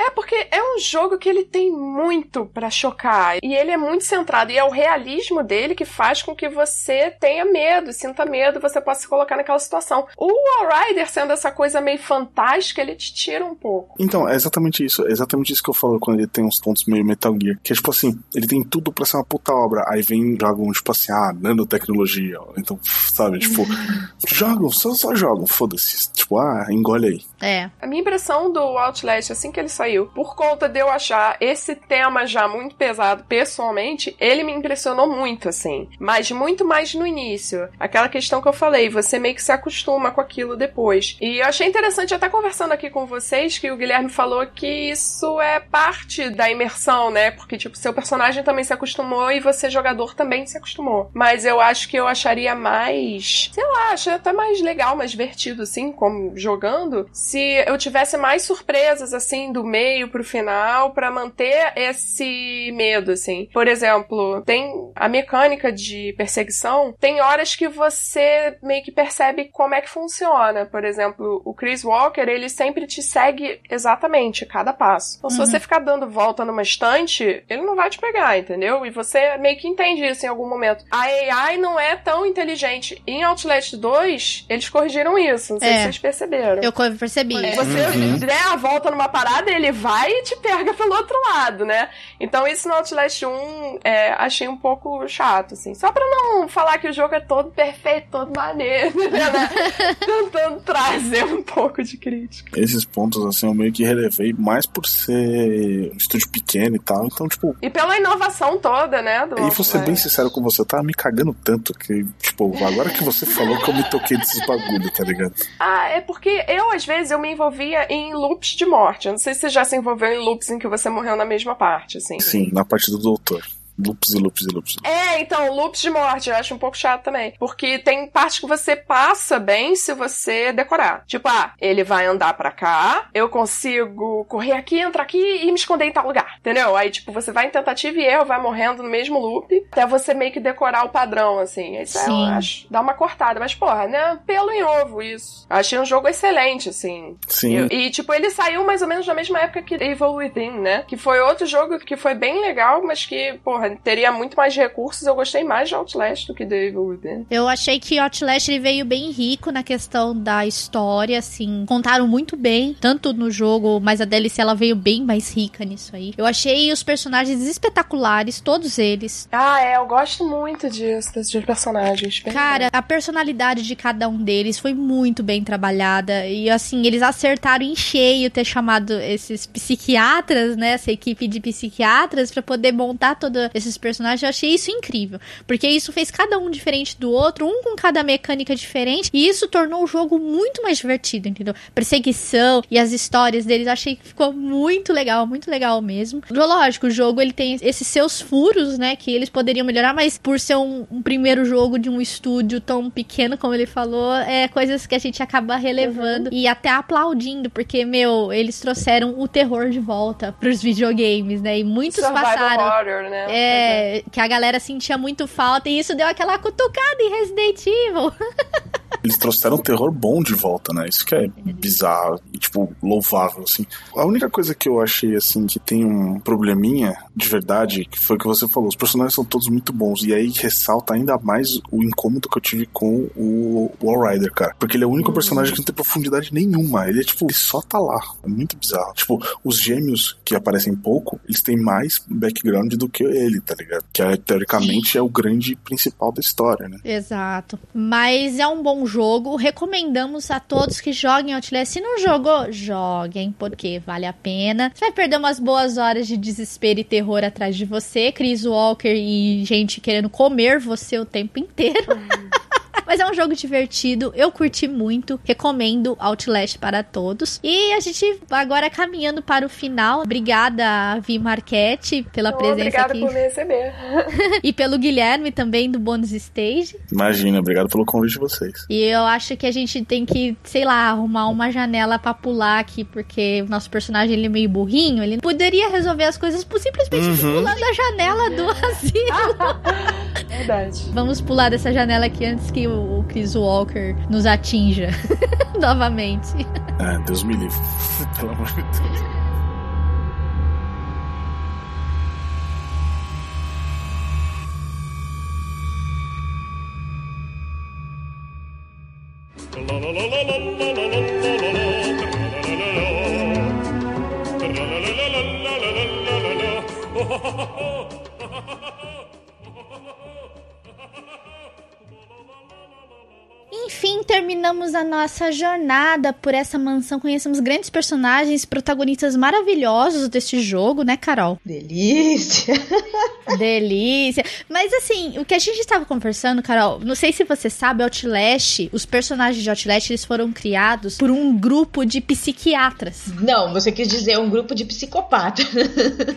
É, porque é um jogo que ele tem muito para chocar. E ele é muito centrado. E é o realismo dele que faz com que você tenha medo, sinta medo, você possa se colocar naquela situação. O All Rider, sendo essa coisa meio fantástica, ele te tira um pouco. Então, é exatamente isso. É exatamente isso que eu falo quando ele tem uns pontos meio Metal Gear. Que é tipo assim, ele tem tudo pra ser uma puta obra. Aí vem, jogam, tipo assim, ah, nanotecnologia. Então, sabe, tipo, jogam, só, só jogam, foda-se. Tipo, ah, engole aí. É. A minha impressão do Outlast, assim que ele saiu, por conta de eu achar esse tema já muito pesado pessoalmente, ele me impressionou muito, assim. Mas muito mais no início. Aquela questão que eu falei, você meio que se acostuma com aquilo depois. E eu achei interessante até conversando aqui com vocês que o Guilherme falou que isso é parte da imersão, né? Porque, tipo, seu personagem também se acostumou e você, jogador, também se acostumou. Mas eu acho que eu acharia mais, sei lá, acho até mais legal, mais divertido, assim, como jogando, se eu tivesse mais surpresas, assim, do meio pro final, para manter esse medo, assim. Por exemplo, tem a mecânica de perseguição, tem horas que você meio que percebe como é que funciona. Por exemplo, o Chris Walker, ele sempre te segue exatamente cada passo. Então, se Uhum. você ficar dando volta numa estante, ele não vai te pegar, entendeu? E você meio que entende isso em algum momento. A AI não é tão inteligente. Em Outlast 2, eles corrigiram isso. Não sei É. se vocês perceberam. Eu co- percebi. Você der a volta numa parada, ele vai e te pega pelo outro lado, né? Então isso no Outlast 1 é, achei um pouco chato, assim. Só pra não falar que o jogo é todo perfeito, todo maneiro, né? Tentando trazer um pouco de crítica. Esses pontos, assim, eu meio que relevei mais por ser um estúdio pequeno e tal. Então, tipo, E pela inovação toda, né? Do e vou ser bem sincero com você, tá me cagando tanto que, tipo, agora que você falou que eu me toquei desses bagulho, tá ligado? Ah, é porque eu, às vezes, eu me envolvia em loops de morte. Eu não sei se você já se envolveu em loops em que você morreu na mesma parte, assim. Sim, na parte do doutor. Loops e loops e loops. É, então, loops de morte eu acho um pouco chato também. Porque tem parte que você passa bem se você decorar. Tipo, ah, ele vai andar pra cá, eu consigo correr aqui, entrar aqui e me esconder em tal lugar. Entendeu? Aí, tipo, você vai em tentativa e erro, vai morrendo no mesmo loop, até você meio que decorar o padrão, assim. Isso é, eu Sim. acho. Dá uma cortada. Mas, porra, né? Pelo em ovo, isso. Achei um jogo excelente, assim. Sim. E, e, tipo, ele saiu mais ou menos na mesma época que Evil Within, né? Que foi outro jogo que foi bem legal, mas que, porra, teria muito mais recursos. Eu gostei mais de Outlast do que de Evil Within. Eu achei que Outlast ele veio bem rico na questão da história, assim, contaram muito bem, tanto no jogo, mas a DLC ela veio bem mais rica nisso aí. Eu achei os personagens espetaculares, todos eles. Ah, é, eu gosto muito disso, desses personagens. Cara, a personalidade de cada um deles foi muito bem trabalhada e assim, eles acertaram em cheio ter chamado esses psiquiatras, né, essa equipe de psiquiatras pra poder montar esses personagens. Eu achei isso incrível, porque isso fez cada um diferente do outro, um com cada mecânica diferente, e isso tornou o jogo muito mais divertido, entendeu? Perseguição e as histórias deles, achei que ficou muito legal, muito legal mesmo. Lógico, o jogo ele tem esses seus furos, né, que eles poderiam melhorar, mas por ser um, um primeiro jogo de um estúdio tão pequeno como ele falou, é coisas que a gente acaba relevando e até aplaudindo, porque, meu, eles trouxeram o terror de volta pros videogames, né, e muitos Survival passaram. Horror, né? É, que a galera sentia muito falta e isso deu aquela cutucada em Resident Evil. Eles trouxeram um terror bom de volta, né? Isso que é bizarro e, tipo, louvável, assim. A única coisa que eu achei, assim, que tem um probleminha de verdade, que foi o que você falou, os personagens são todos muito bons. E aí ressalta ainda mais o incômodo que eu tive com o Wall Rider, cara. Porque ele é o único personagem que não tem profundidade nenhuma. Ele é, tipo, ele só tá lá. É muito bizarro. Tipo, os gêmeos que aparecem pouco, eles têm mais background do que ele, tá ligado? Que é, teoricamente é o grande principal da história, né? Exato. Mas é um bom jogo. Recomendamos a todos que joguem Outlast. Se não jogou, joguem, porque vale a pena. Você vai perder umas boas horas de desespero e terror atrás de você, Chris Walker e gente querendo comer você o tempo inteiro. Mas é um jogo divertido, eu curti muito, recomendo Outlast para todos. E a gente agora caminhando para o final. Obrigada, Vi Marquete, pela Então, presença obrigada aqui. por me receber. E pelo Guilherme também, do Bônus Stage. Imagina, obrigado pelo convite de vocês. E eu acho que a gente tem que, sei lá, arrumar uma janela pra pular aqui, porque o nosso personagem ele é meio burrinho, ele poderia resolver as coisas por simplesmente pulando a janela do asilo. Verdade. Vamos pular dessa janela aqui antes que o Chris Walker nos atinja novamente. É, Deus me livre. Pelo amor de Deus. Nossa jornada por essa mansão. Conhecemos grandes personagens, protagonistas maravilhosos deste jogo, né, Carol? Delícia! Delícia! Mas assim, o que a gente estava conversando, Carol, não sei se você sabe, Outlast, os personagens de Outlast, eles foram criados por um grupo de psiquiatras. Não, você quis dizer um grupo de psicopata.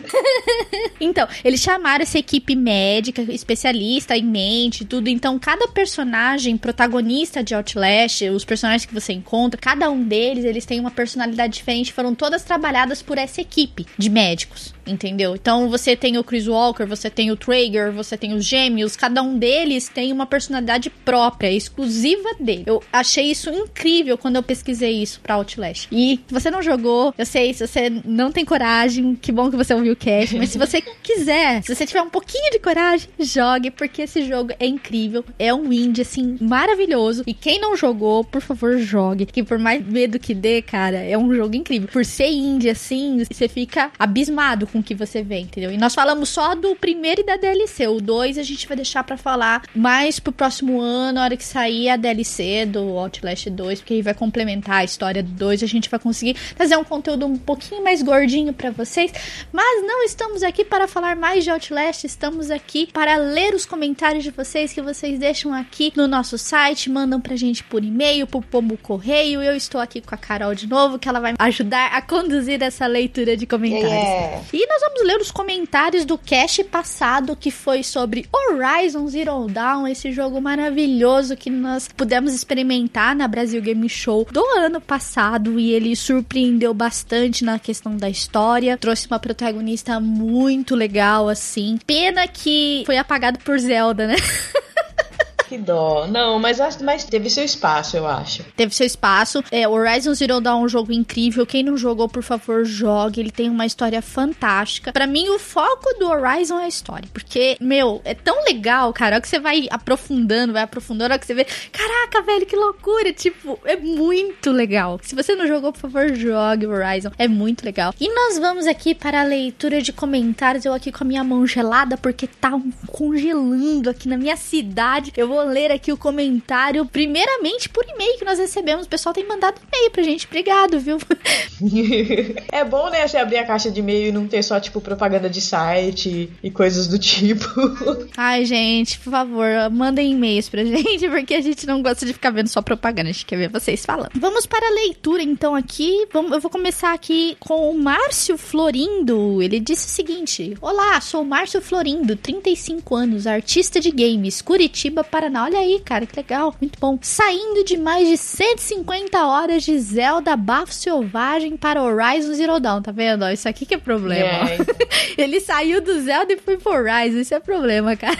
então, eles chamaram essa equipe médica, especialista em mente, tudo. Então, cada personagem protagonista de Outlast, os personagens que você encontra, cada um deles, eles têm uma personalidade diferente, foram todas trabalhadas por essa equipe de médicos entendeu? Então você tem o Chris Walker, você tem o Traeger, você tem os gêmeos, cada um deles tem uma personalidade própria, exclusiva dele. Eu achei isso incrível quando eu pesquisei isso pra Outlast. E você não jogou, eu sei, se você não tem coragem, que bom que você ouviu o cast, mas se você quiser, se você tiver um pouquinho de coragem, jogue, porque esse jogo é incrível, é um indie, assim, maravilhoso. E quem não jogou, por favor, jogue, que por mais medo que dê, cara, é um jogo incrível. Por ser indie, assim, você fica abismado com o que você vê, entendeu? E nós falamos só do primeiro e da DLC. O 2 a gente vai deixar para falar mais pro próximo ano, na hora que sair a DLC do Outlast 2, porque aí vai complementar a história do 2. A gente vai conseguir trazer um conteúdo um pouquinho mais gordinho para vocês. Mas não estamos aqui para falar mais de Outlast, estamos aqui para ler os comentários de vocês que vocês deixam aqui no nosso site, mandam pra gente por e-mail, por pombo correio. Eu estou aqui com a Carol de novo, que ela vai ajudar a conduzir essa leitura de comentários. Yeah. E nós vamos ler os comentários do cast passado que foi sobre Horizon Zero Dawn, esse jogo maravilhoso que nós pudemos experimentar na Brasil Game Show do ano passado e ele surpreendeu bastante na questão da história, trouxe uma protagonista muito legal assim. Pena que foi apagado por Zelda, né? Que dó. Não, mas, mas teve seu espaço, eu acho. Teve seu espaço. É, Horizon Zero Dawn é um jogo incrível. Quem não jogou, por favor, jogue. Ele tem uma história fantástica. Para mim, o foco do Horizon é a história. Porque, meu, é tão legal, cara. É que você vai aprofundando, vai aprofundando. É que você vê, caraca, velho, que loucura. Tipo, é muito legal. Se você não jogou, por favor, jogue Horizon. É muito legal. E nós vamos aqui para a leitura de comentários. Eu aqui com a minha mão gelada, porque tá congelando aqui na minha cidade. Eu vou vou ler aqui o comentário, primeiramente por e-mail que nós recebemos. O pessoal tem mandado e-mail pra gente. Obrigado, viu? é bom, né, você abrir a caixa de e-mail e não ter só, tipo, propaganda de site e coisas do tipo. Ai, gente, por favor, mandem e-mails pra gente, porque a gente não gosta de ficar vendo só propaganda, a gente quer ver vocês falando. Vamos para a leitura, então, aqui. Vamos, eu vou começar aqui com o Márcio Florindo. Ele disse o seguinte: Olá, sou o Márcio Florindo, 35 anos, artista de games, Curitiba, para Paraná. Olha aí, cara, que legal, muito bom. Saindo de mais de 150 horas de Zelda Bafo Selvagem para Horizon Zero Dawn, tá vendo? Isso aqui que é problema. É. Ele saiu do Zelda e foi pro Horizon, isso é problema, cara.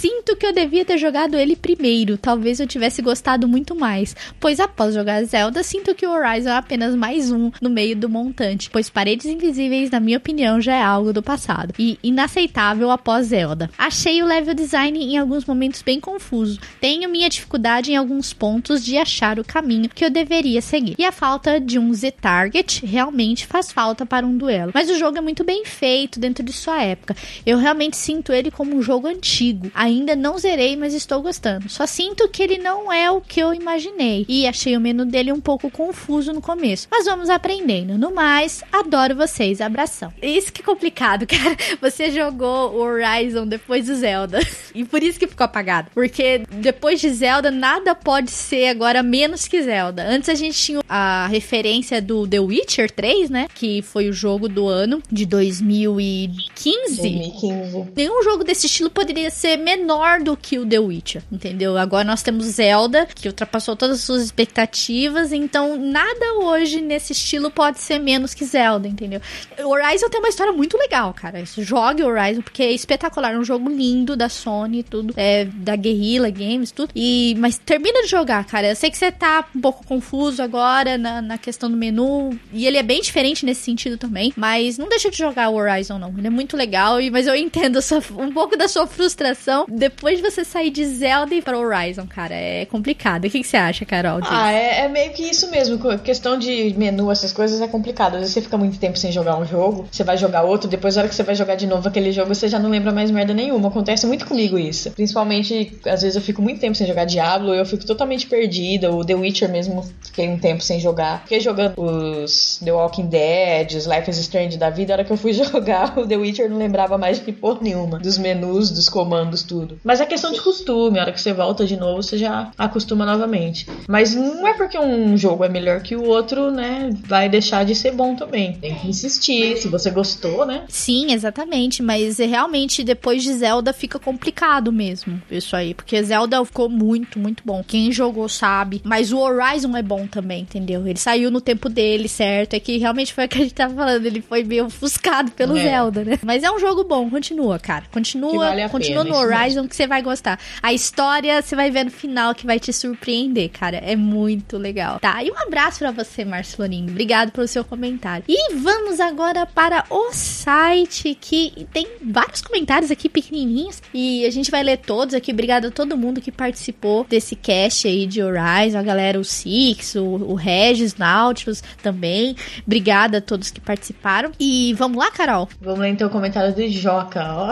Sinto que eu devia ter jogado ele primeiro, talvez eu tivesse gostado muito mais, pois após jogar Zelda, sinto que o Horizon é apenas mais um no meio do montante, pois Paredes Invisíveis, na minha opinião, já é algo do passado e inaceitável após Zelda. Achei o level design em alguns momentos bem confuso, tenho minha dificuldade em alguns pontos de achar o caminho que eu deveria seguir, e a falta de um Z-Target realmente faz falta para um duelo. Mas o jogo é muito bem feito dentro de sua época, eu realmente sinto ele como um jogo antigo Ainda não zerei, mas estou gostando. Só sinto que ele não é o que eu imaginei. E achei o menu dele um pouco confuso no começo. Mas vamos aprendendo. No mais, adoro vocês. Abração. Isso que é complicado, cara. Você jogou o Horizon depois do Zelda. E por isso que ficou apagado. Porque depois de Zelda, nada pode ser agora menos que Zelda. Antes a gente tinha a referência do The Witcher 3, né? Que foi o jogo do ano de 2015. 2015. Nenhum jogo desse estilo poderia ser menor do que o The Witcher, entendeu? Agora nós temos Zelda, que ultrapassou todas as suas expectativas, então nada hoje nesse estilo pode ser menos que Zelda, entendeu? Horizon tem uma história muito legal, cara. Jogue Horizon, porque é espetacular, é um jogo lindo da Sony, tudo, é da Guerrilla Games, tudo. E, mas termina de jogar, cara. Eu sei que você tá um pouco confuso agora na, na questão do menu, e ele é bem diferente nesse sentido também, mas não deixa de jogar o Horizon, não. Ele é muito legal, e, mas eu entendo sua, um pouco da sua frustração depois de você sair de Zelda e para Horizon, cara, é complicado. O que, que você acha, Carol? disso? Ah, é, é meio que isso mesmo. Questão de menu, essas coisas é complicado. Às vezes você fica muito tempo sem jogar um jogo, você vai jogar outro, depois na hora que você vai jogar de novo aquele jogo, você já não lembra mais merda nenhuma. Acontece muito comigo isso. Principalmente, às vezes eu fico muito tempo sem jogar Diablo, eu fico totalmente perdida. O The Witcher mesmo, fiquei um tempo sem jogar. Fiquei jogando os The Walking Dead, os Life is Strange da vida. A hora que eu fui jogar o The Witcher, não lembrava mais de porra nenhuma. Dos menus, dos comandos, tudo. Mas é questão de costume. A hora que você volta de novo, você já acostuma novamente. Mas não é porque um jogo é melhor que o outro, né? Vai deixar de ser bom também. Tem que insistir. Se você gostou, né? Sim, exatamente, mas é realmente depois de Zelda fica complicado mesmo isso aí, porque Zelda ficou muito, muito bom. Quem jogou sabe, mas o Horizon é bom também, entendeu? Ele saiu no tempo dele, certo? É que realmente foi o que a gente tava falando, ele foi meio ofuscado pelo É. Zelda, né? Mas é um jogo bom, continua, cara. Continua, vale continua pena, no que você vai gostar. A história você vai ver no final que vai te surpreender, cara. É muito legal. Tá, e um abraço pra você, Marceloninho. Obrigado pelo seu comentário. E vamos agora para o site que tem vários comentários aqui pequenininhos e a gente vai ler todos aqui. Obrigado a todo mundo que participou desse cast aí de Horizon, a galera, o Six, o, o Regis, Nautilus também. Obrigada a todos que participaram. E vamos lá, Carol? Vamos ler então o comentário do Joca, ó.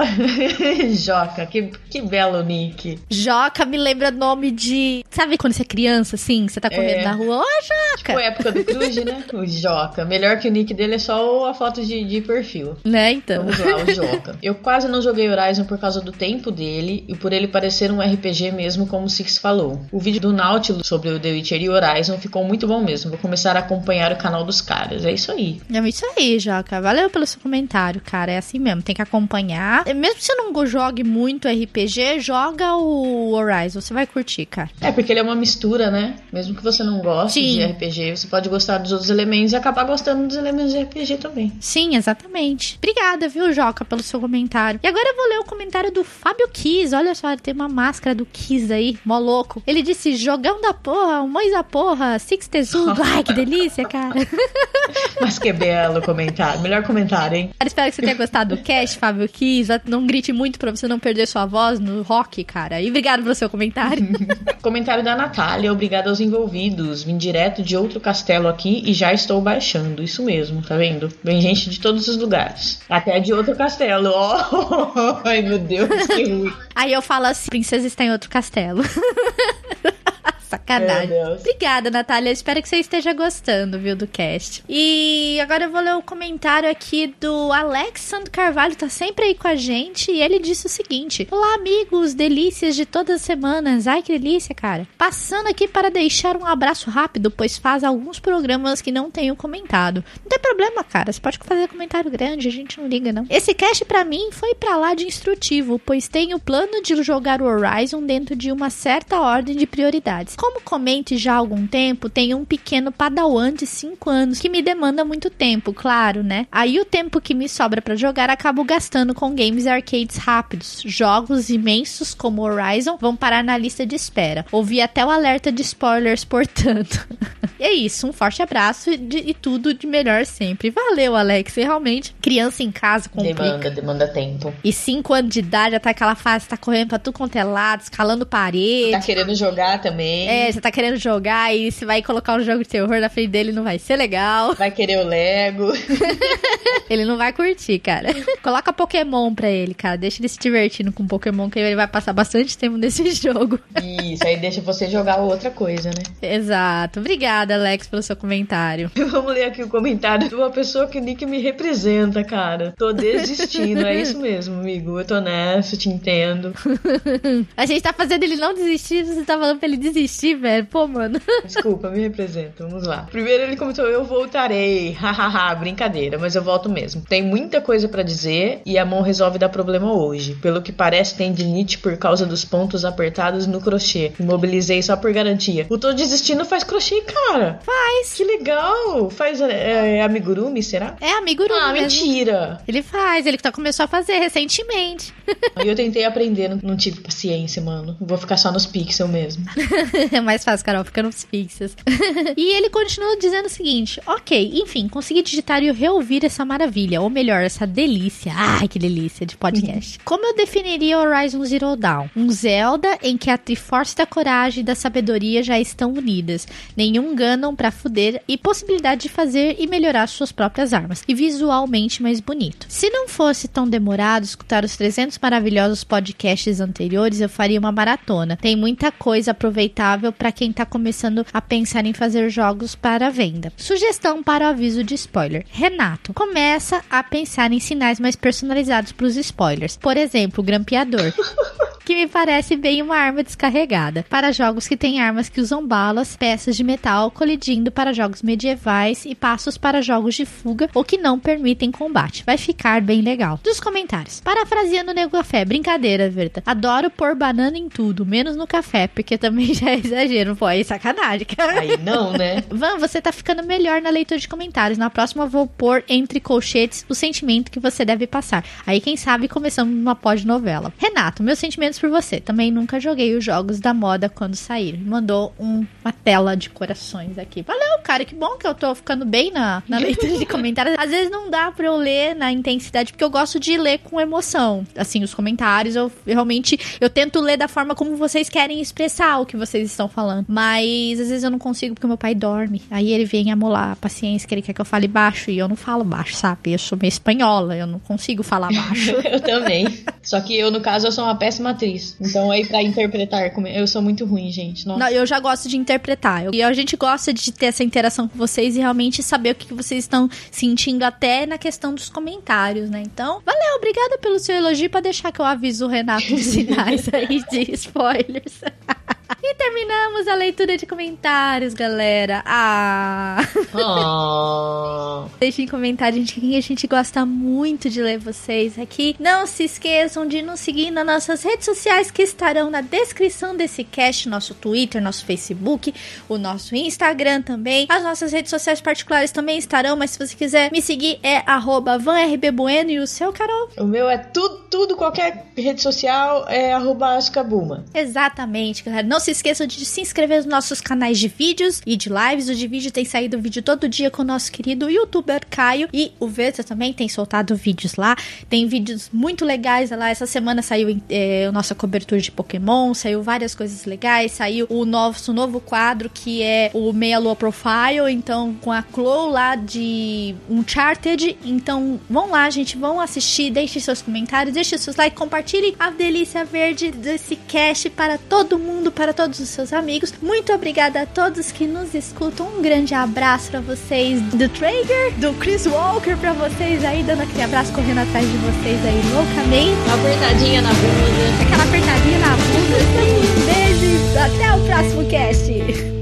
Joca, que, que belo nick. Joca me lembra nome de. Sabe quando você é criança, assim? Você tá correndo É. na rua? Ô, Joca! Foi a época do Cruz, né? O Joca. Melhor que o nick dele é só a foto de, de perfil. Né, então. Vamos lá, o Joca. Eu quase não joguei Horizon por causa do tempo dele e por ele parecer um RPG mesmo, como o Six falou. O vídeo do Nautilus sobre o The Witcher e Horizon ficou muito bom mesmo. Vou começar a acompanhar o canal dos caras. É isso aí. É isso aí, Joca. Valeu pelo seu comentário, cara. É assim mesmo, tem que acompanhar. E Mesmo que você não jogue muito RPG, joga o Horizon. Você vai curtir, cara. É, porque ele é uma mistura, né? Mesmo que você não goste Sim. de RPG, você pode gostar dos outros elementos e acabar gostando dos elementos de RPG também. Sim, exatamente. Obrigada, viu, Joca, pelo seu comentário. E agora eu vou ler o comentário do Fábio Kiss. Olha só, ele tem uma máscara do Kiss aí, mó louco. Ele disse: jogão da porra, mães da porra, Six Tesudo. Ai, que delícia, cara. Mas que belo comentário. Melhor comentário, hein? Cara, espero que você tenha gostado do cast, Fábio Kiss. Não grite muito pra você não perder sua voz no rock, cara. E obrigado pelo seu comentário. Comentário da Natália, obrigado aos envolvidos. Vim direto de outro castelo aqui e já estou baixando. Isso mesmo, tá vendo? Vem gente de todos os lugares. Até de outro castelo. Oh, ai, meu Deus, que ruim. Aí eu falo assim: princesa está em outro castelo. Sacanagem. Deus. Obrigada, Natália. Espero que você esteja gostando, viu, do cast. E agora eu vou ler o comentário aqui do Alexandre Carvalho, tá sempre aí com a gente. E ele disse o seguinte: Olá, amigos, delícias de todas as semanas. Ai, que delícia, cara. Passando aqui para deixar um abraço rápido, pois faz alguns programas que não tenho comentado. Não tem problema, cara. Você pode fazer comentário grande, a gente não liga, não. Esse cast pra mim foi pra lá de instrutivo, pois tenho plano de jogar o Horizon dentro de uma certa ordem de prioridades. Como comente já há algum tempo, tenho um pequeno padawan de 5 anos que me demanda muito tempo, claro, né? Aí o tempo que me sobra pra jogar acabo gastando com games e arcades rápidos. Jogos imensos como Horizon vão parar na lista de espera. Ouvi até o alerta de spoilers, portanto. e é isso, um forte abraço e, de- e tudo de melhor sempre. Valeu, Alex. E realmente, criança em casa complica. Demanda, demanda tempo. E 5 anos de idade já tá aquela fase, tá correndo pra tudo quanto é lado, escalando parede. Tá querendo jogar também. É, você tá querendo jogar e você vai colocar um jogo de terror na frente dele, não vai ser legal. Vai querer o Lego. Ele não vai curtir, cara. Coloca Pokémon pra ele, cara. Deixa ele se divertindo com Pokémon, que ele vai passar bastante tempo nesse jogo. Isso, aí deixa você jogar outra coisa, né? Exato. Obrigada, Alex, pelo seu comentário. Vamos ler aqui o comentário de uma pessoa que o Nick me representa, cara. Tô desistindo, é isso mesmo, amigo. Eu tô nessa, te entendo. A gente tá fazendo ele não desistir, você tá falando pra ele desistir, velho. Pô, mano. Desculpa, me representa. Vamos lá. Primeiro ele comentou: Eu voltarei. Hahaha, brincadeira, mas eu volto mesmo. Tem muita coisa pra dizer e a mão resolve dar problema hoje. Pelo que parece, tem dinite por causa dos pontos apertados no crochê. Imobilizei só por garantia. O Tô Desistindo faz crochê, cara. Faz. Que legal. Faz é, é, amigurumi, será? É amigurumi Ah, mesmo. mentira. Ele faz, ele tá- começou a fazer recentemente. Aí eu tentei aprender, não, não tive paciência, mano. Vou ficar só nos pixels mesmo. É mais fácil, Carol, fica nos fixos. e ele continua dizendo o seguinte: Ok, enfim, consegui digitar e reouvir essa maravilha, ou melhor, essa delícia. Ai, que delícia de podcast. Como eu definiria Horizon Zero Dawn? Um Zelda em que a Triforce da coragem e da sabedoria já estão unidas. Nenhum Ganon pra fuder e possibilidade de fazer e melhorar suas próprias armas. E visualmente mais bonito. Se não fosse tão demorado escutar os 300 maravilhosos podcasts anteriores, eu faria uma maratona. Tem muita coisa aproveitável para quem tá começando a pensar em fazer jogos para venda. Sugestão para o aviso de spoiler. Renato, começa a pensar em sinais mais personalizados para os spoilers. Por exemplo, o grampeador. que me parece bem uma arma descarregada. Para jogos que têm armas que usam balas, peças de metal colidindo para jogos medievais e passos para jogos de fuga ou que não permitem combate. Vai ficar bem legal. Dos comentários. Parafraseando o Nego Café, brincadeira, Verta. Adoro pôr banana em tudo, menos no café, porque também já é exagero. Pô, aí é sacanagem, cara. Aí não, né? Van, você tá ficando melhor na leitura de comentários. Na próxima vou pôr entre colchetes o sentimento que você deve passar. Aí, quem sabe, começamos uma pós-novela. Renato, meus sentimentos por você. Também nunca joguei os jogos da moda quando saíram. Mandou um, uma tela de corações aqui. Valeu, cara, que bom que eu tô ficando bem na, na leitura de comentários. Às vezes não dá pra eu ler na intensidade, porque eu gosto de ler com emoção. Assim, os comentários, eu realmente eu tento ler da forma como vocês querem expressar o que vocês estão falando. Mas às vezes eu não consigo porque meu pai dorme. Aí ele vem amolar a paciência que ele quer que eu fale baixo e eu não falo baixo, sabe? Eu sou meio espanhola, eu não consigo falar baixo. eu também. Só que eu, no caso, eu sou uma péssima atriz. Então aí pra interpretar, eu sou muito ruim, gente. Nossa. Não, eu já gosto de interpretar. E a gente gosta de ter essa interação com vocês e realmente saber o que vocês estão sentindo até na questão dos comentários, né? Então, valeu, obrigada pelo seu elogio para deixar que eu aviso o Renato de sinais aí de spoilers. E terminamos a leitura de comentários, galera. Ah! Oh. Deixem em comentário, gente, que a gente gosta muito de ler vocês aqui. Não se esqueçam de nos seguir nas nossas redes sociais que estarão na descrição desse cast, nosso Twitter, nosso Facebook, o nosso Instagram também. As nossas redes sociais particulares também estarão, mas se você quiser me seguir é vanrbbueno e o seu, Carol? O meu é tudo, tudo, qualquer rede social é arroba Ascabuma. Exatamente, galera. Não se esqueçam de se inscrever nos nossos canais de vídeos e de lives. O de vídeo tem saído vídeo todo dia com o nosso querido youtuber Caio. E o Versa também tem soltado vídeos lá. Tem vídeos muito legais lá. Essa semana saiu é, a nossa cobertura de Pokémon, saiu várias coisas legais. Saiu o nosso novo quadro que é o Meia Lua Profile. Então, com a Chloe lá de Uncharted. Então, vão lá, gente. Vão assistir. Deixem seus comentários, deixem seus likes, compartilhem a delícia verde desse cast para todo mundo, para todos os seus amigos. Muito obrigada a todos que nos escutam. Um grande abraço para vocês do Traeger, do Chris Walker para vocês aí, dando aquele abraço correndo atrás de vocês aí loucamente. Uma apertadinha na bunda. Aquela apertadinha na bunda. Beijo e até o próximo cast.